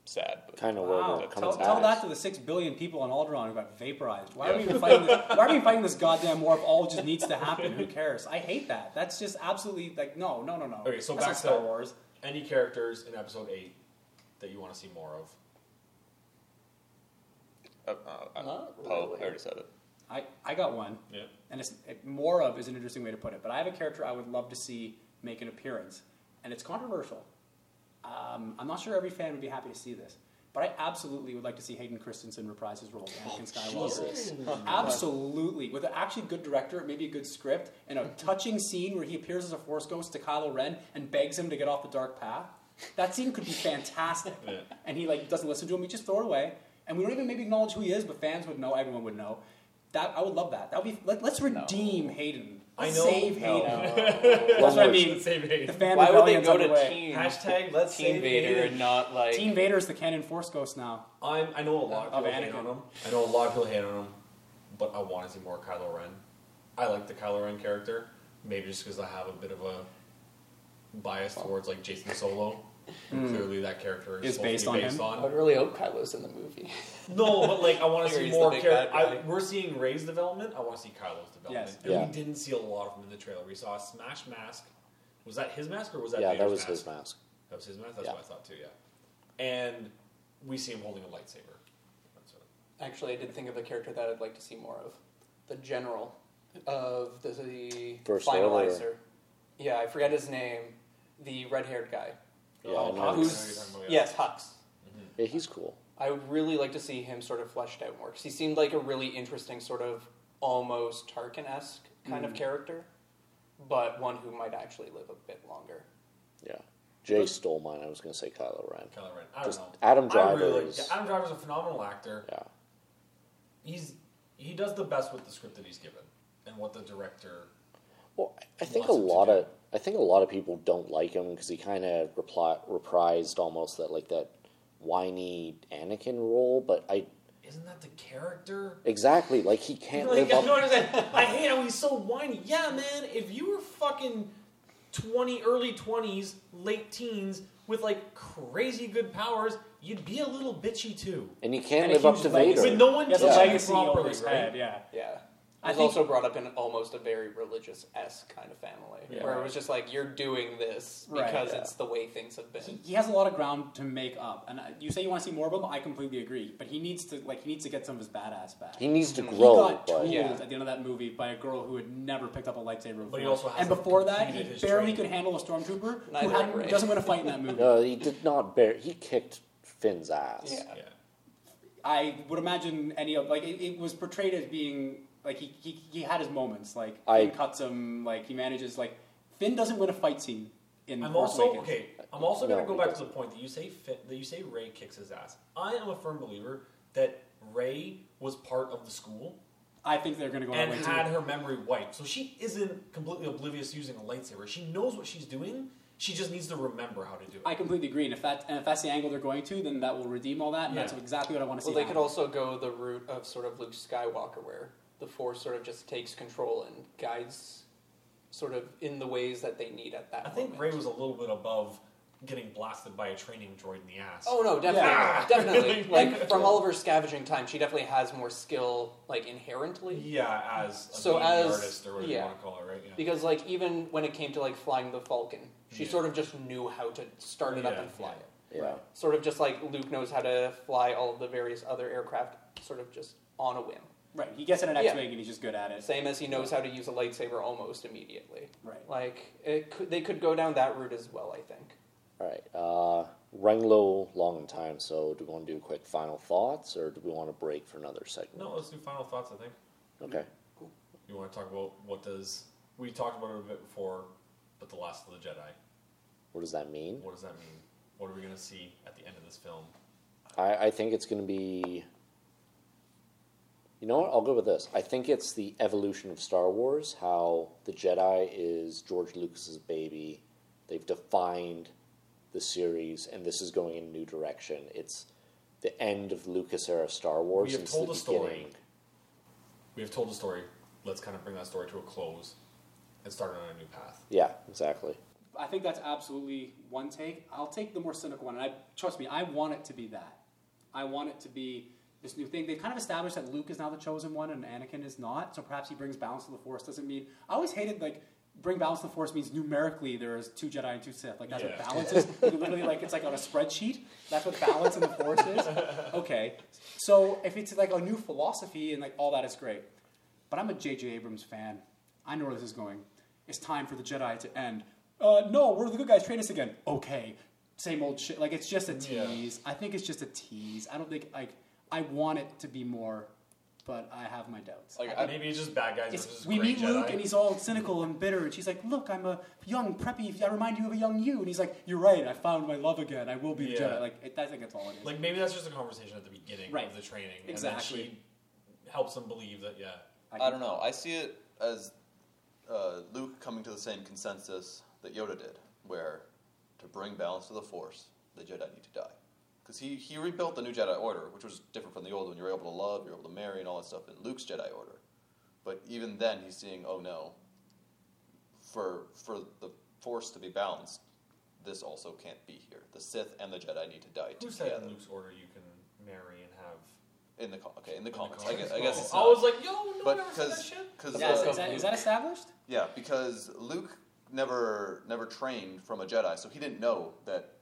sad. But Kind of where Wow. we're Tell, coming tell that to the six billion people on Alderaan who got vaporized. Why are we even fighting? This, why are we fighting this goddamn war if all just needs to happen? Who cares? I hate that. That's just absolutely like no, no, no, no. Okay, so That's back to- Star Wars. any characters in Episode Eight that you want to see more of? uh, uh, Not Poe, really. I already said it. I, I got one, Yeah, and it's it, more of is an interesting way to put it. But I have a character I would love to see make an appearance, and it's controversial. Um, I'm not sure every fan would be happy to see this, but I absolutely would like to see Hayden Christensen reprise his role as Anakin Skywalker. Oh, Jesus. Absolutely. With an actually good director, maybe a good script, and a touching scene where he appears as a Force ghost to Kylo Ren and begs him to get off the dark path. That scene could be fantastic. Yeah. And he like doesn't listen to him, he just throw it away. And we don't even maybe acknowledge who he is, but fans would know, everyone would know. That I would love that. That would be let, let's redeem Hayden. I know- Save No. Hayden. That's what I mean. Save The fan Why would they rebellion's go to underway. Teen, Hashtag Let's Teen Save Vader Hayden. and not like Teen Vader's the canon Force ghost now. I'm, I know a lot of Of people hate Anakin. on him. I know a lot of people hate on him, but I want to see more Kylo Ren. I like the Kylo Ren character, maybe just because I have a bit of a bias towards like Jacen Solo. Who Clearly, that character is, Is supposed to based be on based him? I on. would really hope Kylo's in the movie. No, but like I want to see more big character. bad I, guy. we're seeing Rey's development. I want to see Kylo's development, Yes. and Yeah. we didn't see a lot of him in the trailer. We saw a Smash mask. Was that his mask or was that Yeah, Vader's that was mask? his mask. That was his mask. That's Yeah. what I thought too. Yeah, and we see him holding a lightsaber. Actually, I did think of a character that I'd like to see more of. The general of the, the First finalizer. Yeah, I forget his name. The red-haired guy. Yeah, Oh, I know. Hux. Who's I know you're talking about, yeah. yes, Hux. Mm-hmm. Yeah, he's cool. I would really like to see him sort of fleshed out more because he seemed like a really interesting sort of almost Tarkin-esque kind of mm-hmm. character, but one who might actually live a bit longer. Yeah. Jay stole mine. I was going to say Kylo Ren. Kylo Ren. I don't Just know. Adam I Driver really like- is- yeah, Adam Driver's a phenomenal actor. Yeah. He's he does the best with the script that he's given and what the director. Well, I think a Wants him to lot do. of I think a lot of people don't like him because he kind of repli- reprised almost that like that whiny Anakin role. But I Isn't that the character? exactly like he can't Like, live I up. don't understand. I hate how he's so whiny. Yeah, man. If you were fucking twenty, early twenties, late teens with like crazy good powers, you'd be a little bitchy too. And you can't And a live up huge to legacy. Vader. But no one He has teaches a you legacy over properly, his right? head, yeah. Yeah. I was also brought up in almost a very religious s kind of family, Yeah. where it was just like you're doing this Right, because yeah. it's the way things have been. He, he has a lot of ground to make up, and I- you say you want to see more of him. I completely agree, but he needs to like he needs to get some of his badass back. He needs to He He grow, got but tooled Yeah. at the end of that movie by a girl who had never picked up a lightsaber before. But he also and hasn't before that, he barely training. could handle a stormtrooper who, Neither hadn't, who doesn't win a fight in that movie. no, he did not bear. He kicked Finn's ass. Yeah. Yeah. I would imagine any of like it, it was portrayed as being like he, he he had his moments like I- Finn cuts him like he manages like Finn doesn't win a fight scene in I'm Force also Awakens. okay. I'm also going to go he back to the point that you say Finn, that you say Rey kicks his ass. I am a firm believer that Rey was part of the school I think they're going to go and that way too. had her memory wiped, so she isn't completely oblivious using a lightsaber. She knows what she's doing. She just needs to remember how to do it. I completely agree, and if that and if that's the angle they're going to, then that will redeem all that, and that's exactly what I want to see. Well, they could happen. also go the route of sort of Luke Skywalker, where the Force sort of just takes control and guides, sort of in the ways that they need at that. I think moment. Rey was a little bit above getting blasted by a training droid in the ass. Oh no, definitely, Yeah. definitely. Like from all of her scavenging time, she definitely has more skill, like inherently. yeah, as a So as- artist or whatever yeah. you want to call it, right? Yeah. Because like even when it came to like flying the Falcon, she Yeah. sort of just knew how to start it up and fly yeah. it. Yeah. Sort of just like Luke knows how to fly all of the various other aircraft, sort of just on a whim. Right. He gets in an Yeah. X-wing and he's just good at it. Same as he knows how to use a lightsaber almost immediately. Right. Like it could, they could go down that route as well. I think. All right. Uh, running low long in time, so do we want to do quick final thoughts, or do we want to break for another segment? no, let's do final thoughts. I think Okay. Cool. You want to talk about what does we talked about it a bit before, but the Last of the Jedi. What does that mean? What does that mean? What are we going to see at the end of this film? I, I think it's going to be. You know what? I'll go with this. I think it's the evolution of Star Wars. How the Jedi is George Lucas's baby. They've defined the series, and this is going in a new direction. It's the end of Lucas era Star Wars. We have It's told the a story. beginning. We have told the story. Let's kind of bring that story to a close and start on a new path. Yeah, exactly. I think that's absolutely one take. I'll take the more cynical one, and I trust me, I want it to be that. I want it to be this new thing. They kind of established that Luke is now the chosen one and Anakin is not, so perhaps he brings balance to the Force. Doesn't mean I always hated like bring balance to the Force means numerically there is two Jedi and two Sith. Like that's Yeah. what balance is. Literally, like it's like on a spreadsheet. That's what balance in the Force is. Okay, so if it's like a new philosophy and like all that is great, but I'm a J.J. Abrams fan. I know where this is going. It's time for the Jedi to end. Uh, no, we're the good guys. Train us again. Okay, same old shit. Like it's just a Yeah. tease. I think it's just a tease. I don't think like I want it to be more, but I have my doubts. Like, I- I- Maybe it's just bad guys it's- versus we great meet Luke and he's all cynical and bitter, and she's like, "Look, I'm a young preppy. I remind you of a young you." And he's like, "You're right. I found my love again. I will be the Yeah. Jedi." Like it, I think that's all it is. like maybe that's just a conversation at the beginning Right. of the training, Exactly. and then she helps them believe that yeah, I don't know. I see it as uh, Luke coming to the same consensus that Yoda did, where to bring balance to the Force, the Jedi need to die. Because he, he rebuilt the new Jedi Order, which was different from the old one. You were able to love, you were able to marry, and all that stuff in Luke's Jedi Order. But even then, he's seeing, oh no, for, for the Force to be balanced, this also can't be here. The Sith and the Jedi need to die who together. said in Luke's order you can marry and have In the, co- okay, in the in the comics. I guess, I guess Oh, it's I was like, yo, no but one ever said that shit. because yeah, is, uh, is that, is that established? Yeah, because Luke never never trained from a Jedi, so he didn't know that.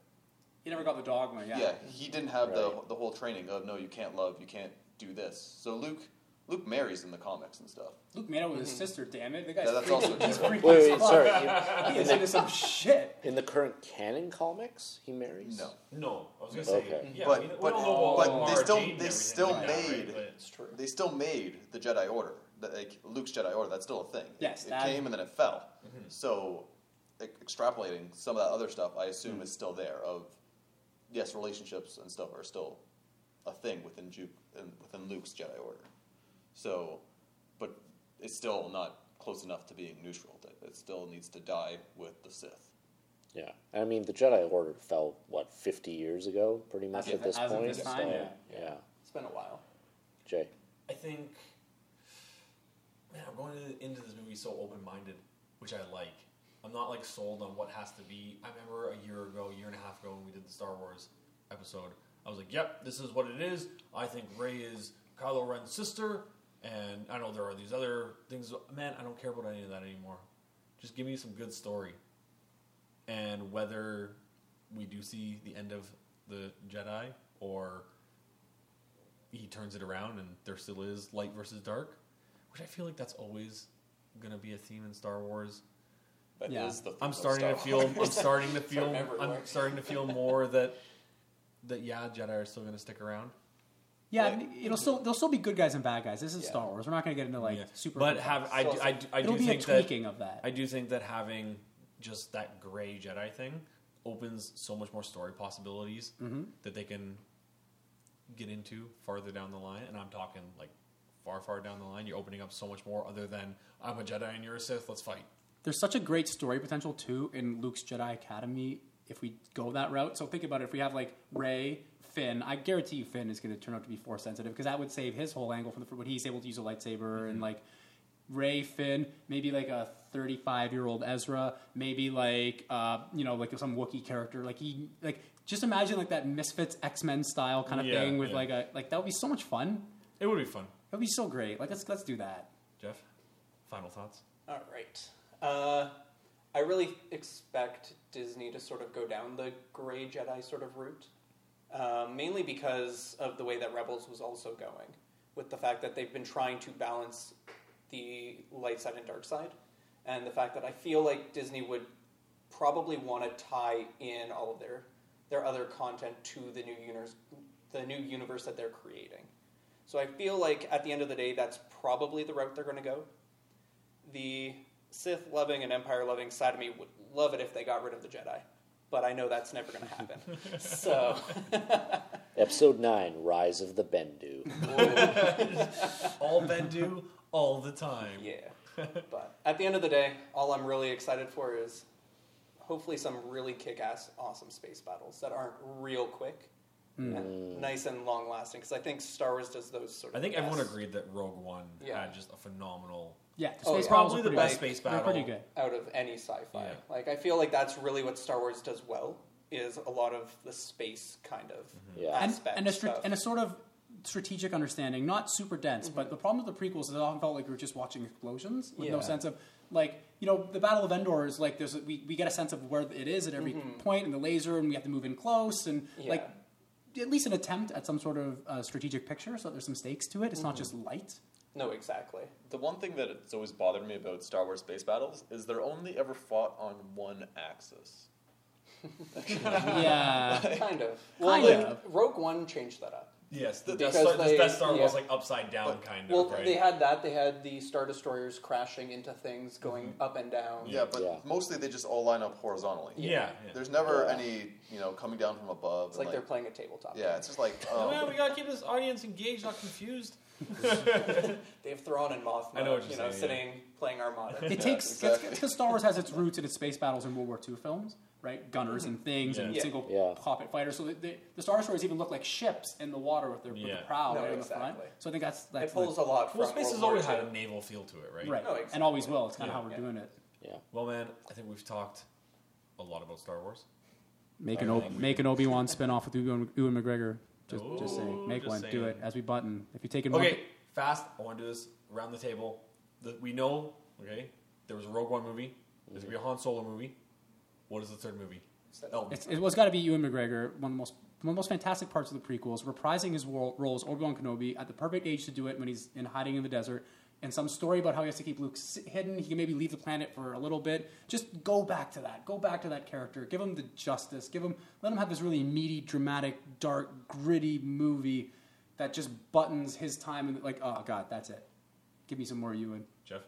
He never got the dogma. Yeah. Yeah, he didn't have the Right. the whole training of no, you can't love, you can't do this. So Luke Luke marries in the comics and stuff. Luke made out with his sister. Damn it, the guy's Yeah, that's freaky. also He's true. freaky Wait, as wait, fuck. sorry. He is into some shit. In the current canon comics, he marries. No, No, I was gonna say, Okay. yeah, but we, we but, don't know all but Mara they still Jade and they everything still like that, made right? But- It's true. they still made the Jedi Order. The, like Luke's Jedi Order, that's still a thing. Yes, it that- came and then it fell. Mm-hmm. So, e- extrapolating some of that other stuff, I assume is still there. Of yes, relationships and stuff are still a thing within Ju- in- within Luke's Jedi Order. So, but it's still not close enough to being neutral. That it still needs to die with the Sith. Yeah, I mean the Jedi Order fell what fifty years ago, pretty much As at this as of point. this time, so, yeah. yeah. It's been a while. Jay. I think, man, I'm going into this movie so open minded, which I like. I'm not like sold on what has to be. I remember a year ago, a year and a half ago, when we did the Star Wars episode, I was like, "Yep, this is what it is." I think Rey is Kylo Ren's sister, And I know there are these other things. Man, I don't care about any of that anymore. Just give me some good story. And whether we do see the end of the Jedi or he turns it around and there still is light versus dark, which I feel like that's always going to be a theme in Star Wars. That is Yeah. the theme I'm of starting to feel. I'm starting to feel. I'm starting to feel more that that yeah, Jedi are still going to stick around. Yeah, Like- it'll still there'll still be good guys and bad guys. This is Yeah. Star Wars. We're not going to get into like Yeah. super. But have I, do, So- I, do- I it'll do be a think that of that. I do think that having just that gray Jedi thing opens so much more story possibilities Mm-hmm. that they can get into farther down the line. And I'm talking like far, far down the line. You're opening up so much more other than I'm a Jedi and you're a Sith. Let's fight. There's such a great story potential too in Luke's Jedi Academy if we go that route. So think about it. If we have like Rey, Finn, I guarantee you Finn is going to turn out to be force sensitive because that would save his whole angle from the when he's able to use a lightsaber and like Rey, Finn, maybe like a 35 year old Ezra, maybe like uh, you know like some Wookiee character. Like he like just imagine like that Misfits X Men style kind of Yeah, thing with yeah. like a like that would be so much fun. It would be fun. It would be so great. Like let's let's do that. Jeff, final thoughts? All right. Uh, I really expect Disney to sort of go down the gray Jedi sort of route, uh, mainly because of the way that Rebels was also going, with the fact that they've been trying to balance the light side and dark side, and the fact that I feel like Disney would probably want to tie in all of their their other content to the new universe, the new universe that they're creating. So I feel like at the end of the day, that's probably the route they're going to go the Sith loving and Empire loving side of me would love it if they got rid of the Jedi, but I know that's never going to happen. so Episode 9 Rise of the Bendu. All Bendu, all the time. yeah, but at the end of the day, all I'm really excited for is hopefully some really kick-ass, awesome space battles that aren't real quick. And hmm. nice and long lasting because I think Star Wars does those sort of. I think everyone agreed that Rogue One Yeah. had just a phenomenal. Yeah, the Oh, yeah. battles Probably are the best good. space They're battle. pretty good. out of any sci-fi. Yeah. Like I feel like that's really what Star Wars does well is a lot of the space kind of mm-hmm. Yeah. and, aspect and, a stra- stuff. and a sort of strategic understanding, not super dense, but mm-hmm. the problem with the prequels is it often felt like we were just watching explosions with no sense of like you know the Battle of Endor is like there's a, we we get a sense of where it is at every mm-hmm. point and the laser and we have to move in close and Yeah. like at least an attempt at some sort of uh, strategic picture so that there's some stakes to it. It's not just light. No, exactly. The one thing that it's always bothered me about Star Wars space battles is they're only ever fought on one axis. yeah, kind of. Well, Kind like, of. Rogue One changed that up. Yes, the Because Death Star, they- the Death Star was yeah. like upside down, kind of. Well, right? they had that. They had the Star Destroyers crashing into things, mm-hmm. going up and down. Yeah, but Yeah. mostly they just all line up horizontally. yeah, yeah. There's never Yeah. any, you know, coming down from above. It's and, like they're playing a tabletop. Yeah, it's just like, Oh, oh, man, we gotta keep this audience engaged, not confused. They have Thrawn and Mothma, I know what you're you know, saying, sitting playing Armada. it takes exactly. because Star Wars has its roots in its space battles in World War II films, right? Gunners and things and Yeah. single Yeah. cockpit fighters. So the, the, the Star Destroyers even look like ships in the water with their, with Yeah. prow No, right on the front. exactly. So I think that's that's it pulls a lot from Well, space World has War always II. had a naval feel to it, right? right, No, exactly. and always will. It's kind Yeah. of how we're Yeah. doing it. Yeah. Well, man, I think we've talked a lot about Star Wars. Make I an o- think we- make an Obi Wan spin off with Ewan, Ewan McGregor. Just just Ooh, saying, make just one, do it as we button. If you take it, Okay, fast. I want to do this around the table. The, we know, okay, there was a Rogue One movie. There's gonna be a Han Solo movie. What is the third movie? It's, it was got to be Ewan McGregor, one of the most one of the most fantastic parts of the prequels, reprising his role, role as Obi Wan Kenobi at the perfect age to do it when he's in hiding in the desert, and some story about how he has to keep Luke hidden. He can maybe leave the planet for a little bit. Just go back to that. Go back to that character. Give him the justice. Give him let him have this really meaty, dramatic, dark, gritty movie that just buttons his time and like oh god, that's it. Give me some more Ewan. Jeff.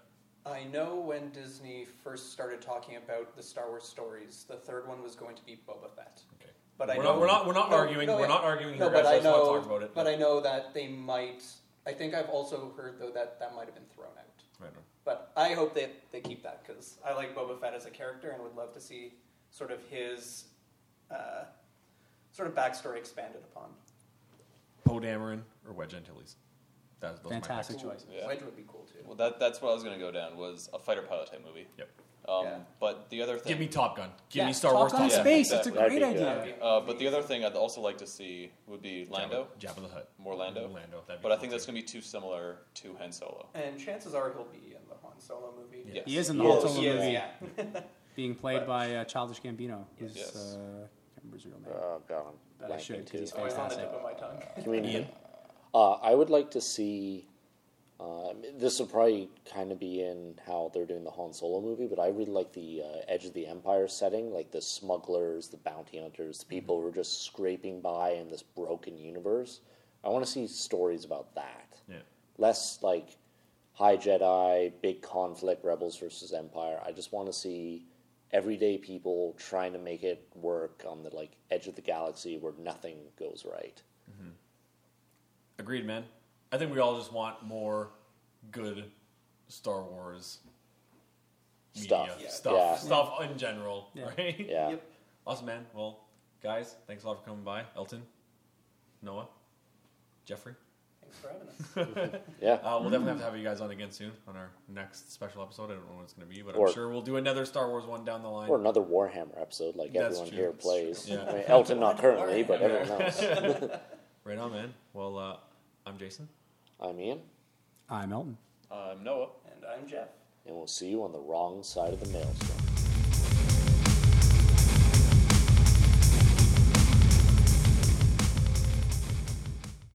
I know when Disney first started talking about the Star Wars stories, the third one was going to be Boba Fett. Okay. But I We're know not- we're not- we're not arguing. We're yeah. not arguing No, here, but guys. I I just wanna know. talk about it. But I know that they might. I think I've also heard though that that might have been thrown out. Right on. But I hope that they keep that because I like Boba Fett as a character and would love to see sort of his uh, sort of backstory expanded upon. Poe Dameron or Wedge Antilles. That's those Fantastic picks. choice. Yeah. Wedge would be cool too. well, that that's what I was going to go down was a fighter pilot type movie. Yep. Um, Yeah. But the other thing, Give me Top Gun. Give Yeah, me Star Top Wars. Gun Top Gun. Space. That's a great That'd idea. be uh, but the other thing I'd also like to see would be Lando, Jabba, Jabba the Hutt. more Lando. Lando. That'd be But I cool think that's going to be too similar to Han Solo. And chances are he'll be in the Han Solo movie. Yes. He is in the Han Solo is, movie, yeah. being played by uh, Childish Gambino. Who's, Yes. uh, I can't remember his real name. Oh, God, I'm But I blanking should, 'cause too. he's Always on the fantastic. tip of my tongue. Comedian. Ian? Uh, I would like to see. Uh, this will probably kind of be in how they're doing the Han Solo movie, but I really like the uh, Edge of the Empire setting, like the smugglers, the bounty hunters, the people who are just scraping by in this broken universe. I want to see stories about that. Yeah. Less like High Jedi, big conflict, Rebels versus Empire. I just want to see everyday people trying to make it work on the like edge of the galaxy where nothing goes right. Agreed, man. I think we all just want more good Star Wars media Stuff. Yeah. stuff, Yeah. stuff in general, Yeah. right? Yeah. Yep. Awesome, man. Well, guys, thanks a lot for coming by. Elton, Noah, Jeffrey. Thanks for having us. Yeah. Uh, we'll definitely have to have you guys on again soon on our next special episode. I don't know when it's going to be, but Or- I'm sure we'll do another Star Wars one down the line. Or another Warhammer episode, like That's everyone true. here That's plays. true. Yeah. I mean, Elton not currently, but everyone else. Right on, man. Well, uh, I'm Jason. I'm Ian, I'm Elton. I'm Noah. And I'm Jeff. and we'll see you on the wrong side of the maelstrom.